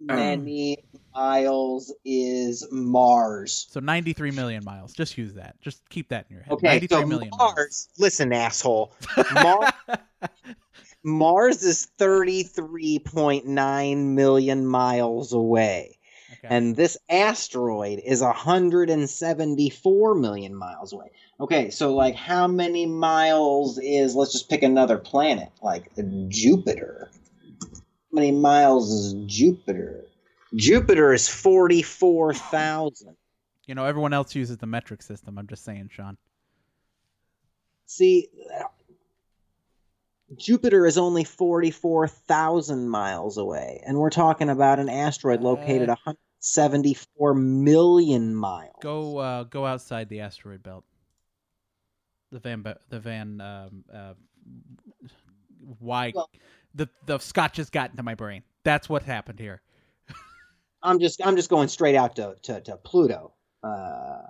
many miles is Mars? So 93 million miles. Just use that. Just keep that in your head. Okay, 93 so million Mars. Listen, asshole. Mars. Mars is 33.9 million miles away. Okay. And this asteroid is 174 million miles away. Okay, so like how many miles is let's just pick another planet, like Jupiter. How many miles is Jupiter? Jupiter is 44,000. you know, everyone else uses the metric system. I'm just saying, Sean. See, Jupiter is only 44,000 miles away, and we're talking about an asteroid located Uh, 174 million miles. Go uh, go outside the asteroid belt. The Van the Van um, uh, why Well- the the Scotch has gotten to my brain. That's what happened here. I'm just I'm just going straight out to to, to Pluto. Uh,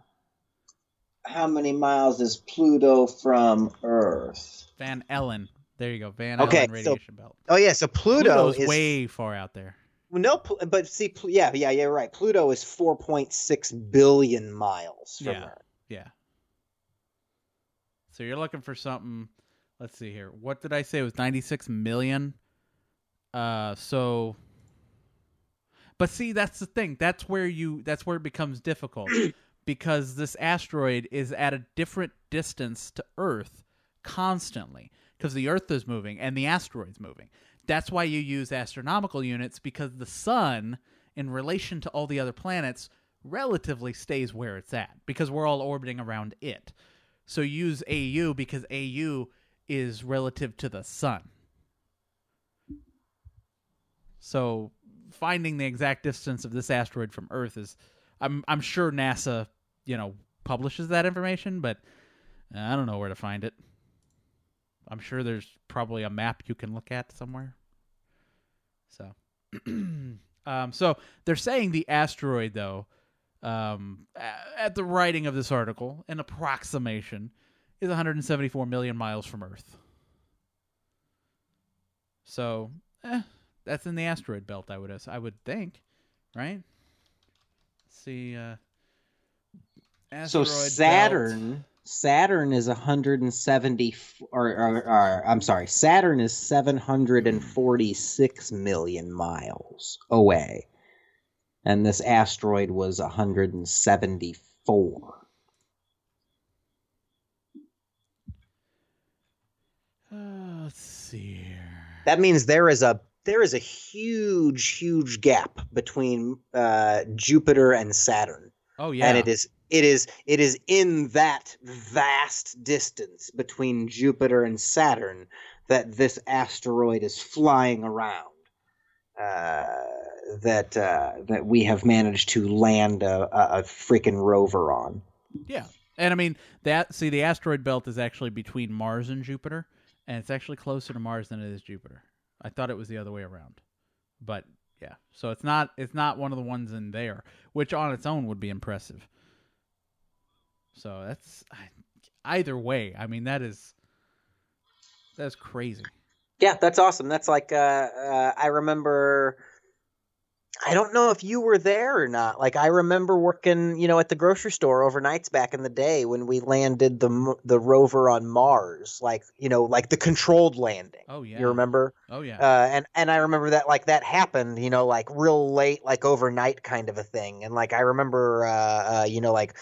how many miles is Pluto from Earth? Van Allen. There you go. Van Okay, Allen so radiation belt. Oh yeah, so Pluto Pluto's is way far out there. No, but see, yeah, yeah, yeah, right. Pluto is 4.6 billion miles from Yeah. Earth. Yeah. So you're looking for something. Let's see here. What did I say? It was 96 million. Uh, so. But see, that's the thing. That's where you. That's where it becomes difficult, because this asteroid is at a different distance to Earth constantly, because the Earth is moving and the asteroid's moving. That's why you use astronomical units because the sun, in relation to all the other planets, relatively stays where it's at because we're all orbiting around it. So use AU because AU is relative to the sun. So finding the exact distance of this asteroid from Earth is I'm I'm sure NASA, you know, publishes that information, but I don't know where to find it. I'm sure there's probably a map you can look at somewhere. So um so they're saying the asteroid though um, at the writing of this article, an approximation is 174 million miles from Earth. So, eh, that's in the asteroid belt. I would I would think, right? Let's see. Uh, So Saturn, belt. Saturn is 170, or, or, or I'm sorry, Saturn is 746 million miles away, and this asteroid was 174. Uh, let's see here. That means there is a there is a huge, huge gap between uh, Jupiter and Saturn. Oh yeah, and it is it is it is in that vast distance between Jupiter and Saturn that this asteroid is flying around. Uh, that uh, that we have managed to land a, a, a freaking rover on. Yeah, and I mean that. See, the asteroid belt is actually between Mars and Jupiter, and it's actually closer to Mars than it is Jupiter. I thought it was the other way around, but yeah. So it's not. It's not one of the ones in there, which on its own would be impressive. So that's either way. I mean, that is that's crazy. Yeah, that's awesome. That's like uh, uh, I remember. I don't know if you were there or not. Like I remember working, you know, at the grocery store overnights back in the day when we landed the the rover on Mars. Like you know, like the controlled landing. Oh yeah. You remember? Oh yeah. Uh, and and I remember that like that happened, you know, like real late, like overnight kind of a thing. And like I remember, uh, uh, you know, like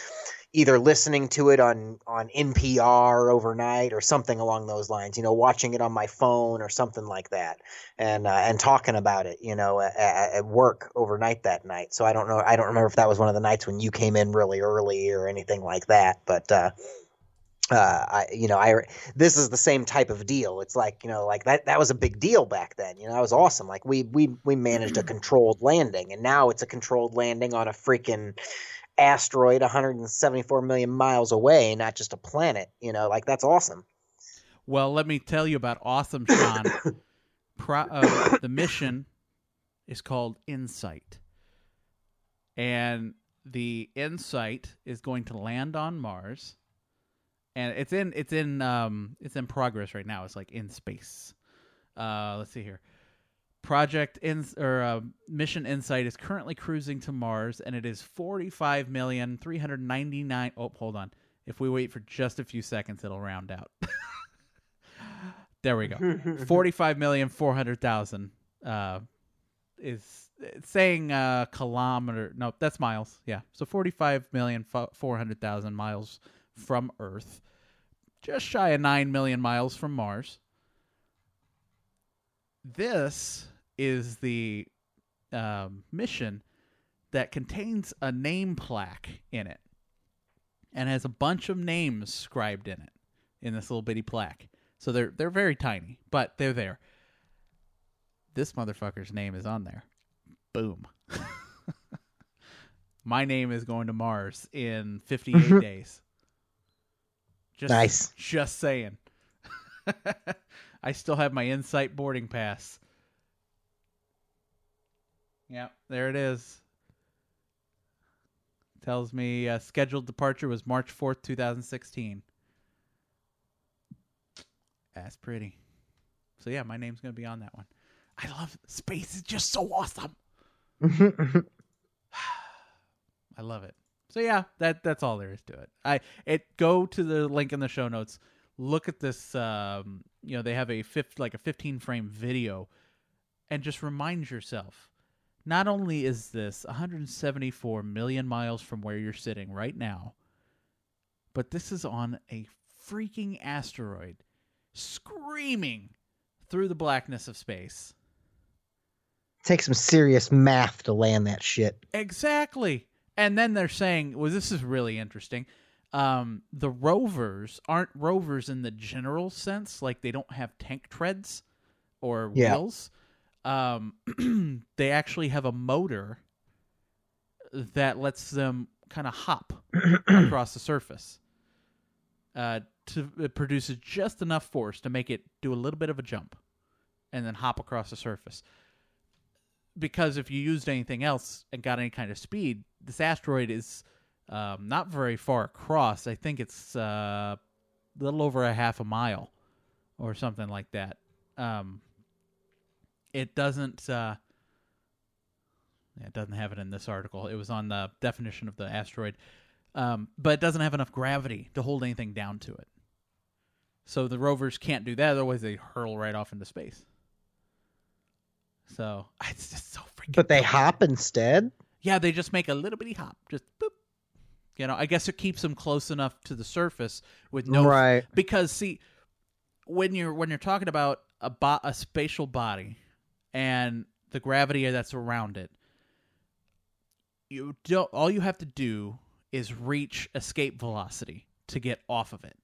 either listening to it on on NPR overnight or something along those lines. You know, watching it on my phone or something like that, and uh, and talking about it, you know, at, at work overnight that night. So I don't know. I don't remember if that was one of the nights when you came in really early or anything like that, but. uh uh, I, you know, I, this is the same type of deal. It's like, you know, like that, that was a big deal back then. You know, that was awesome. Like we, we, we managed a controlled landing and now it's a controlled landing on a freaking asteroid 174 million miles away, not just a planet, you know, like that's awesome. Well, let me tell you about awesome Sean. Pro, uh, the mission is called InSight, and the InSight is going to land on Mars, and it's in it's in um it's in progress right now. It's like in space. Uh, let's see here. Project in or uh, mission InSight is currently cruising to Mars, and it is forty-five million three hundred ninety-nine. Oh, hold on. If we wait for just a few seconds, it'll round out. there we go. Forty-five million four hundred thousand uh, is saying uh, kilometer. No, that's miles. Yeah, so forty-five million four hundred thousand miles from Earth, just shy of nine million miles from Mars. This is the um, mission that contains a name plaque in it, and has a bunch of names scribed in it in this little bitty plaque. So they're they're very tiny, but they're there. This motherfucker's name is on there. Boom. My name is going to Mars in 58 days. Just, Nice. Just saying. I still have my InSight boarding pass. Yep, there it is. Tells me uh, scheduled departure was March 4th, 2016. That's pretty. So yeah, my name's going to be on that one. I love space is just so awesome. I love it. So yeah, that that's all there is to it. I it go to the link in the show notes. Look at this. Um, you know they have a fifth like a 15 frame video, and just remind yourself. Not only is this 174 million miles from where you're sitting right now, but this is on a freaking asteroid, screaming through the blackness of space. Take some serious math to land that shit. Exactly. And then they're saying, well, this is really interesting. Um, the rovers aren't rovers in the general sense, like they don't have tank treads or Yeah. wheels. Um, they actually have a motor that lets them kind of hop across the surface. Uh, to it produces just enough force to make it do a little bit of a jump, and then hop across the surface because if you used anything else and got any kind of speed, this asteroid is um, not very far across. I think it's uh, a little over a half a mile or something like that. Um, it doesn't. Uh, yeah, it doesn't have it in this article. It was on the definition of the asteroid, um, but it doesn't have enough gravity to hold anything down to it. So the rovers can't do that; otherwise, they hurl right off into space. So it's just so freaking. But they cool. hop instead. Yeah, they just make a little bitty hop, just boop. You know, I guess it keeps them close enough to the surface with no Right. because see when you're when you're talking about a bo- a spatial body and the gravity that's around it, you don't. All you have to do is reach escape velocity to get off of it.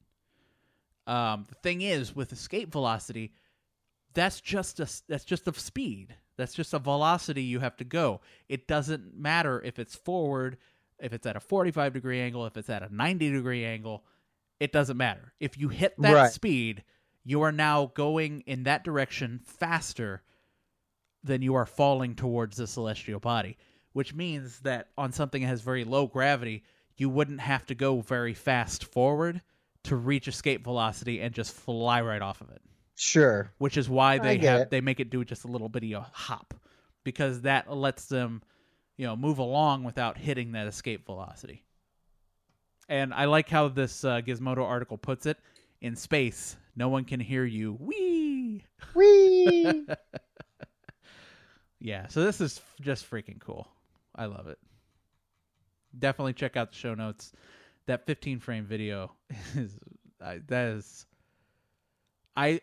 Um, the thing is, with escape velocity, that's just a that's just a speed. That's just a velocity you have to go. It doesn't matter if it's forward, if it's at a 45 degree angle, if it's at a 90 degree angle. It doesn't matter. If you hit that Right. speed, you are now going in that direction faster than you are falling towards the celestial body, which means that on something that has very low gravity, you wouldn't have to go very fast forward to reach escape velocity and just fly right off of it Sure. which is why they have it. they make it do just a little bitty a hop because that lets them you know move along without hitting that escape velocity and i like how this uh, gizmodo article puts it in space no one can hear you wee Whee! yeah so this is just freaking cool. I love it. Definitely check out the show notes. That 15 frame video is I, that is i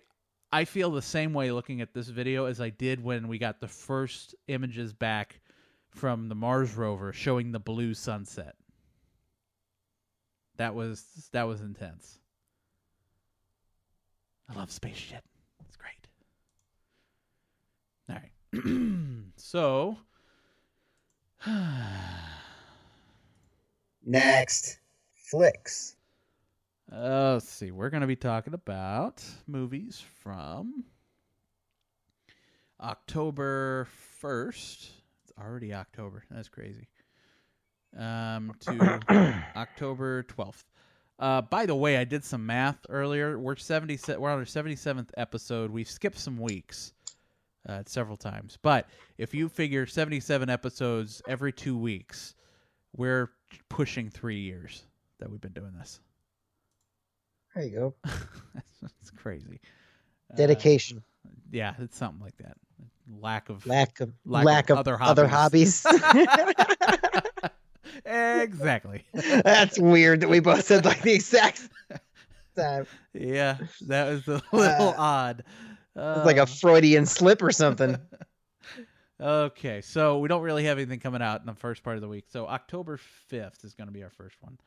i feel the same way looking at this video as i did when we got the first images back from the mars rover showing the blue sunset. That was that was intense. I love space shit. It's great. All right so Next. Flicks. Uh, let's see. We're going to be talking about movies from October 1st. It's already October. That's crazy. Um, to October 12th. Uh, by the way, I did some math earlier. We're 70, we're on our 77th episode. We've skipped some weeks uh, several times. But if you figure 77 episodes every two weeks, we're pushing three years that we've been doing this. There you go. it's crazy. Uh, Dedication. yeah, it's something like that. lack of lack of Lack lack, of of, other other hobbies. exactly. That's weird that we both said like the exact time. Yeah, that was a little Uh, odd. It's like a Uh, Freudian slip or something. Okay, so we don't really have anything coming out in the first part of the week. So October 5th is going to be our first one.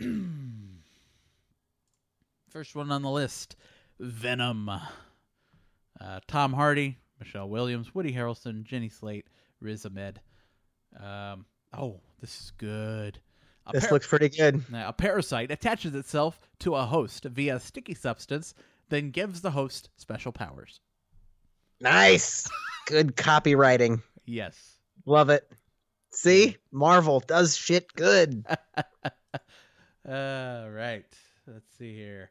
first one on the list Venom. Uh, Tom Hardy, Michelle Williams, Woody Harrelson, Jenny Slate, Riz Ahmed. Um, oh, this is good. A This par- looks pretty good. a parasite attaches itself to a host via a sticky substance, then gives the host special powers. Nice. Good copywriting. Yes. Love it. See? Marvel does shit good. All right. Let's see here.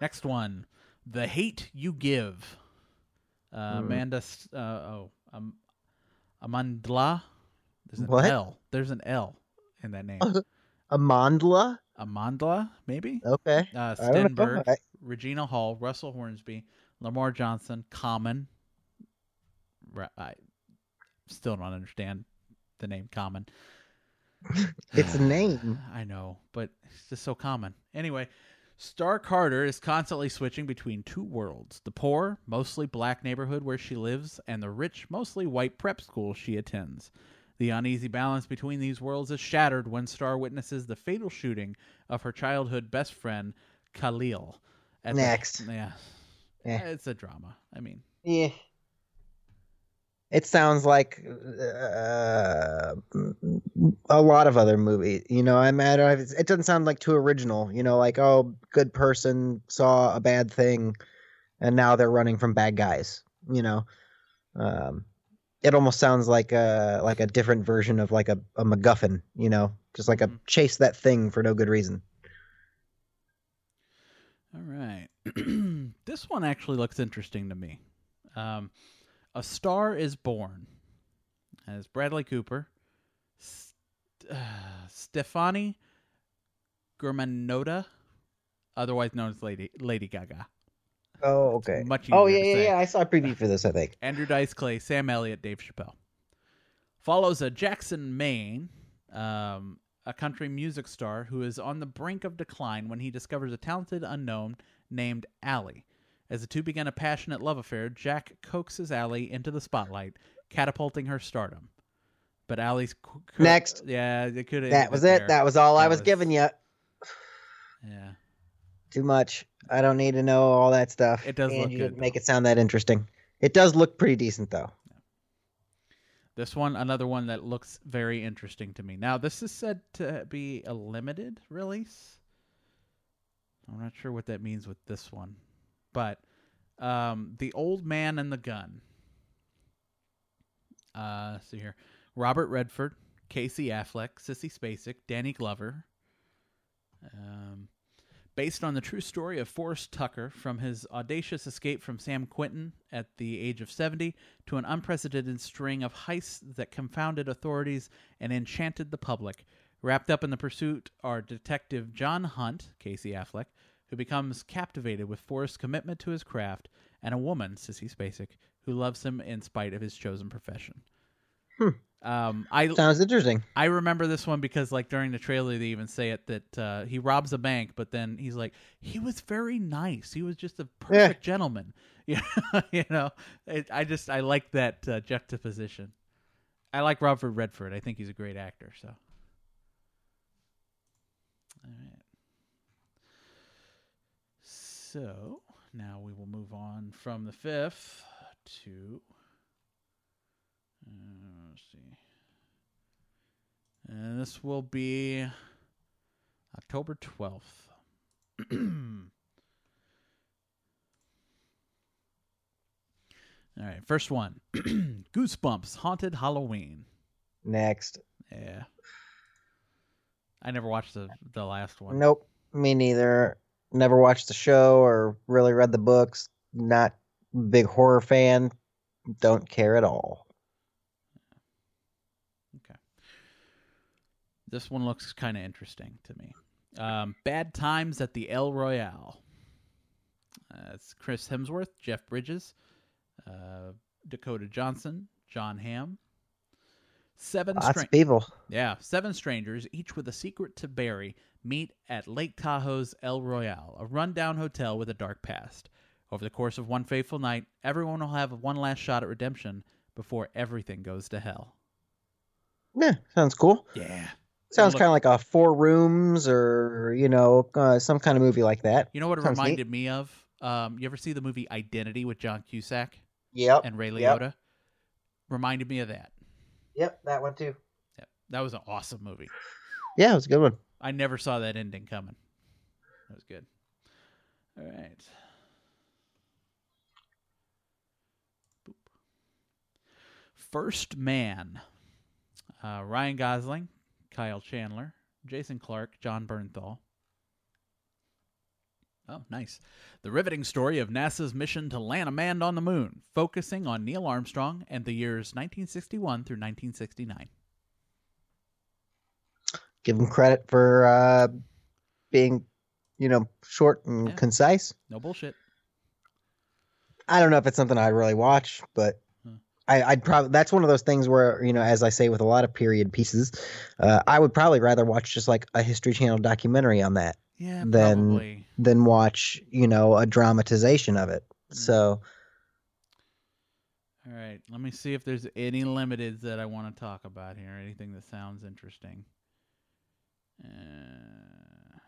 Next one, "The Hate You Give." Uh, Hmm. Amanda. Uh, oh, um, Amandla. There's an What? L. There's an L in that name. Amandla? Amandla, maybe. Okay. Uh, I don't know. Stenberg, I- Regina Hall, Russell Hornsby, Lamar Johnson, Common. I still don't understand the name Common. It's a name. I know, but it's just so common. Anyway, Star Carter is constantly switching between two worlds the poor, mostly black neighborhood where she lives, and the rich, mostly white prep school she attends. The uneasy balance between these worlds is shattered when Star witnesses the fatal shooting of her childhood best friend, Khalil. at the- Next. yeah. Eh. It's a drama. I mean, Yeah. It sounds like uh, a lot of other movies. You know, I mean, I don't- it doesn't sound like too original. You know, like oh, good person saw a bad thing, and now they're running from bad guys. You know, um, it almost sounds like a like a different version of like a, a MacGuffin. You know, just like a Mhm. chase that thing for no good reason. All right. this one actually looks interesting to me. Um, a Star is Born as Bradley Cooper, St- uh, Stefani Germanotta, otherwise known as Lady Lady Gaga, Oh, It's okay. much Oh yeah, to yeah, say. yeah. I saw a preview for this. I think. Andrew Dice Clay, Sam Elliott, Dave Chappelle. Follows a Jackson, Maine, um, a country music star who is on the brink of decline when he discovers a talented unknown named Ally. As the two begin a passionate love affair, Jack coaxes Ally into the spotlight, catapulting her stardom. But Ally's Next. yeah, they could. That was it. That was all I was was- giving you. yeah. Too much. I don't need to know all that stuff. It does and look you good, didn't make it sound that interesting. It does look pretty decent though. This one, another one that looks very interesting to me. Now, this is said to be a limited release. I'm not sure what that means with this one, but um, the old man and the gun. Uh, see here, Robert Redford, Casey Affleck, Sissy Spacek, Danny Glover. Um, based on the true story of Forrest Tucker from his audacious escape from San Quentin at the age of 70 to an unprecedented string of heists that confounded authorities and enchanted the public. Wrapped up in the pursuit are Detective John Hunt, Casey Affleck, who becomes captivated with Forrest's commitment to his craft, and a woman, Sissy Spacek, who loves him in spite of his chosen profession. Hmm. Um, I Sounds interesting. I remember this one because, like, during the trailer, they even say it that uh, he robs a bank, but then he's like, he was very nice. He was just a perfect gentleman. You know, you know. It, I just I like that uh, juxtaposition. I like Robert Redford. I think he's a great actor. So, all right. So now we will move on from the fifth to. Uh, let's see. And this will be October 12th. All right, first one Goosebumps Haunted Halloween. Next. Yeah. I never watched the, the last one. Nope. Me neither. Never watched the show or really read the books. Not big horror fan. Don't care at all. Okay. This one looks kind of interesting to me. Um, Bad Times at the El Royale. Uh, it's Chris Hemsworth, Jeff Bridges, uh, Dakota Johnson, Jon Hamm. Seven Lots stra- people. yeah, seven strangers, each with a secret to bury, meet at Lake Tahoe's El Royale, a rundown hotel with a dark past. Over the course of one fateful night, everyone will have one last shot at redemption before everything goes to hell. Yeah, sounds cool. Yeah. Sounds kind of like a Four Rooms or you know uh, some kind of movie like that. You know what it Sounds neat. reminded me of? Um, you ever see the movie Identity with John Cusack Yep. and Ray Yep. Liotta? Reminded me of that. Yep, that one too. Yep, that was an awesome movie. Yeah, it was a good one. I never saw that ending coming. That was good. All right. Boop. First Man. Uh, Ryan Gosling, Kyle Chandler, Jason Clarke, Jon Bernthal. Oh, nice. The riveting story of NASA's mission to land a man on the moon, focusing on Neil Armstrong and the years 1961 through 1969. Give him credit for uh, being, you know, short and Yeah. concise. No bullshit. I don't know if it's something I'd really watch, but. I, I'd probably that's one of those things where you know, as I say with a lot of period pieces, uh, I would probably rather watch just like a History Channel documentary on that Yeah, Then- probably. than watch you know a dramatization of it. So All right, let me see if there's any limiteds that I want to talk about here. Anything that sounds interesting. Uh,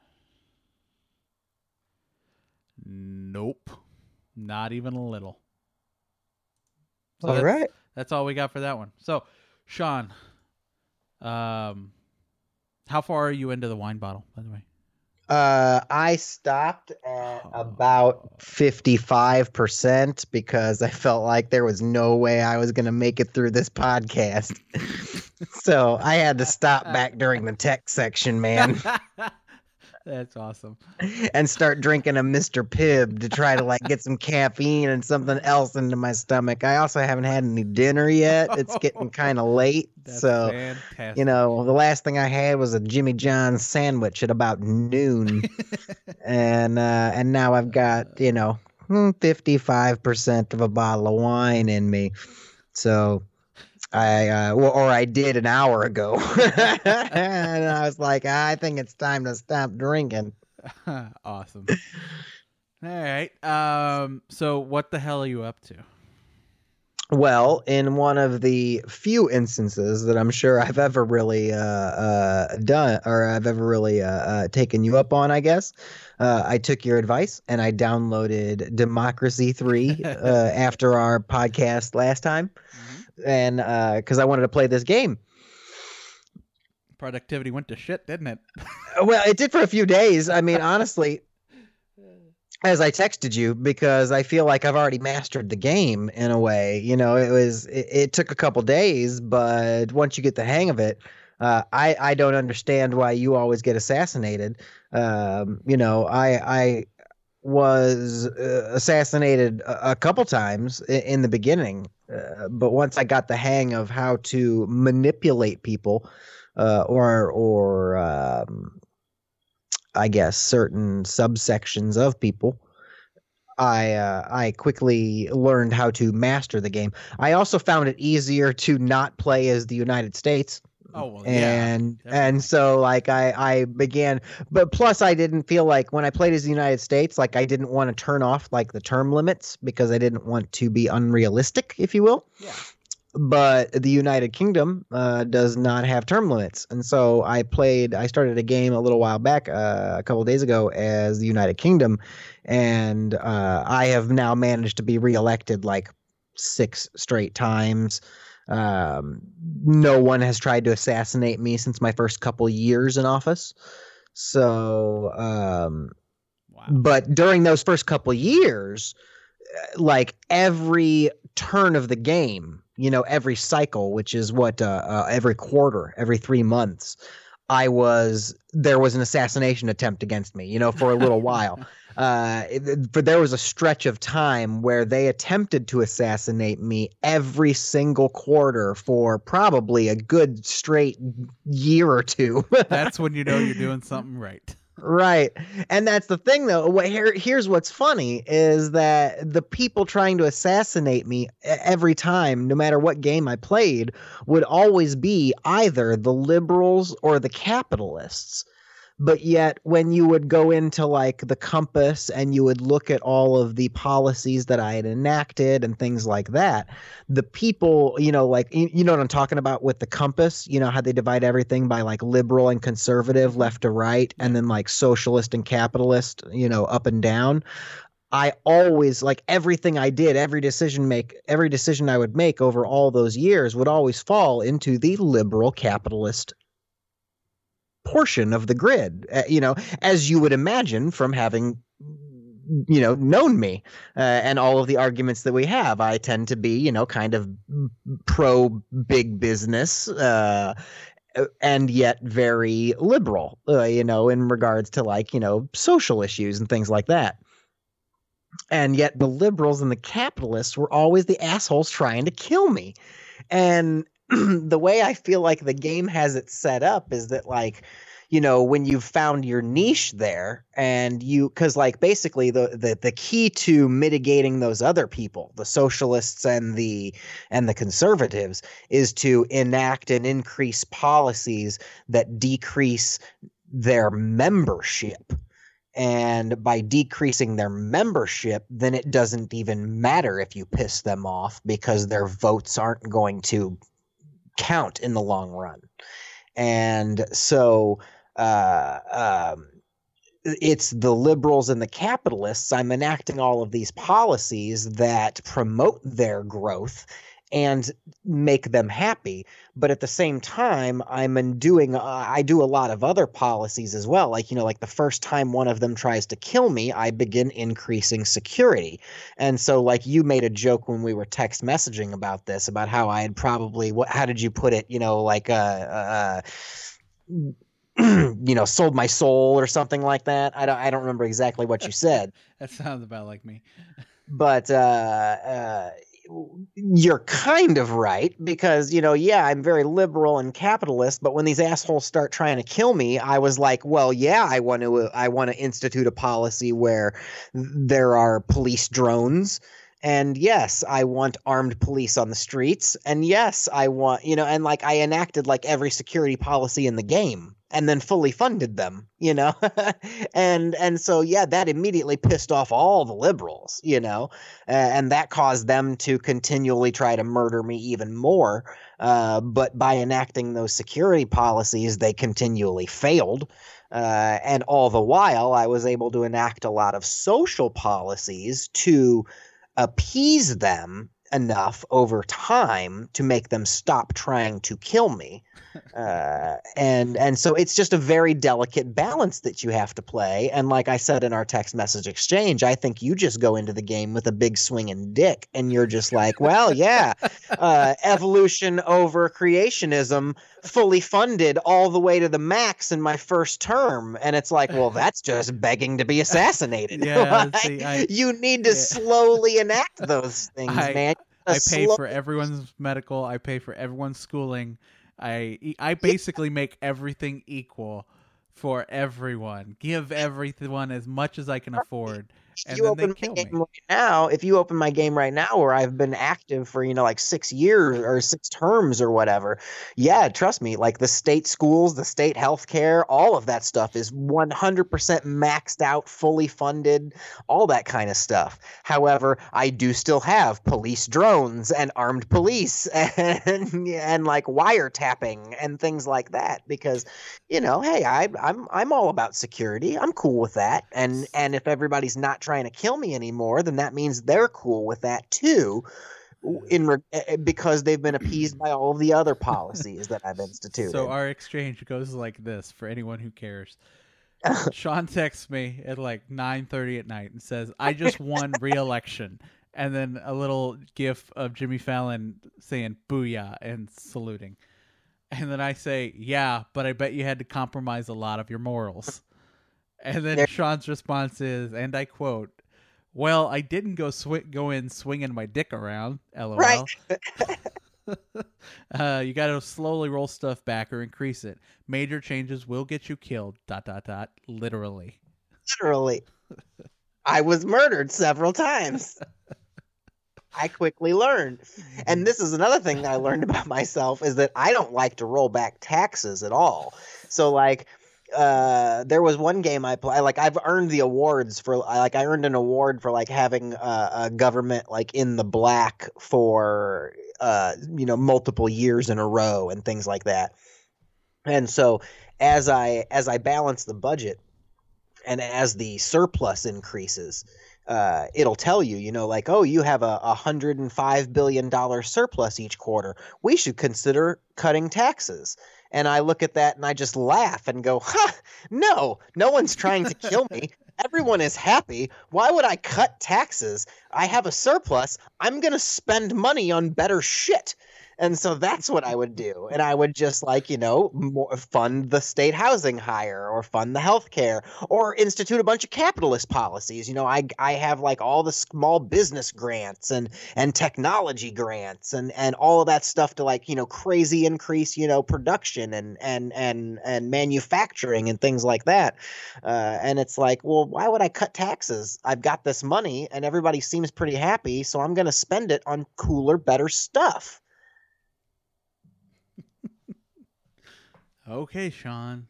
nope, not even a little. So all that's, right, that's all we got for that one. So, Sean, um, how far are you into the wine bottle? By the way, uh, I stopped at Oh. about fifty five percent because I felt like there was no way I was gonna make it through this podcast. so I had to stop back during the tech section, man. that's awesome. and start drinking a Mr. Pibb to try to like get some caffeine and something else into my stomach. I also haven't had any dinner yet. It's getting kind of late. That's so, fantastic. you know, the last thing I had was a Jimmy John's sandwich at about noon. and uh and now I've got, you know, hmm, 55% of a bottle of wine in me. So I uh, well, or I did an hour ago, and I was like, I think it's time to stop drinking. awesome. All right. Um. So, what the hell are you up to? Well, in one of the few instances that I'm sure I've ever really uh, uh, done, or I've ever really uh, uh, taken you up on, I guess, uh, I took your advice and I downloaded Democracy 3 uh, after our podcast last time. And because I wanted to play this game. Productivity went to shit, didn't it? Well, it did for a few days. I mean, honestly, as I texted you, because I feel like I've already mastered the game in a way. You know, it was it, it took a couple days, but once you get the hang of it, uh, I I don't understand why you always get assassinated. Um, you know, I I was uh, assassinated a, a couple times in, in the beginning, uh, but once I got the hang of how to manipulate people, uh, or or um, I guess certain subsections of people. I uh, I quickly learned how to master the game. I also found it easier to not play as the United States Oh well, yeah. and definitely. and so like I I began but plus I didn't feel like when I played as the United States like I didn't want to turn off like the term limits because I didn't want to be unrealistic if you will Yeah. but the United Kingdom uh, does not have term limits and so I played I started a game a little while back uh, a couple of days ago as the United Kingdom and uh, I have now managed to be reelected like six straight times um, no one has tried to assassinate me since my first couple years in office. So, um, wow. but during those first couple years, uh, like every turn of the game, you know, every cycle, which is what uh, uh, every quarter, every three months, I was there was an assassination attempt against me, you know, for a little while. Uh, it- but there was a stretch of time where they attempted to assassinate me every single quarter for probably a good straight year or two. That's when you know you're doing something right. right and that's the thing though what here here's what's funny is that the people trying to assassinate me every time no matter what game i played would always be either the liberals or the capitalists but yet when you would go into like the compass and you would look at all of the policies that i had enacted and things like that the people you know like you, you know what i'm talking about with the compass? You know how they divide everything by like liberal and conservative left to right and then like socialist and capitalist you know up and down? I always like everything i did every decision make every decision i would make over all those years would always fall into the liberal capitalist portion of the grid uh, you know as you would imagine from having you know known me uh, and all of the arguments that we have. I tend to be you know kind of pro big business uh and yet very liberal uh, you know in regards to like you know social issues and things like that. And yet the liberals and the capitalists were always the assholes trying to kill me. And the way i feel like the game has it set up is that like you know when you've found your niche there and you because like basically the, the the key to mitigating those other people the socialists and the and the conservatives is to enact and increase policies that decrease their membership. And by decreasing their membership then it doesn't even matter if you piss them off because their votes aren't going to count in the long run and so uh, um, it's the liberals and the capitalists. I'm enacting all of these policies that promote their growth and make them happy. But at the same time, I'm doing uh, I do a lot of other policies as well. Like you know, like the first time one of them tries to kill me, I begin increasing security. And so, like you made a joke when we were text messaging about this, about how I had probably what? How did you put it? You know, like uh. uh you know, sold my soul or something like that. I don't, I don't remember exactly what you said, That sounds about like me. but uh, uh, you're kind of right because you know, yeah, I'm very liberal and capitalist. But when these assholes start trying to kill me, I was like, well, yeah, I want to, I want to institute a policy where there are police drones. And yes, I want armed police on the streets. And yes, I want, you know, and like I enacted like every security policy in the game and then fully funded them you know and and so yeah that immediately pissed off all the liberals you know uh, and that caused them to continually try to murder me even more uh, but by enacting those security policies they continually failed uh, and all the while i was able to enact a lot of social policies to appease them enough over time to make them stop trying to kill me uh, and and so it's just a very delicate balance that you have to play. And like I said in our text message exchange, I think you just go into the game with a big swinging dick, and you're just like, well, yeah, uh, evolution over creationism, fully funded all the way to the max in my first term, and it's like, well, that's just begging to be assassinated. Yeah, Like, see, I- you need to yeah. slowly enact those things, I- man. I pay slow- for everyone's medical. I pay for everyone's schooling. I e, I basically make everything equal for everyone. Give everyone as much as I can afford, if you open my me. game right now, if you open my game right now where I've been active for, you know, like six years or six terms or whatever, yeah, trust me, like the state schools, the state healthcare, all of that stuff is 100% maxed out, fully funded, all that kind of stuff. However, I do still have police drones and armed police and and like wiretapping and things like that because you know, hey, I, I'm I'm all about security. I'm cool with that. And and if everybody's not trying to kill me anymore, then that means they're cool with that too. In re- eh, because they've been appeased by all of the other policies that I've instituted. So our exchange goes like this for anyone who cares. Sean texts me at like 9:30 at night and says, "I just won re-election." And then a little gif of Jimmy Fallon saying "booyah" and saluting. And then I say, "Yeah, but I bet you had to compromise a lot of your morals." And then There- Sean's response is, and I quote, "Well, I didn't go swi- go in swinging my dick around." LOL. Right. uh, you got to slowly roll stuff back or increase it. Major changes will get you killed. Dot dot dot. Literally. Literally. I was murdered several times. I quickly learned. And this is another thing that I learned about myself is that I don't like to roll back taxes at all. So like uh there was one game I play like I've earned the awards for like I earned an award for like having uh, a government like in the black for uh you know multiple years in a row and things like that. And so as I as I balance the budget and as the surplus increases, uh, it'll tell you, you know, like, oh, you have a, a hundred and five billion dollar surplus each quarter. We should consider cutting taxes. And I look at that and I just laugh and go, huh, no, no one's trying to kill me. Everyone is happy. Why would I cut taxes? I have a surplus. I'm going to spend money on better shit. And so that's what I would do. And I would just like, you know, more, fund the state housing higher or fund the health care or institute a bunch of capitalist policies. You know, I, I have like all the small business grants and, and technology grants and, and all of that stuff to like, you know, crazy increase, you know, production and, and, and, and manufacturing and things like that. Uh, and it's like, well, why would I cut taxes? I've got this money and everybody seems pretty happy. So I'm going to spend it on cooler, better stuff. Okay, Sean.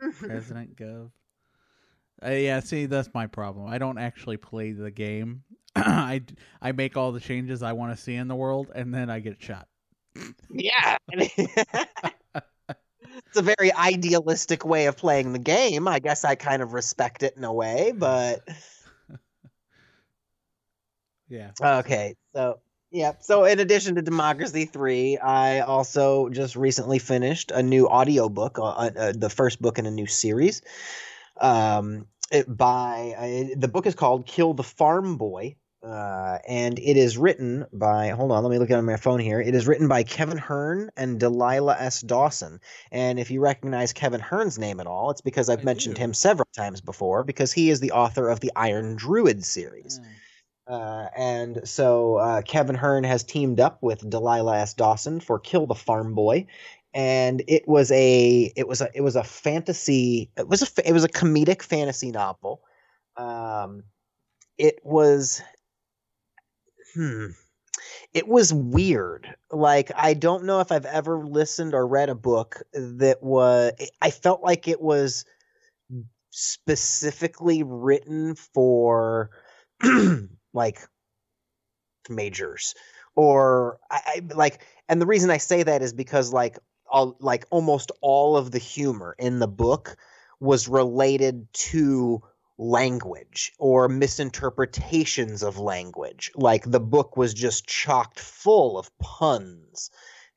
President Gov. Uh, yeah, see, that's my problem. I don't actually play the game. I, I make all the changes I want to see in the world, and then I get shot. Yeah. it's a very idealistic way of playing the game. I guess I kind of respect it in a way, but Yeah. okay. So, yeah. So, in addition to Democracy 3, I also just recently finished a new audiobook, uh, uh, the first book in a new series. Um, it by uh, the book is called Kill the Farm Boy. Uh, and it is written by hold on let me look at it on my phone here it is written by Kevin Hearne and delilah s dawson and if you recognize Kevin Hearne's name at all it's because i've I mentioned do. him several times before because he is the author of the iron druid series Mm. Uh, and so uh, Kevin Hearne has teamed up with Delilah S. Dawson for "Kill the Farm Boy," and it was a it was a it was a fantasy it was a it was a comedic fantasy novel. Um, it was hmm. It was weird. Like I don't know if I've ever listened or read a book that was. I felt like it was specifically written for like majors. Or I, I like and the reason i say that is because like all like almost all of the humor in the book was related to language or misinterpretations of language. Like the book was just chocked full of puns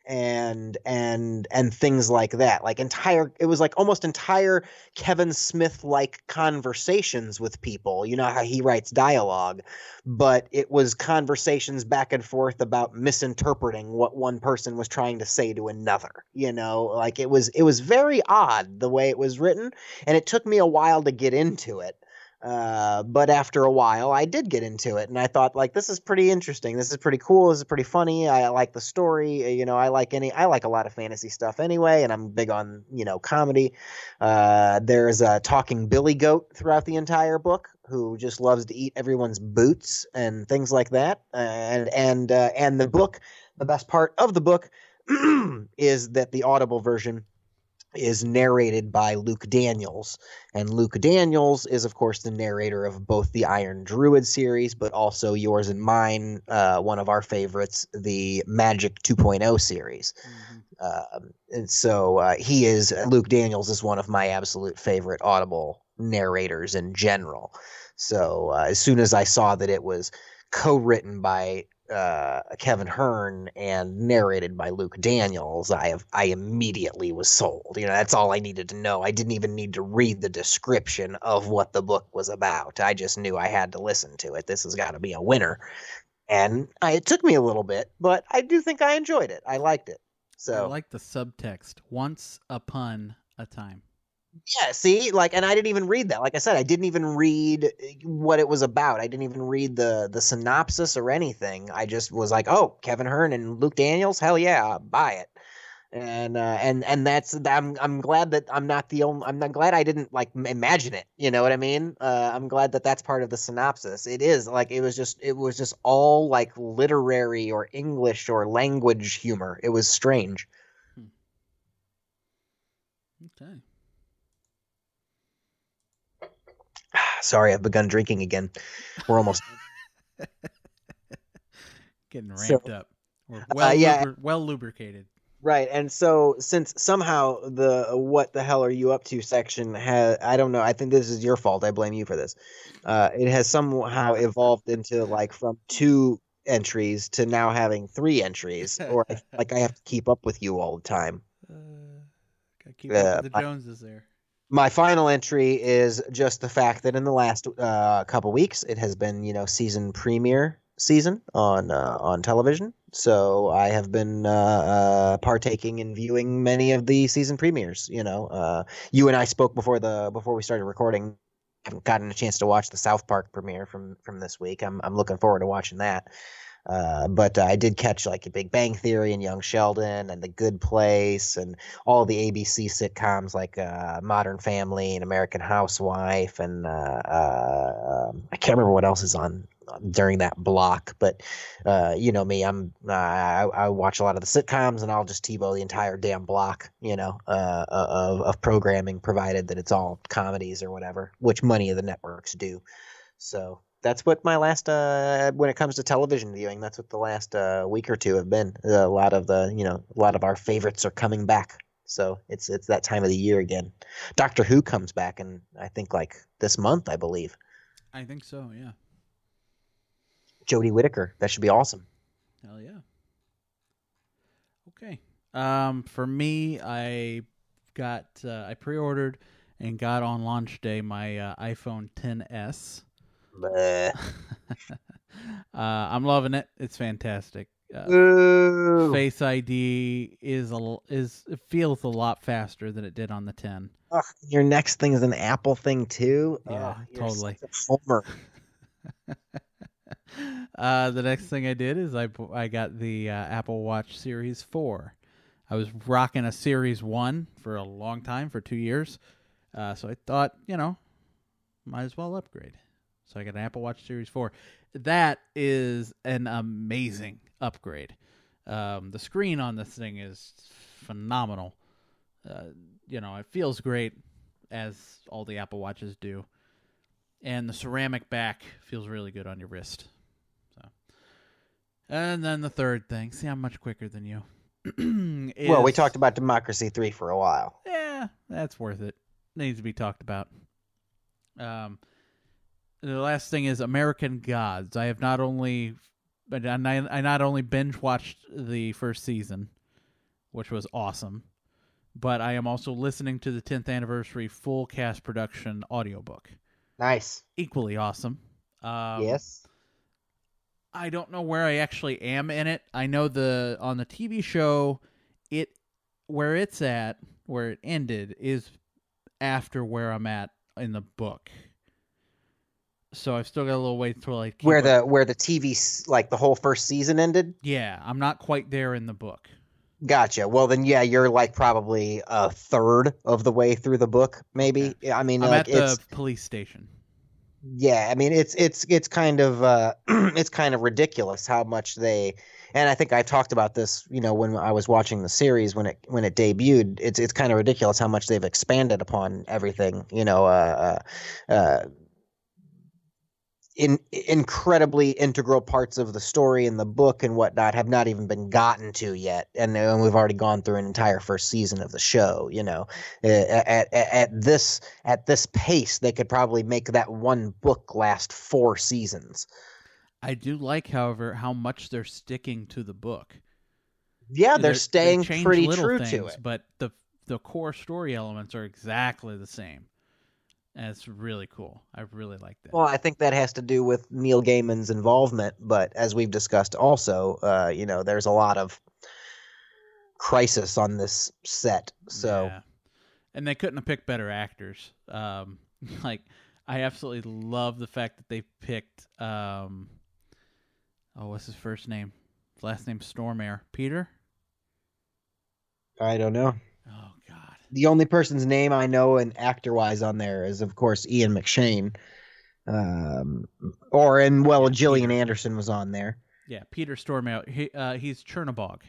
and and and things like that. Like entire it was like almost entire kevin smith like conversations with people. You know how he writes dialogue but it was conversations back and forth about misinterpreting what one person was trying to say to another you know? Like it was it was very odd the way it was written and it took me a while to get into it uh, but after a while, I did get into it, and I thought like this is pretty interesting. This is pretty cool. This is pretty funny. I like the story. uh, You know, I like any. I like a lot of fantasy stuff anyway, and I'm big on you know comedy. Uh, there's a talking Billy Goat throughout the entire book, who just loves to eat everyone's boots and things like that. And and uh, and the book, the best part of the book, is that the Audible version is narrated by Luke Daniels. And Luke Daniels is, of course, the narrator of both the Iron Druid series, but also yours and mine, uh, one of our favorites, the Magic 2.0 series. Um, and so uh, he is, Luke Daniels is one of my absolute favorite Audible narrators in general. So uh, as soon as I saw that it was co written by uh, Kevin Hearne and narrated by Luke Daniels, I have I immediately was sold. You know, that's all I needed to know. I didn't even need to read the description of what the book was about. I just knew I had to listen to it. This has got to be a winner. And I, it took me a little bit, but I do think I enjoyed it. I liked it. So I like the subtext. Once upon a time. Yeah, see, like, and I didn't even read that. Like I said, I didn't even read uh, what it was about. I didn't even read the the synopsis or anything. I just was like, oh, Kevin Hearne and Luke Daniels, hell yeah, buy it. And uh, and and that's I'm I'm glad that I'm not the only. I'm not glad I didn't like imagine it. You know what I mean? Uh, I'm glad that that's part of the synopsis. It is like it was just it was just all like literary or English or language humor. It was strange. Okay. Sorry, I've begun drinking again. We're almost. Getting So- ramped up. We're well, Uh, yeah. lubri- well lubricated. Right, and so since somehow the "what the hell are you up to" section has, I don't know. I think this is your fault. I blame you for this. Uh, it has somehow evolved into like from two entries to now having three entries, or I, like I have to keep up with you all the time. Uh, gotta keep Yeah, up with the Joneses there. My final entry is just the fact that in the last uh, couple weeks, it has been you know season premiere season on uh, on television. So I have been uh, uh, partaking in viewing many of the season premieres. You know, uh, you and I spoke before the before we started recording. I haven't gotten a chance to watch the South Park premiere from from this week. I'm I'm looking forward to watching that. Uh, but uh, I did catch like a Big Bang Theory and Young Sheldon and The Good Place and all the ABC sitcoms like uh, Modern Family and American Housewife and uh, uh, um, I can't remember what else is on during that block. But you know me, I'm I, I watch a lot of the sitcoms and I'll just TiVo the entire damn block, you know, of of programming, provided that it's all comedies or whatever, which many of the networks do. So that's what my last uh when it comes to television viewing that's what the last uh week or two have been a lot of the you know a lot of our favorites are coming back so it's it's that time of the year again doctor who comes back and i think like this month i believe I think so. Yeah. jodie whittaker that should be awesome Hell yeah. Okay. Um, for me, I got uh, I pre-ordered and got on launch day my uh, iPhone 10s. Uh, I'm loving it. It's fantastic. Uh, Face ID is a is it feels a lot faster than it did on the 10. Ugh, your next thing is an apple thing too Yeah, totally. homer uh, the next thing I did is I I got the uh, Apple Watch Series Four. I was rocking a Series One for a long time, for two years. Uh, so I thought, you know, might as well upgrade. So I got an Apple Watch Series Four. That is an amazing upgrade. Um, the screen on this thing is phenomenal. Uh, you know, it feels great, as all the Apple Watches do and the ceramic back feels really good on your wrist. So, and then the third thing. See, I'm much quicker than you. well we talked about democracy 3 for a while Yeah, that's worth it. Needs to be talked about. Um, the last thing is American Gods. I have not only, but I, I not only binge watched the first season, which was awesome, but I am also listening to the 10th anniversary full cast production audiobook. nice Equally awesome. Um, yes I don't know where I actually am in it. I know the on the TV show, it where it's at, where it ended, is after where I'm at in the book. So I've still got a little way till I keep where up- the where the tv like the whole first season ended yeah I'm not quite there in the book. Gotcha. Well, then, yeah, you're like probably a third of the way through the book, maybe. I mean, I'm like at the police station. yeah. I mean, it's it's it's kind of uh, it's kind of ridiculous how much they. And I think I talked about this, you know, when I was watching the series when it when it debuted. It's it's kind of ridiculous how much they've expanded upon everything. You know, uh, uh, uh, in incredibly integral parts of the story in the book and whatnot have not even been gotten to yet, and, and we've already gone through an entire first season of the show. You know, Uh, at, at at this at this pace, they could probably make that one book last four seasons. I do like, however, how much they're sticking to the book. Yeah, they're They- they staying change pretty true things, to it. but the the core story elements are exactly the same. And it's really cool. I really like that. Well, I think that has to do with Neil Gaiman's involvement, but as we've discussed, also, uh, you know, there's a lot of crisis on this set. So Yeah. and they couldn't have picked better actors. Um, like I absolutely love the fact that they picked. Um, oh, what's his first name? His last name Stormare. Peter. I don't know. Oh God. The only person's name I know and actor wise on there is, of course, Ian McShane. Um, or and well, Gillian Anderson was on there. Yeah, Peter Stormare. He uh, he's Chernobog.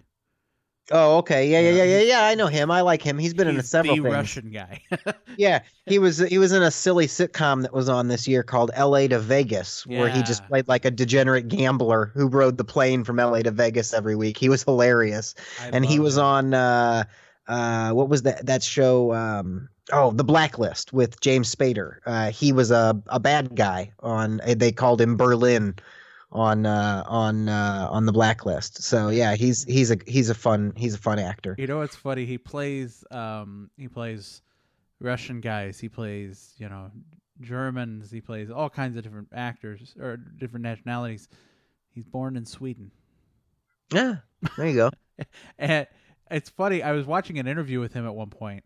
Oh, okay, yeah, yeah, Yeah, yeah, yeah. I know him. I like him. He's been in He's several the things. Russian guy. Yeah, he was he was in a silly sitcom that was on this year called L.A. to Vegas, where he just played like a degenerate gambler who rode the plane from L.A. to Vegas every week. He was hilarious, I and he was him. on uh, uh, what was that that show? Um, oh, The Blacklist with James Spader. Uh, he was a a bad guy on. They called him Berlin on uh, on uh, on the Blacklist. So yeah, he's he's a he's a fun he's a fun actor. You know what's funny? He plays um he plays Russian guys. He plays you know Germans. He plays all kinds of different actors or different nationalities. He's born in Sweden, Yeah, there you go. and it's funny. I was watching an interview with him at one point,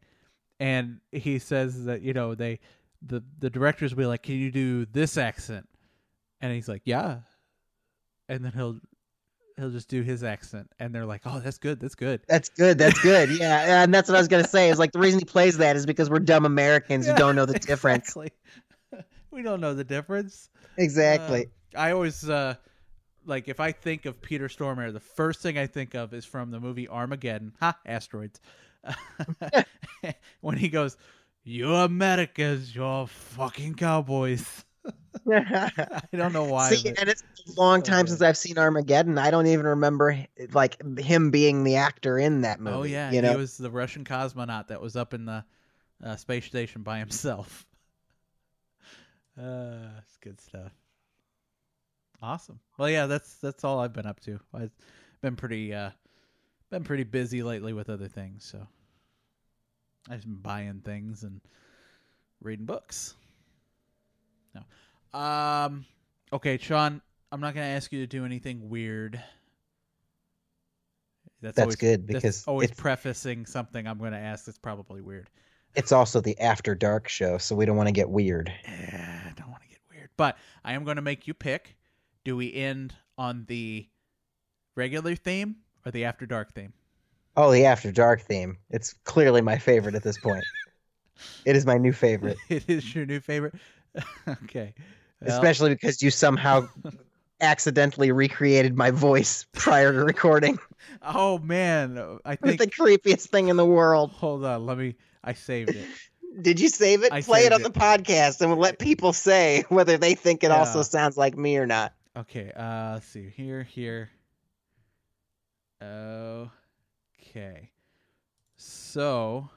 and he says that you know they the the directors will be like, "Can you do this accent?" And he's like, "Yeah," and then he'll he'll just do his accent, and they're like, "Oh, that's good. That's good." That's good. That's good. Yeah, and that's what I was gonna say. Is like the reason he plays that is because we're dumb Americans who don't know the difference. Exactly. we don't know the difference. Exactly. Uh, I always uh like if I think of Peter Stormare, the first thing I think of is from the movie Armageddon. Ha, asteroids. when he goes, "You Americans, you're fucking cowboys." I don't know why. See, but- and it's a long so time good. since I've seen Armageddon. I don't even remember like him being the actor in that movie. oh yeah, you know. he was the Russian cosmonaut that was up in the uh, space station by himself. Uh, it's good stuff. Awesome. Well, yeah, that's that's all I've been up to. I've been pretty uh, been pretty busy lately with other things, so I've been buying things and reading books. No. Um. Okay, Sean. I'm not gonna ask you to do anything weird. That's, That's always, good, that's because always it's- prefacing something I'm going to ask that's probably weird. It's also the After Dark show, so we don't want to get weird. Eh, I don't want to get weird, but I am going to make you pick. Do we end on the regular theme or the after dark theme? Oh, the After Dark theme. It's clearly my favorite at this point. it is my new favorite, it is your new favorite. okay. Well, especially because you somehow accidentally recreated my voice prior to recording. oh man, I It's think. the creepiest thing in the world. Hold on, let me. I saved it. Did you save it? I Play it on it. the podcast and we'll let people say whether they think it also sounds like me or not. Okay, uh let's see. Here, here. Okay. So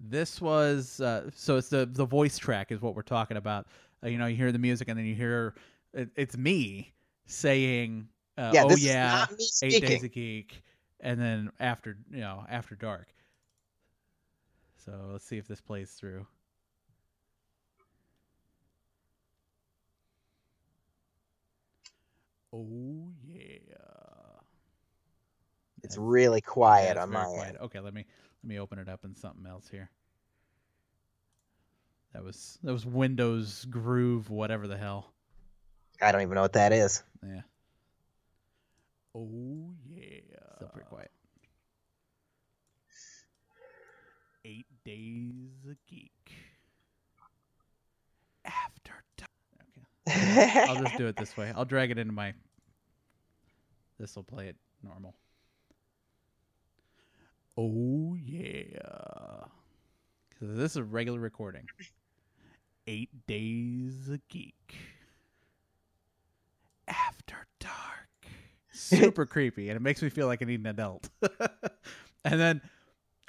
this was uh so it's the the voice track is what we're talking about. Uh, you know, you hear the music and then you hear it, it's me saying uh, Yeah, oh this yeah, is not me eight days a geek and then after, you know, after dark. So let's see if this plays through. Oh yeah. It's That's- really quiet Yeah, it's on my quiet. end. Okay, let me let me open it up in something else here. That was that was Windows Groove, whatever the hell. I don't even know what that is. Yeah. Oh yeah. Still pretty quiet. Eight days a geek. After dark. Okay. I'll just do it this way. I'll drag it into my. This will play it normal. Oh yeah, because this is a regular recording. Eight days a geek. After dark. Super creepy, and it makes me feel like I need an adult. and then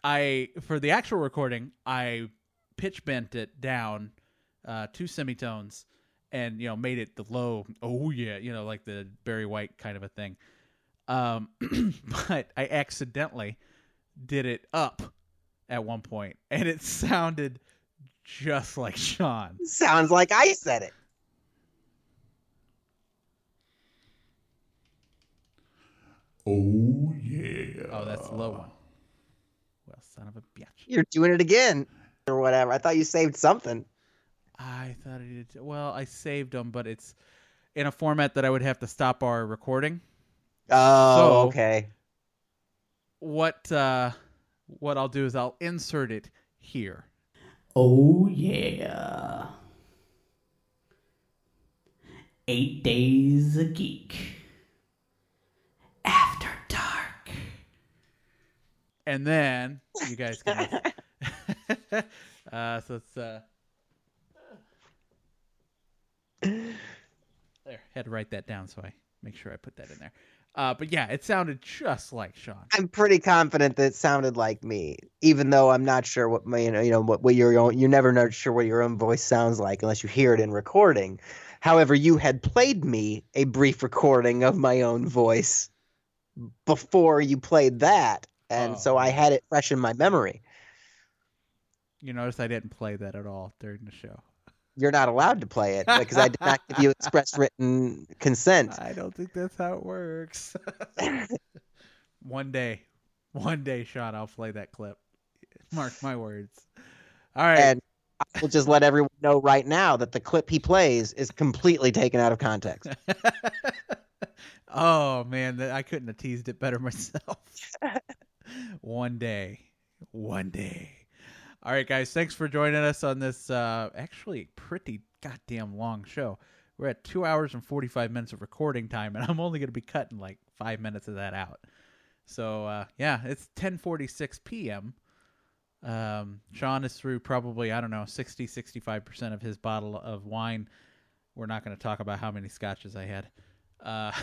I, for the actual recording, I pitch bent it down uh, two semitones and you know made it the low oh yeah you know like the Barry White kind of a thing um but I accidentally did it up at one point and it sounded just like Sean Sounds like I said it. Oh yeah. oh that's the low one well son of a bitch. You're doing it again or whatever. I thought you saved something. I thought I did. Well, I saved them, but it's in a format that I would have to stop our recording. Oh, So- okay. What uh, what I'll do is I'll insert it here. Oh, yeah. Eight Days a Geek. After Dark. and then you guys can. uh, so it's uh, there. Had to write that down so I make sure I put that in there. Uh, but yeah, it sounded just like Sean. I'm pretty confident that it sounded like me, even though I'm not sure what my you know you know what, what your own you're never not sure what your own voice sounds like unless you hear it in recording. However, you had played me a brief recording of my own voice before you played that, and so I Oh. had it fresh in my memory. You notice I didn't play that at all during the show. You're not allowed to play it because I did not give you express written consent. I don't think that's how it works. one day, one day, Sean, I'll play that clip. Mark my words. All right. And I will just let everyone know right now that the clip he plays is completely taken out of context. oh man, I couldn't have teased it better myself. one day, one day. All right, guys, thanks for joining us on this uh, actually pretty goddamn long show. We're at two hours and forty five minutes of recording time, and I'm only going to be cutting like five minutes of that out. So uh, yeah, it's ten forty six p.m. Um, Sean is through probably I don't know 60 65 percent of his bottle of wine. We're not going to talk about how many scotches I had. Uh,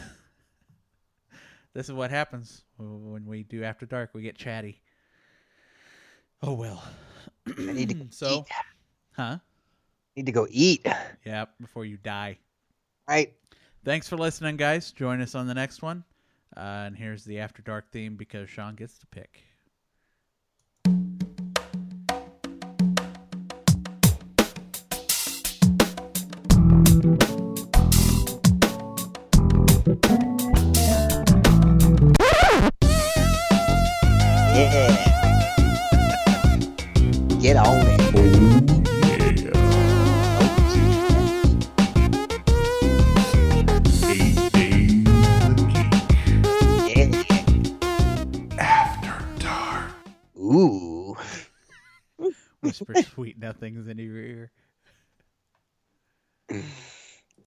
this is what happens when we do after dark. We get chatty. Oh well. I need to go so, eat. huh? Need to go eat. Yeah, before you die. Right. Thanks for listening, guys. Join us on the next one. Uh, and here's the after dark theme because Sean gets to pick. Yeah. Get on it. Eight days. Yeah. After dark. Ooh. Whisper sweet nothings into your ear.